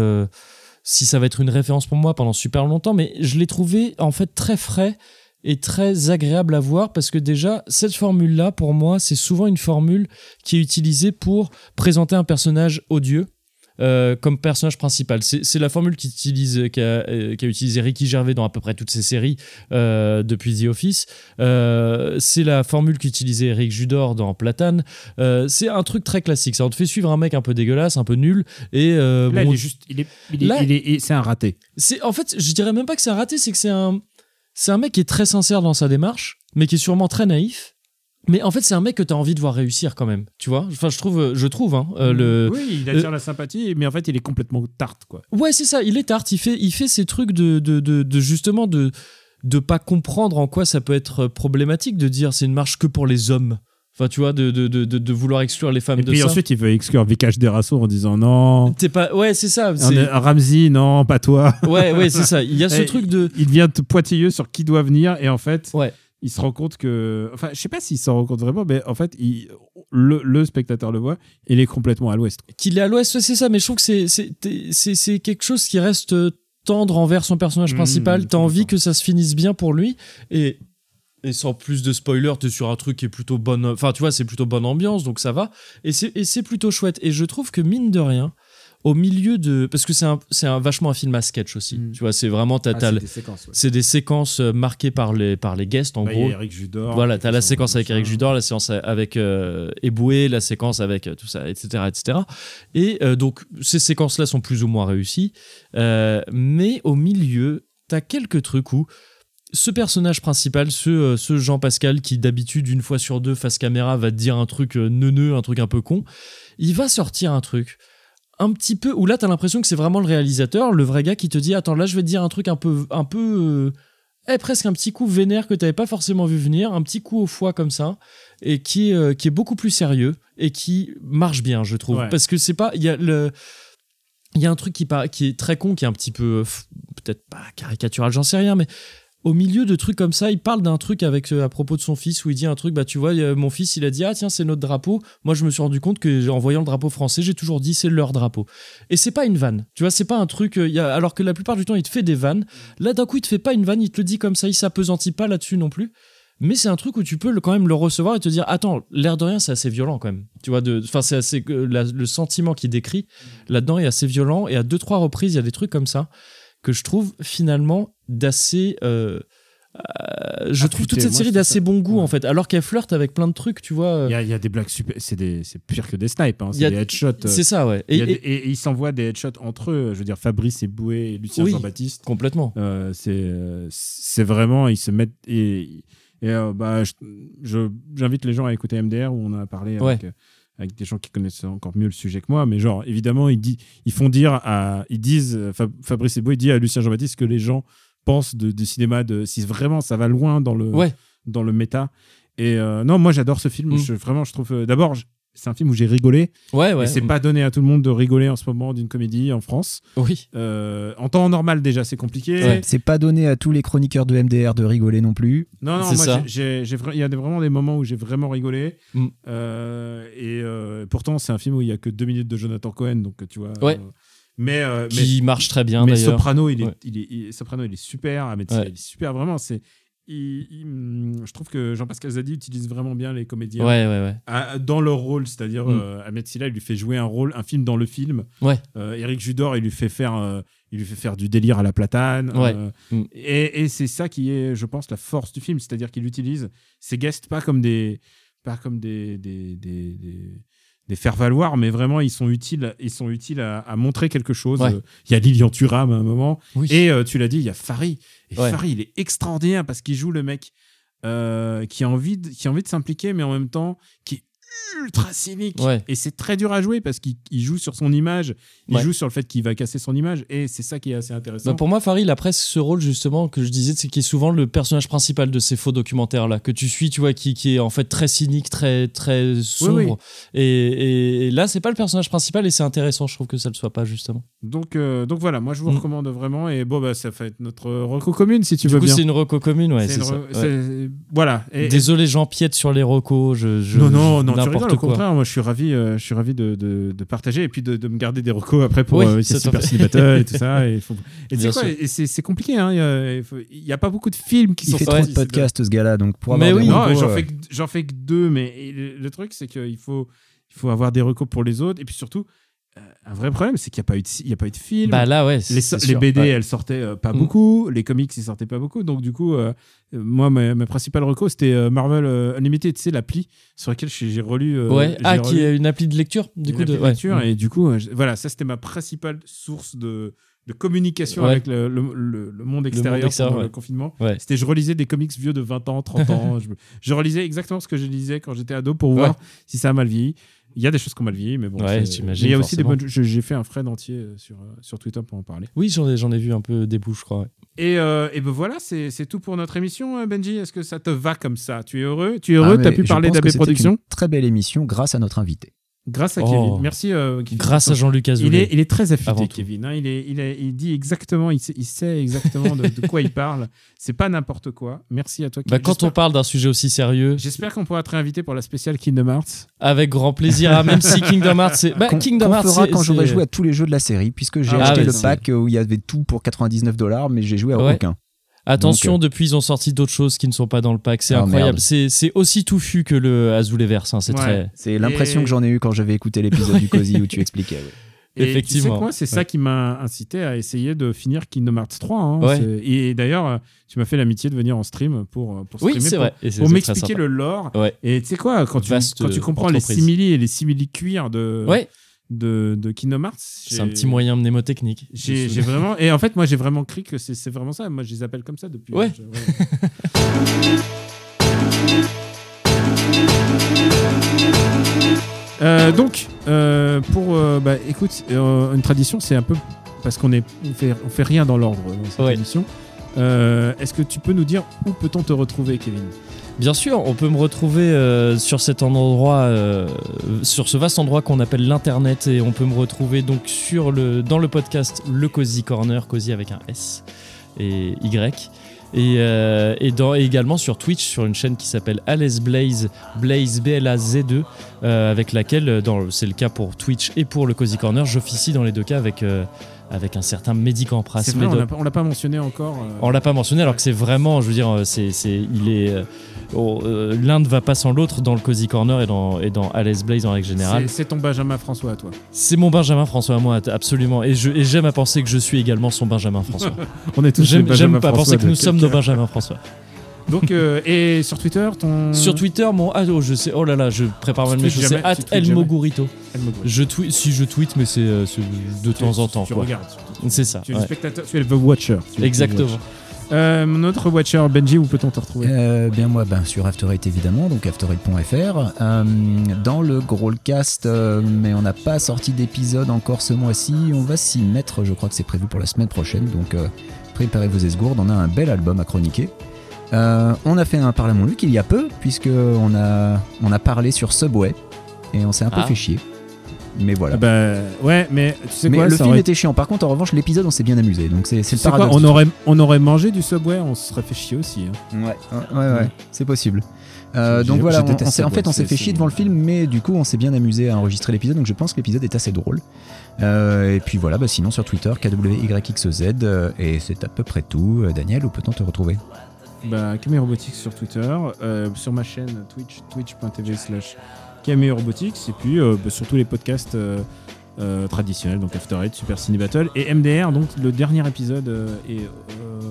si ça va être une référence pour moi pendant super longtemps, mais je l'ai trouvé en fait très frais et très agréable à voir parce que déjà cette formule là pour moi c'est souvent une formule qui est utilisée pour présenter un personnage odieux euh, comme personnage principal. C'est la formule qu'a euh, qu'a utilisé Ricky Gervais dans à peu près toutes ses séries euh, depuis The Office. Euh, c'est la formule qu'utilisait Eric Judor dans Platane. Euh, c'est un truc très classique. Ça on te fait suivre un mec un peu dégueulasse, un peu nul. Et euh, Là, bon, il est juste, il est, il est- est- c'est un raté. c'est en fait, je dirais même pas que c'est un raté, c'est que c'est un c'est un mec qui est très sincère dans sa démarche, mais qui est sûrement très naïf. Mais en fait, c'est un mec que tu as envie de voir réussir quand même, tu vois? Enfin, je trouve, je trouve, hein, euh, le. Oui, il attire la sympathie, mais en fait, il est complètement tarte, quoi. Ouais, c'est ça. Il est tarte. Il fait, il fait ces trucs de, de, de, de justement de de pas comprendre en quoi ça peut être problématique de dire c'est une marche que pour les hommes. Enfin, tu vois, de, de, de, de- vouloir exclure les femmes Et de puis ça. ensuite, il veut exclure Vikash Derasso en disant non. T'es pas. Ouais, c'est ça. C'est- Ramsey, non, pas toi. Ouais, ouais, c'est ça. Il y a ce Et truc de. Il devient pointilleux sur qui doit venir et en fait, Ouais. Il se rend compte que. Enfin, je sais pas s'il s'en rend compte vraiment, mais en fait, il- le, le spectateur le voit, il est complètement à l'ouest. Qu'il est à l'ouest, ouais, c'est ça. Mais je trouve que c'est- c'est c'est- c'est quelque chose qui reste tendre envers son personnage Mmh, principal. T'as envie que ça se finisse bien pour lui. Et. Et sans plus de spoiler, t'es sur un truc qui est plutôt bonne. Enfin, tu vois, c'est plutôt bonne ambiance, donc ça va. Et c'est et c'est plutôt chouette. Et je trouve que mine de rien, au milieu de. Parce que c'est un, c'est un, vachement un film à sketch aussi. Mm. Tu vois, c'est vraiment. séquences. c'est des séquences euh, marquées par les, par les guests, en Bah, y gros. a Eric Judor. Voilà, t'as la séquence avec. Eric Judor, la séquence avec euh, Eboué, la séquence avec euh, tout ça, etc., etc. Et euh, donc ces séquences-là sont plus ou moins réussies, Euh, mais au milieu, t'as quelques trucs où ce personnage principal, ce, ce Jean Pascal qui d'habitude une fois sur deux face caméra va te dire un truc neuneux, un truc un peu con, il va sortir un truc un petit peu où là t'as l'impression que c'est vraiment le réalisateur, le vrai gars qui te dit attends là je vais te dire un truc un peu un peu euh, eh, presque un petit coup vénère que t'avais pas forcément vu venir, un petit coup au foie comme ça et qui est euh, qui est beaucoup plus sérieux et qui marche bien je trouve Ouais. parce que c'est pas il y a le il y a un truc qui qui est très con qui est un petit peu euh, peut-être pas caricatural j'en sais rien mais au milieu de trucs comme ça, il parle d'un truc avec euh, à propos de son fils où il dit un truc bah tu vois euh, mon fils il a dit ah tiens c'est notre drapeau. Moi je me suis rendu compte que en voyant le drapeau français, j'ai toujours dit c'est leur drapeau. Et c'est pas une vanne. Tu vois, c'est pas un truc euh, alors que la plupart du temps il te fait des vannes. Là d'un coup, il te fait pas une vanne, il te le dit comme ça, il s'apesantit pas là-dessus non plus. Mais c'est un truc où tu peux quand même le recevoir et te dire attends, l'air de rien, c'est assez violent quand même. Tu vois enfin c'est assez le sentiment qu'il décrit là-dedans est assez violent et à deux trois reprises, il y a des trucs comme ça que je trouve finalement d'assez euh, euh, je trouve toute cette série d'assez bon goût Ouais. en fait alors qu'elle flirte avec plein de trucs tu vois euh, Il y, a, il y a des blagues super. C'est pire que des snipes. Hein. C'est des headshots. c'est ça ouais et, des- et- et, et ils s'envoient des headshots entre eux. Je veux dire, Fabrice Eboué et Lucien Oui. Jean-Baptiste. complètement Euh, c'est vraiment ils se mettent et, et, euh, bah je- je- j'invite les gens à écouter MDR où on a parlé avec, avec des gens qui connaissent encore mieux le sujet que moi mais genre évidemment ils, dit- ils font dire à ils disent Fab- Fabrice Eboué dit à Lucien Jean-Baptiste que les gens pensent de, du cinéma de si vraiment ça va loin dans le ouais. dans le méta. Et euh, non moi j'adore ce film. Mm. je, vraiment je trouve euh, d'abord c'est un film où j'ai rigolé ouais ouais et c'est pas donné à tout le monde de rigoler en ce moment d'une comédie en France oui Euh, en temps normal déjà c'est compliqué Ouais. C'est pas donné à tous les chroniqueurs de MDR de rigoler non plus. Non, non, C'est moi, ça. j'ai- j'ai- j'ai vra- il y a des- vraiment des moments où j'ai vraiment rigolé. Mm. Euh, et euh, pourtant, c'est un film où il y a que deux minutes de Jonathan Cohen, donc tu vois. Ouais. euh, mais, euh, qui marche très bien mais, mais d'ailleurs Soprano, il est, il est, il- Soprano, il est super. Ouais. Silla, il est super, vraiment. C'est, il- il- hum, je trouve que Jean-Pascal Zadi utilise vraiment bien les comédiens ouais ouais ouais à- dans leur rôle. C'est-à-dire, Mm. euh, Ahmed Silla, il lui fait jouer un rôle, un film dans le film. Ouais. Euh, Eric Judor, il lui fait faire. euh, il lui fait faire du délire à la platane. Mm. et, et c'est ça qui est, je pense, la force du film. C'est-à-dire qu'il utilise ses guests pas comme des, pas comme des, des, des, des- des faire-valoir, mais vraiment, ils sont utiles, ils sont utiles à, à montrer quelque chose. Ouais. Euh, Il y a Lilian Thuram à un moment. oui Et euh, tu l'as dit, il y a Farid. Et Ouais. Farid, il est extraordinaire parce qu'il joue le mec euh, qui, a envie de, qui a envie de s'impliquer, mais en même temps, qui est ultra cynique. Ouais. Et c'est très dur à jouer parce qu'il il joue sur son image, il Ouais. joue sur le fait qu'il va casser son image, et c'est ça qui est assez intéressant. Bah, pour moi, Farid, il a presque ce rôle justement que je disais, c'est qui est souvent le personnage principal de ces faux documentaires là que tu suis, tu vois, qui, qui est en fait très cynique, très très sombre. oui. Et, et- et là, c'est pas le personnage principal et c'est intéressant, je trouve que ça le soit pas justement. Donc, euh, donc voilà, moi je vous Mm. recommande vraiment. Et bon, bah, ça va être notre reco commune si tu du veux coup, bien. c'est une reco commune, ouais, C'est ça. ouais. Voilà. Et- Désolé, j'empiète sur les recos. Je, je- non, non, non, tu rigoles, au contraire, moi je suis ravi, euh, je suis ravi de, de, de partager et puis de, de me garder des recos après pour Oui, euh, Super fait. Battle et tout ça. Et, faut- et quoi, c'est c'est compliqué, hein, il a- n'y a, pas beaucoup de films qui Il sont fait trop de podcasts ce gars-là, donc pour Mais avoir des oui. Non, recos, j'en euh, fais, que- j'en fais que deux, mais le, truc, c'est qu'il faut, il faut avoir des recos pour les autres. Et puis surtout, un vrai problème, c'est qu'il n'y a, pas eu de- il y a pas eu de film. Bah là, ouais. les, so-. BD, Ouais. elles sortaient euh, pas Mm. beaucoup. Les comics, ils sortaient pas beaucoup. Donc, du coup, euh, euh, moi, ma, ma principale reco, c'était euh, Marvel Unlimited, tu sais, l'appli sur laquelle j'ai relu. Ouais. Ah, relu qui est une appli de lecture, du une coup. appli De, ouais. lecture. Et du coup, voilà, ça, c'était ma principale source de, de communication Ouais. avec le, le- le- le monde extérieur extérieur, pendant ouais. le confinement. Ouais. C'était je relisais des comics vieux de 20 ans, 30 ans. je, je relisais exactement ce que je lisais quand j'étais ado pour voir si ça a mal vieilli. Il y a des choses qui ont mal vieilli, mais bon. Ouais, j'imagine, mais Il y a aussi des bonnes. J'ai fait un thread entier euh, sur, euh, sur Twitter pour en parler. Oui, j'en ai, j'en ai vu un peu des bouts, je crois. ouais. Et, euh, et ben voilà, c'est c'est tout pour notre émission, Benji. Est-ce que ça te va comme ça? Tu es heureux? Tu es Ah, heureux? mais T'as pu je parler d'AB une Très belle émission grâce à notre invité. Grâce à Oh. Kevin. Merci. euh, Kevin. Grâce à Jean-Luc Azoulay. Il est, il est très affûté. Kevin. hein. Il, est, il, est- il dit exactement, il sait, il sait exactement de, de quoi il parle. C'est pas n'importe quoi. Merci à toi, Bah, Kevin. quand on parle d'un sujet aussi sérieux, J'espère qu'on pourra te réinviter pour la spéciale Kingdom Hearts. avec grand plaisir, ah, même si Kingdom Hearts, c'est. Bah, Kingdom Hearts, fera c'est- quand j'aurai joué à tous les jeux de la série, puisque j'ai Ah, acheté ouais, le pack où il y avait tout pour 99 dollars, mais j'ai joué à Ouais. aucun. Attention, Donc, depuis ils ont sorti d'autres choses qui ne sont pas dans le pack. C'est Ah, incroyable. C'est c'est aussi touffu que le Azuleverse. Hein. C'est Ouais. très. C'est l'impression Et- que j'en ai eu quand j'avais écouté l'épisode du Cozy où tu expliquais. ouais. Et Tu sais Effectivement. quoi C'est ça qui m'a incité à essayer de finir Kingdom Hearts 3. hein. Ouais. Et d'ailleurs, euh, tu m'as fait l'amitié de venir en stream pour, euh, pour Oui, streamer, c'est pour- vrai. Et Pour c'est m'expliquer le lore. Ouais. Et tu sais quoi, quand tu, Vaste, quand tu euh, comprends les simili et les simili cuir de, Ouais, de, de Kingdom Hearts, c'est un petit moyen mnémotechnique. J'ai vraiment. Et en fait, moi, j'ai vraiment cru que c'est vraiment ça. Moi, je les appelle comme ça depuis. Ouais. Je- ouais. Euh, donc, euh, pour. euh, bah, écoute, une tradition, c'est un peu. Parce qu'on est, on fait, on fait rien dans l'ordre dans cette Ouais. émission. Est-ce que tu peux nous dire où peut-on te retrouver, Kevin? Bien sûr, on peut me retrouver euh, sur cet endroit, euh, sur ce vaste endroit qu'on appelle l'internet, et on peut me retrouver donc sur le, dans le podcast Le Cozy Corner, Cozy avec un S et Y, et, euh, et, dans, et également sur Twitch, sur une chaîne qui s'appelle Alice Blaze, Blaze B L A Z 2, euh, avec laquelle, c'est le cas pour Twitch et pour le Cozy Corner, j'officie dans les deux cas avec euh, avec un certain Médicant Pras. C'est on l'a pas- mentionné encore. On l'a pas mentionné alors que c'est vraiment, je veux dire, c'est, il est, oh, euh, l'un ne va pas sans l'autre dans le Cozy Corner et dans, et dans Alice Blaze en règle générale. c'est- ton Benjamin François à toi. C'est mon Benjamin François à moi, absolument. Et, j'aime à penser que je suis également son Benjamin François. On est tous j'aime, pas François penser que nous sommes nos. Benjamin François. Donc, euh, et sur Twitter, ton. Sur Twitter, mon. Ah, oh, je sais, oh là là, je prépare mal mes choses. C'est at. Elmogurito. Je tweet, si je tweet, mais c'est, euh, de Tu- temps en temps. Tu quoi. regardes. C'est ça. Tu es ouais. le spectateur, tu es le Watcher. Exactement. Euh, mon autre Watcher, Benji, où peut-on te retrouver? Euh, bien moi, ben, sur After Eight évidemment, donc after8.fr. Euh, dans le Growlcast, euh, mais on n'a pas sorti d'épisode encore ce mois-ci. On va s'y mettre, je crois que c'est prévu pour la semaine prochaine. Donc euh, préparez vos esgourdes, on a un bel album à chroniquer. Euh, on a fait un Parle à mon Luc il y a peu, puisque on a, on a parlé sur Subway et on s'est un peu Ah. fait chier. Mais voilà. Ah bah, ouais, mais tu sais mais quoi le ça film aurait- était chiant. Par contre, en revanche, l'épisode, on s'est bien amusé. Donc c'est le quoi, paradoxe. on aurait, on aurait mangé du Subway, on se serait fait chier aussi. hein. Ouais, ouais, ouais, ouais, c'est possible. Euh, donc voilà, on, on en fait, on s'est fait chier devant le film, mais du coup, on s'est bien amusé à enregistrer l'épisode, donc je pense que l'épisode est assez drôle. Euh, et puis voilà, bah, sinon sur Twitter, KWYXZ, euh, et c'est à peu près tout. Daniel, où peut-on te retrouver? Bah, Camille Robotics sur Twitter, sur ma chaîne Twitch, twitch.tv slash Camille Robotics, et puis euh, bah, sur tous les podcasts euh, euh, traditionnels, donc After Eight, Super Ciné Battle, et MDR, donc le dernier épisode est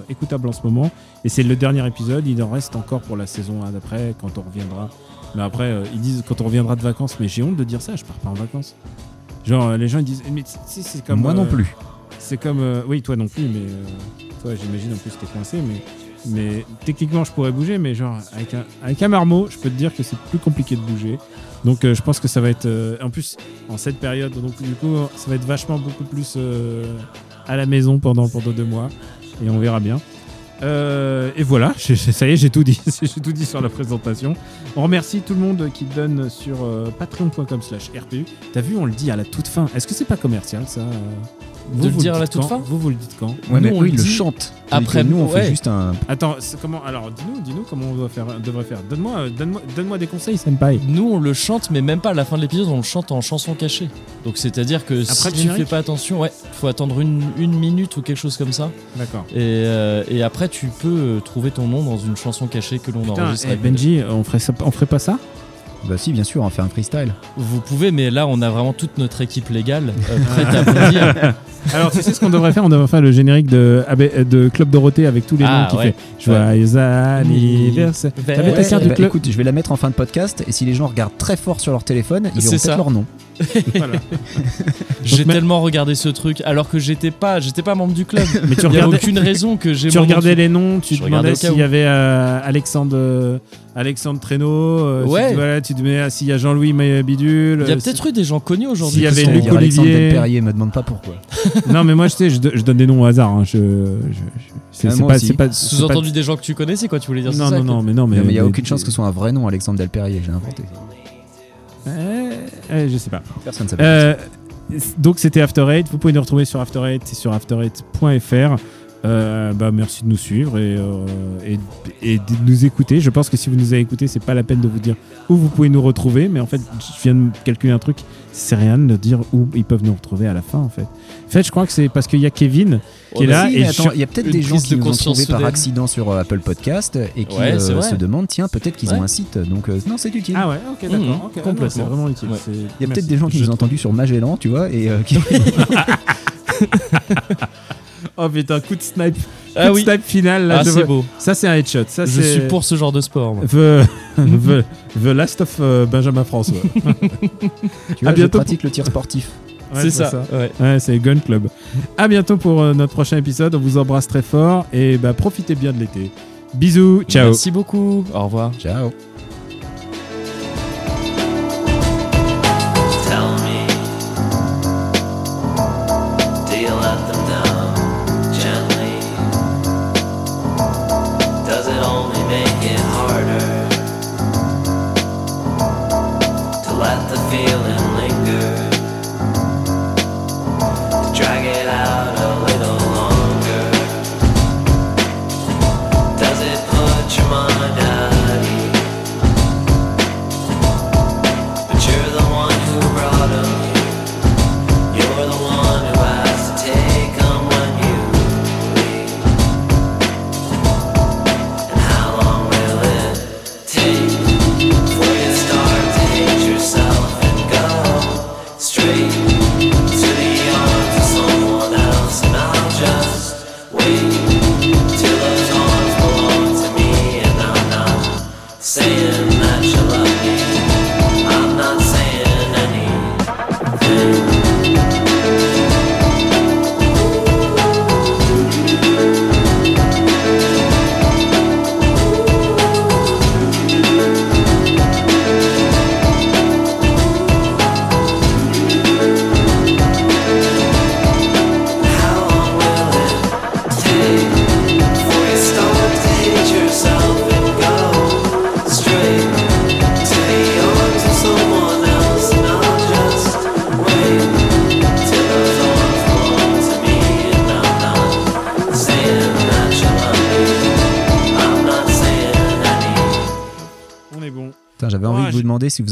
écoutable en ce moment, et c'est le dernier épisode, il en reste encore pour la saison 1 d'après, quand on reviendra. Mais après, ils disent quand on reviendra de vacances, mais j'ai honte de dire ça, je pars pas en vacances. Genre, les gens ils disent, mais sais, c'est comme. Moi non plus. c'est comme. euh, oui, toi non plus, mais. euh, toi, j'imagine en plus, t'es coincé, mais. Mais techniquement, je pourrais bouger, mais genre, avec un, avec un marmot, je peux te dire que c'est plus compliqué de bouger. Donc, euh, je pense que ça va être. euh, en plus, en cette période, donc du coup, ça va être vachement beaucoup plus euh, à la maison pendant, pendant deux mois. Et on verra bien. Et voilà, ça y est, j'ai tout dit. j'ai tout dit sur la présentation. On remercie tout le monde qui donne sur euh, patreon.com slash RPU. T'as vu, on le dit à la toute fin. Est-ce que c'est pas commercial, ça euh De le dire à la toute quand fin Vous, vous le dites quand Ouais, mais Nous, on eux, le ils le dit chantent. après- nous, on ouais. fait juste un. Attends, comment Alors, dis-nous, dis-nous comment on doit faire, devrait faire. Donne-moi, euh, donne-moi, donne-moi des conseils, Senpai. Nous, on le chante, mais même pas à la fin de l'épisode, on le chante en chanson cachée. Donc, c'est-à-dire que Après si tu générique fais pas attention, ouais, faut attendre une, une minute ou quelque chose comme ça. D'accord. Et, euh, et après, tu peux euh, trouver ton nom dans une chanson cachée que l'on enregistre. eh, avec- Benji, on ferait, ça, on ferait pas ça? Bah, si, bien sûr, on fait un freestyle. Vous pouvez, mais là, on a vraiment toute notre équipe légale euh, prête à bondir. Alors, tu sais ce qu'on devrait faire? On devrait faire le générique de, AB de Club Dorothée avec tous les Ah, noms qui ouais. fait Joyeux anniversaire. T'avais ta carte du bah, club? écoute, je vais la mettre en fin de podcast, et si les gens regardent très fort sur leur téléphone, ils verront peut-être leur nom. Voilà. J'ai tellement regardé ce truc alors que j'étais pas, j'étais pas membre du club. Mais tu Il y a regardais, aucune raison que j'ai. tu regardais les noms, tu Je regardais demandais s'il y avait euh, Alexandre, euh, Alexandre Traîneau. euh, tu Ouais. te- voilà, tu te mets ah, s'il y a Jean-Louis Bidule. Il y a euh, peut-être eu des gens connus aujourd'hui. S'il y avait Luc Dire Alexandre Olivier. Delperrier, me demande pas pourquoi. si- Non, mais moi, je sais, je, do- je donne des noms au hasard. hein, je, je- je- c'est pas, pas, Sous-entendu des gens que tu connais, c'est quoi tu voulais dire Non, non, non, mais non, mais Non, mais il y a mais- aucune chance que ce soit un vrai nom, Alexandre Delperrier, j'ai inventé. Euh, euh, je sais pas. Personne ne s'appelle. Euh, donc c'était After Eight. Vous pouvez nous retrouver sur After Eight et sur after8.fr. Euh, bah, merci de nous suivre et, euh, et, et de nous écouter. Je pense que si vous nous avez écoutés, c'est pas la peine de vous dire où vous pouvez nous retrouver. Mais en fait, je viens de calculer un truc. C'est rien de dire où ils peuvent nous retrouver à la fin. En fait, en fait je crois que c'est parce qu'il y a Kevin qui est là. si, et attends, il y a peut-être des gens qui de nous ont trouvés par accident sur euh, Apple Podcast et qui Ouais, euh, se demandent tiens, peut-être qu'ils Ouais. ont un site. Donc, euh, non, c'est utile. Ah ouais, ok, d'accord. Mhm, complètement. C'est vraiment utile. Ouais. Il y a peut-être des gens qui Je nous ont entendus sur Magellan, tu vois, et euh, qui. Oh putain, coup de snipe. Coup Ah de oui. snipe final. Là, Ah c'est beau. Ça, c'est un headshot. Ça, Je suis pour ce genre de sport. moi. The, the, the Last of euh, Benjamin François. tu vois, À je bientôt pratique le tir sportif. Ouais, c'est ça. Ouais. Ouais, c'est Gun Club. À bientôt pour euh, notre prochain épisode. On vous embrasse très fort et bah, profitez bien de l'été. Bisous, ciao. Merci beaucoup. Au revoir. Ciao.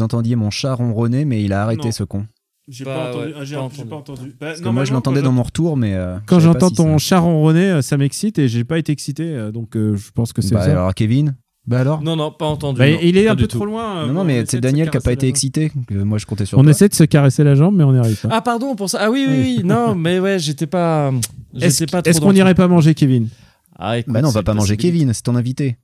Entendiez mon chat ronronner, mais il a arrêté Non. ce con. J'ai Bah pas entendu. ouais, j'ai pas j'ai entendu. pas entendu. Bah, Parce que moi, je l'entendais dans mon retour, mais. euh, Quand j'entends si ton ça- chat ronronner, euh, ça m'excite et j'ai pas été excité, euh, donc euh, je pense que c'est Bah, alors, Kevin Bah alors Non, non, pas entendu. Bah, non, il est un peu tout. trop loin. Non, non, on mais c'est Daniel qui a pas été excité. que moi, je comptais sur. On toi. essaie de se caresser la jambe, mais on n'y arrive pas. Ah pardon pour ça. Ah oui, oui, oui. non, mais ouais, j'étais pas. Est-ce qu'on n'irait pas manger Kevin? Ah, écoute, Bah non, on va pas manger. Kevin, c'est ton invité.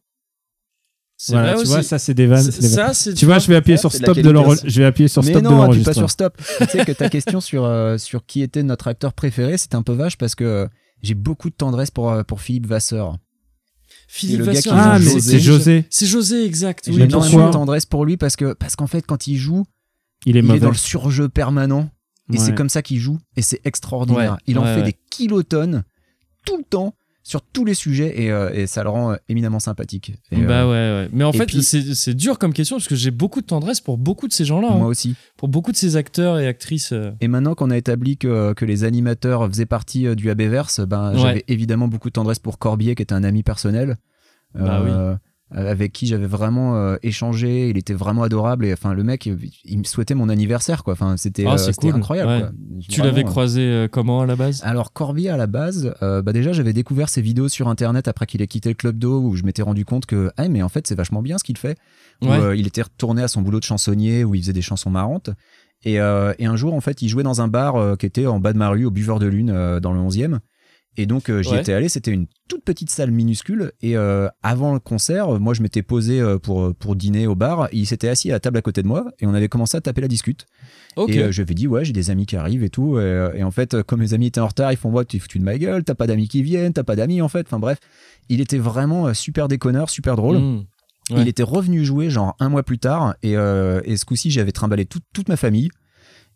C'est Voilà, vrai tu aussi. vois, ça c'est des vannes. C'est- c'est des vannes. ça, c'est. Tu vois, je vais appuyer sur c'est de stop de l'enregistrement. Je vais appuyer sur mais stop de non, appuie pas sur stop. tu sais que ta question sur, euh, sur qui était notre acteur préféré, c'était un peu vache parce que euh, j'ai beaucoup de tendresse pour, euh, pour Philippe Vasseur. Philippe le gars Vasseur. qui Ah, mais c'est José. C'est José, exact. J'ai Oui, bien énormément de tendresse pour lui parce que parce qu'en fait, quand il joue, Il est il mauvais. est dans le surjeu permanent et Ouais. c'est comme ça qu'il joue et c'est extraordinaire. Ouais, il en ouais, fait ouais. des kilotonnes tout le temps sur tous les sujets et, euh, et ça le rend euh, éminemment sympathique. Et, Bah euh, ouais, ouais. Mais en fait, puis- c'est dur comme question parce que j'ai beaucoup de tendresse pour beaucoup de ces gens-là. moi hein. aussi. Pour beaucoup de ces acteurs et actrices. Et maintenant qu'on a établi que, que les animateurs faisaient partie du ABverse, ben, Ouais. j'avais évidemment beaucoup de tendresse pour Corbier, qui était un ami personnel, Bah euh, avec qui j'avais vraiment euh, échangé. Il était vraiment adorable. Et enfin, le mec, il, il me souhaitait mon anniversaire, quoi. Enfin, c'était Ah, euh, cool. incroyable. Ouais. quoi. Tu l'avais euh. croisé euh, comment à la base? Alors Corbier à la base, euh, bah déjà j'avais découvert ses vidéos sur internet après qu'il ait quitté le club d'eau où je m'étais rendu compte que ah mais en fait c'est vachement bien ce qu'il fait. Où, Ouais. euh, il était retourné à son boulot de chansonnier où il faisait des chansons marrantes et, euh, et un jour en fait il jouait dans un bar euh, qui était en bas de ma rue au Buveur de Lune euh, dans le 11e Et donc euh, j'y Ouais. étais allé, c'était une toute petite salle minuscule. Et euh, avant le concert, euh, moi je m'étais posé pour, pour dîner au bar. Il s'était assis à la table à côté de moi et on avait commencé à taper la discute. Et euh, je lui avais dit, ouais, j'ai des amis qui arrivent et tout. Et, et en fait, comme mes amis étaient en retard, ils font, ouais, tu es foutu de ma gueule, t'as pas d'amis qui viennent, t'as pas d'amis en fait. Enfin bref, il était vraiment super déconneur, super drôle. Hmm. Ouais. Il était revenu jouer genre un mois plus tard et, et ce coup-ci j'avais trimballé toute ma famille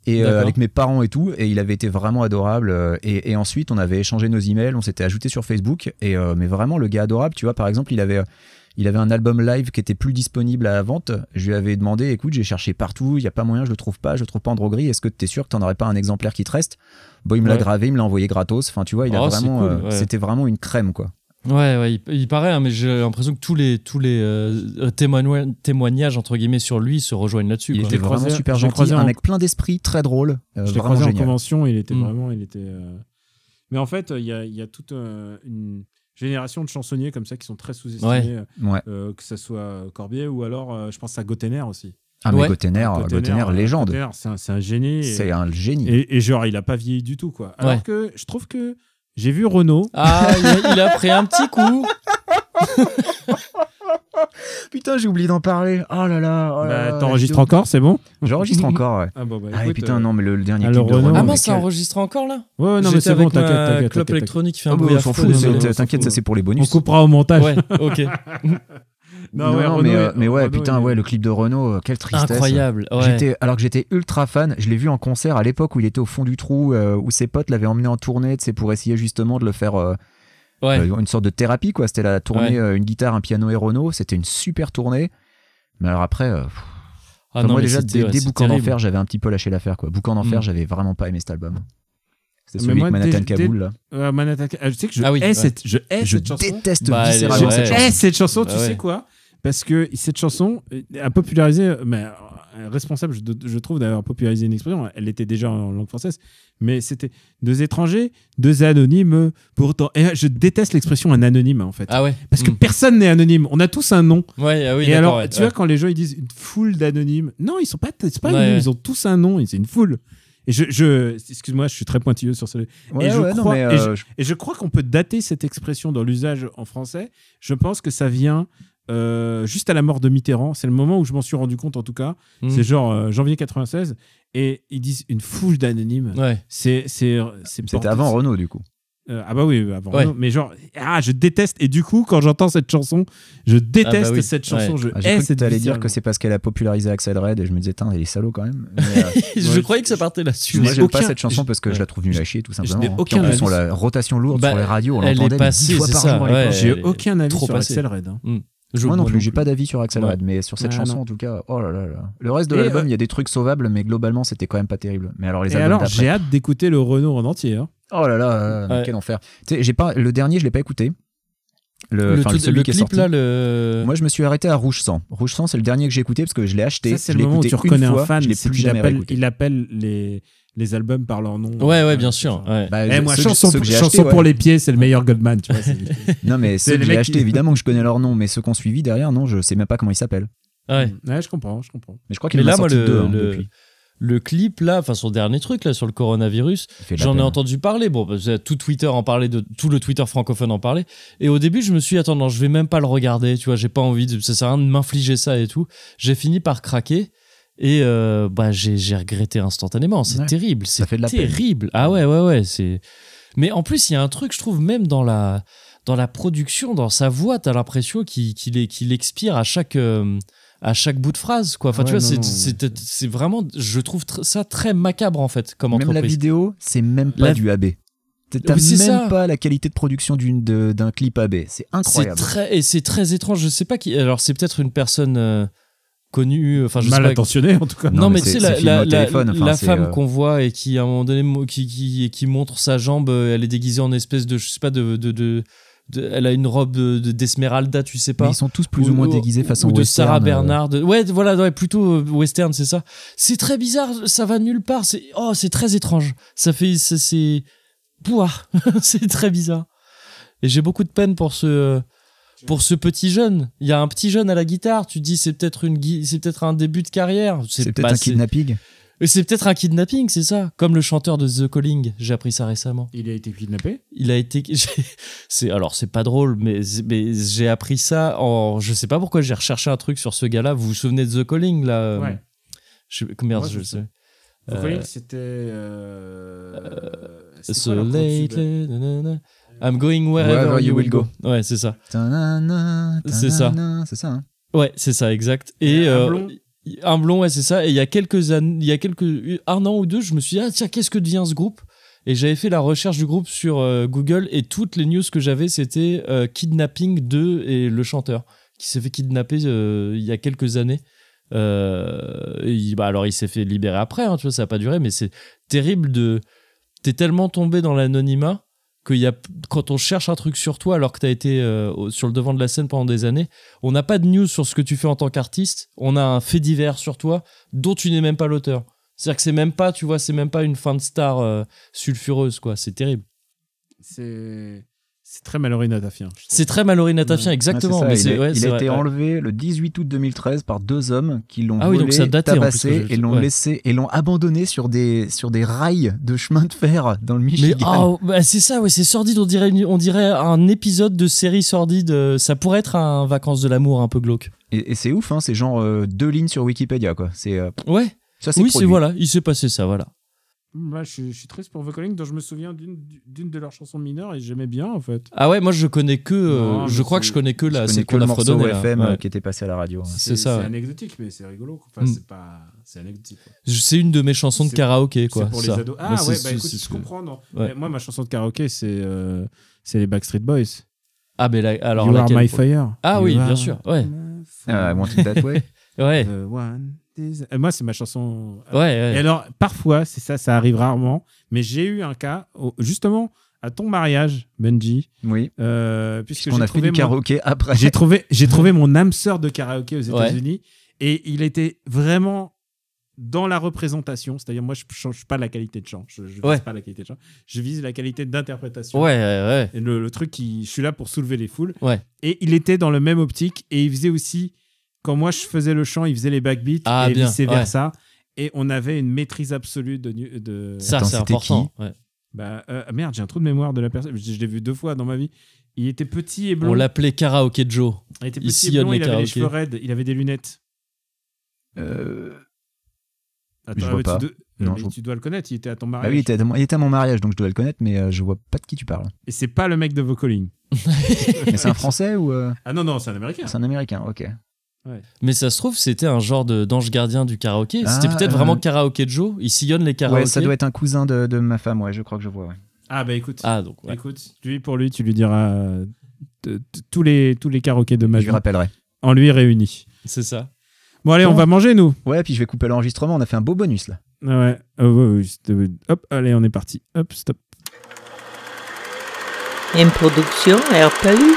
et euh, avec mes parents et tout et il avait été vraiment adorable euh, et, et ensuite on avait échangé nos emails, on s'était ajouté sur Facebook et euh, mais vraiment le gars adorable, tu vois par exemple il avait il avait un album live qui était plus disponible à la vente. Je lui avais demandé, écoute, j'ai cherché partout, il y a pas moyen, je le trouve pas, je le trouve pas en droguerie. Est-ce que tu es sûr que t'en aurais pas un exemplaire qui te reste? Bon, il me l'a gravé, il me l'a envoyé gratos. Enfin, tu vois, il a Oh, vraiment, cool, euh, ouais. c'était vraiment une crème, quoi. Ouais, ouais, il, il paraît, hein, mais j'ai l'impression que tous les, tous les euh, témoignages, témoignages, entre guillemets, sur lui se rejoignent là-dessus. Il quoi. était vraiment croisé- super gentil, croisé un en- mec plein d'esprit, très drôle, euh, Je l'ai croisé en génial. convention, il était Mm. vraiment, il était. euh, Mais en fait, il y a, il y a toute euh, une génération de chansonniers comme ça qui sont très sous-estimés, Ouais. que ce soit Corbier ou alors, euh, je pense à Gotener aussi. Ah, mais Ouais. Gottener, Gottener, euh, légende. Gottener, c'est un, génie. C'est un génie. Et, et genre, il a pas vieilli du tout, quoi. Alors Ouais. que je trouve que j'ai vu Renault. Ah, il a, il a pris un petit coup. Putain, j'ai oublié d'en parler. Oh là là. oh là Bah, T'enregistres encore, c'est bon J'enregistre encore, ouais. Ah bon, bah, Ah, et écoute, putain, euh, non, mais le, le dernier alors, clip de Renaud. Ah mais mince, ça enregistre encore là Ouais, ouais, non, mais c'est bon, avec t'inquiète, t'inquiète. clope électronique fait un Ah, bah, bruit on s'en fout, on t'inquiète, ça c'est pour les On bonus. coupera au montage. Ouais, ok. Non, ouais, non, Renaud mais, est- euh, mais ouais, Renaud, putain, il ouais, le clip de Renault, euh, quelle tristesse. Incroyable. Ouais. J'étais, alors que j'étais ultra fan, je l'ai vu en concert à l'époque où il était au fond du trou, euh, où ses potes l'avaient emmené en tournée, tu sais, pour essayer justement de le faire euh, Ouais. euh, une sorte de thérapie, quoi. C'était la tournée, Ouais. euh, une guitare, un piano et Renault. C'était une super tournée. Mais alors après, euh, pff, Ah non, moi déjà, dès, dès c'est Boucan d'Enfer, j'avais un petit peu lâché l'affaire, quoi. Boucan d'Enfer, Mm. j'avais vraiment pas aimé cet album. C'était celui moi, avec Manhattan Kaboul, là. Euh, Manhattan- ah, je sais que je Ah oui, hais ouais. cette, je hais Je cette chanson. déteste Bah, viscéralement Je chanson. hais cette chanson, Bah tu ouais. sais quoi? Parce que cette chanson a popularisé, mais euh, responsable, je, je trouve, d'avoir popularisé une expression. Elle était déjà en langue française, mais c'était deux étrangers, deux anonymes. Pourtant, et je déteste l'expression un anonyme en fait, Ah ouais. parce que Mm. personne n'est anonyme. On a tous un nom. Ouais, ah oui, et alors, ouais, tu vois, quand les gens ils disent une foule d'anonymes, non, ils sont pas, c'est pas Ouais, anonymes, ouais. ils ont tous un nom. C'est une foule. Et je, je excuse-moi, je suis très pointilleux sur ce. Ouais, et je ouais, non, crois- mais, et euh, je- Et je crois qu'on peut dater cette expression dans l'usage en français. Je pense que ça vient euh, juste à la mort de Mitterrand. C'est le moment où je m'en suis rendu compte, en tout cas. Mm. C'est genre euh, janvier 96. Et ils disent une foule d'anonymes. Ouais. C'est, c'est, c'est C'était avant Renault, du coup. Euh, ah bah oui, avant. Ouais. Renaud. Mais genre, ah, je déteste. Et du coup, quand j'entends cette chanson, je déteste Ah bah oui. cette chanson. Ouais. Je Ah, hais cette dire que c'est parce qu'elle a popularisé Axel Red et je me disais, tiens, il est salaud quand même. Mais, euh, je Ouais, croyais que ça partait là-dessus. je moi, n'ai j'aime pas cette chanson parce que je la trouve nulle à chier, tout simplement. Puis aucun en plus, avis. on la rotation lourde Bah, sur les radios, on elle est l'entendait fois par jour. J'ai elle aucun avis sur. Axel Red. Je- Moi non plus, j'ai pas d'avis sur Axel Ouais. Red, mais sur cette Ah, chanson non. en tout cas, oh là là là. Le reste de l'album, euh, il y a des trucs sauvables, mais globalement, c'était quand même pas terrible. Mais alors les Et albums alors, j'ai hâte d'écouter le Renault en entier. hein. Oh là là, euh, Ouais. quel enfer. Tu sais, j'ai pas le dernier, je l'ai pas écouté. Le, Le, enfin, tout- celui le qui est clip sorti. là, le. Moi, je me suis arrêté à Rouge Sang. Rouge Sang, c'est le dernier que j'ai écouté parce que je l'ai acheté. Ça, c'est le moment où écouté tu reconnais un fan. Je l'ai c'est plus appelle, réécouté. il appelle les, les albums par leur nom. Ouais, ouais, bien sûr. ouais. Bah, Eh, moi, chanson, que pour ouais. les pieds, c'est le meilleur Goldman. Tu vois, c'est- Non, mais C'est ceux que j'ai qui- évidemment que je connais leur nom, mais ceux qu'on suivi derrière, non, je sais même pas comment ils s'appellent. Ouais. ouais, je comprends, je comprends. Mais je crois qu'il en a là, moi, le, deux hein, le, depuis. le clip là, enfin son dernier truc là sur le coronavirus, J'en ai entendu parler. Bon, parce que tout Twitter en parlait, de tout le Twitter francophone en parlait. Et au début, je me suis dit, attends, non, je vais même pas le regarder. Tu vois, j'ai pas envie. De, ça sert à rien de m'infliger ça et tout. J'ai fini par craquer. Et euh, bah, j'ai regretté instantanément. C'est Ouais. terrible. Ça C'est fait de la peine. terrible. Ah ouais, ouais, ouais. C'est. Mais en plus, il y a un truc, je trouve, même dans la dans la production, dans sa voix, t'as l'impression qu'il expire à chaque euh, à chaque bout de phrase, quoi. Enfin, Ouais, tu vois, c'est- vraiment, je trouve tr- ça très macabre en fait, comme Même la vidéo, c'est même pas La- du AB. T'as Oui, même ça. pas la qualité de production d'un clip AB. C'est C'est incroyable. très et c'est très étrange. Je sais pas qui. Alors c'est peut-être une personne euh, connue. Enfin, je Mal sais pas. intentionné, en tout cas. Non, Non, mais, mais tu sais c'est- la, la, enfin, femme euh, qu'on voit et qui à un moment donné qui, qui, qui montre sa jambe, euh, elle est déguisée en espèce de je sais pas de, de, de- de- elle a une robe de- de- d'esmeralda, tu sais Mais pas. ils sont tous plus ou, moins déguisés façon ou de western, Sarah euh, Bernard. Ouais, voilà, ouais, plutôt western, c'est ça. C'est très bizarre, ça va nulle part. C'est oh, c'est très étrange. Ça fait c'est c'est Pouah, c'est très bizarre. Et j'ai beaucoup de peine pour ce pour ce petit jeune. Il y a un petit jeune à la guitare. Tu te dis c'est peut-être une c'est peut-être un début de carrière. C'est peut-être bah, un kidnapping. C'est peut-être un kidnapping, c'est ça Comme le chanteur de The Calling, j'ai appris ça récemment. Il a été kidnappé Il a été. C'est alors c'est pas drôle, mais, mais j'ai appris ça en. Je sais pas pourquoi j'ai recherché un truc sur ce gars-là. Vous vous souvenez de The Calling là euh, Ouais. Je, merde, Moi, je je sais. sais. Euh, Calling, c'était. Euh... So lately, I'm going wherever, Wherever you will go. Ouais, c'est ça. C'est ça. C'est ça. hein. Ouais, c'est ça, exact. Et euh, un blond, ouais, c'est ça. Et il y a quelques années, il y a quelques un an ou deux, je me suis dit ah tiens qu'est-ce que devient ce groupe? Et j'avais fait la recherche du groupe sur euh, Google et toutes les news que j'avais c'était euh, kidnapping de et le chanteur qui s'est fait kidnapper euh, il y a quelques années. Euh, et il- bah, alors il s'est fait libérer après, hein, tu vois, ça a pas duré, mais c'est terrible de t'es tellement tombé dans l'anonymat y a quand on cherche un truc sur toi alors que t'as été euh, sur le devant de la scène pendant des années, on n'a pas de news sur ce que tu fais en tant qu'artiste, on a un fait divers sur toi dont tu n'es même pas l'auteur. C'est-à-dire que c'est même pas, tu vois, c'est même pas une fin de star euh, sulfureuse, quoi. C'est terrible. C'est. C'est très Mallory Natafien. C'est très Mallory Natafien, Ouais, exactement. mais il ouais, a été enlevé le 18 août 2013 par deux hommes qui l'ont Ah volé, plus, tabassé et l'ont ouais. laissé et l'ont abandonné sur des sur des rails de chemin de fer dans le Mais Michigan. oh, bah, c'est ça, ouais, c'est sordide. On dirait, on dirait un épisode de série sordide. Ça pourrait être un Vacances de l'amour un peu glauque. Et, et c'est ouf, hein, c'est genre euh, deux lignes sur Wikipédia quoi. C'est euh, Ouais. ça c'est Oui, c'est voilà. Il s'est passé ça, voilà. Moi, je, suis- je suis triste pour The Calling, dont je me souviens d'une d'une de leurs chansons mineures et j'aimais bien en fait. Ah ouais, moi je connais que. euh, Non, je crois que c'est- je connais que la. C'est que qu'on le a morceau fredonné là. FM Ouais. qui était passé à la radio. C'est ça, ouais. anecdotique, mais c'est rigolo. Enfin, Mm. c'est pas. C'est anecdotique. C'est une de mes chansons de C'est- karaoké, quoi. C'est pour ça. les ados. Ah Moi, c'est- ouais, c'est- bah écoute, c'est je comprends. Non. Ouais. Mais moi, ma chanson de karaoké, c'est euh, c'est les Backstreet Boys. Ah, mais là, alors you are laquelle my fire. Ah oui, bien sûr. Ouais. Ah, I want it that way. Ouais. Euh, Moi, c'est ma chanson. Ouais, ouais. Et alors, parfois, c'est ça, ça arrive rarement, mais j'ai eu un cas, justement, à ton mariage, Benji, Oui. euh, puisque On j'ai a fait trouvé, du mon- karaoké après. j'ai trouvé, j'ai trouvé mon âme sœur de karaoké aux Ouais. États-Unis, et il était vraiment dans la représentation, c'est-à-dire moi, je ne change pas la qualité de chant, je, je vise Ouais. pas la qualité de chant, je vise la qualité d'interprétation. Ouais, ouais, ouais. Et le, le truc qui, je suis là pour soulever les foules. Ouais. Et il était dans le même optique et il faisait aussi, quand moi je faisais le chant, il faisait les backbeats Ah, et bien, vice versa. Et on avait une maîtrise absolue de. Ça, c'est c'était important. Ouais. bah, euh, merde, j'ai un trou de mémoire de la personne. Je, je l'ai vu deux fois dans ma vie. Il était petit et blond. On l'appelait Karaoké Joe. il était il petit et blond, il avait les cheveux raides, il avait des lunettes. Euh, Attends, Je vois pas. Tu, dois- Non, mais je vois- tu dois le connaître, il était à ton bah mariage. oui, il était, à mon- il était à mon mariage, donc je dois le connaître, mais euh, je vois pas de qui tu parles. Et c'est pas le mec de Vocaling. Mais c'est un français ou euh, Ah non, non, c'est un américain. c'est un américain Ok. Mais ça se trouve, c'était un genre de- d'ange gardien du karaoké. C'était Ah, peut-être euh, vraiment Karaoké Joe. Il sillonne les karaokés. Ouais, ça doit être un cousin de, de ma femme, ouais, je crois que je vois. Ouais. Ah bah écoute. Ah, donc, ouais. Écoute, lui pour lui, tu lui diras euh, tous les tous les karaokés de ma Je lui rappellerai. en lui réunis. C'est ça. Bon allez, on va manger nous. Ouais, puis je vais couper l'enregistrement, on a fait un beau bonus là. Ah ouais. Oh, c'était- Hop, allez, on est parti. Hop, stop. Une production RPU.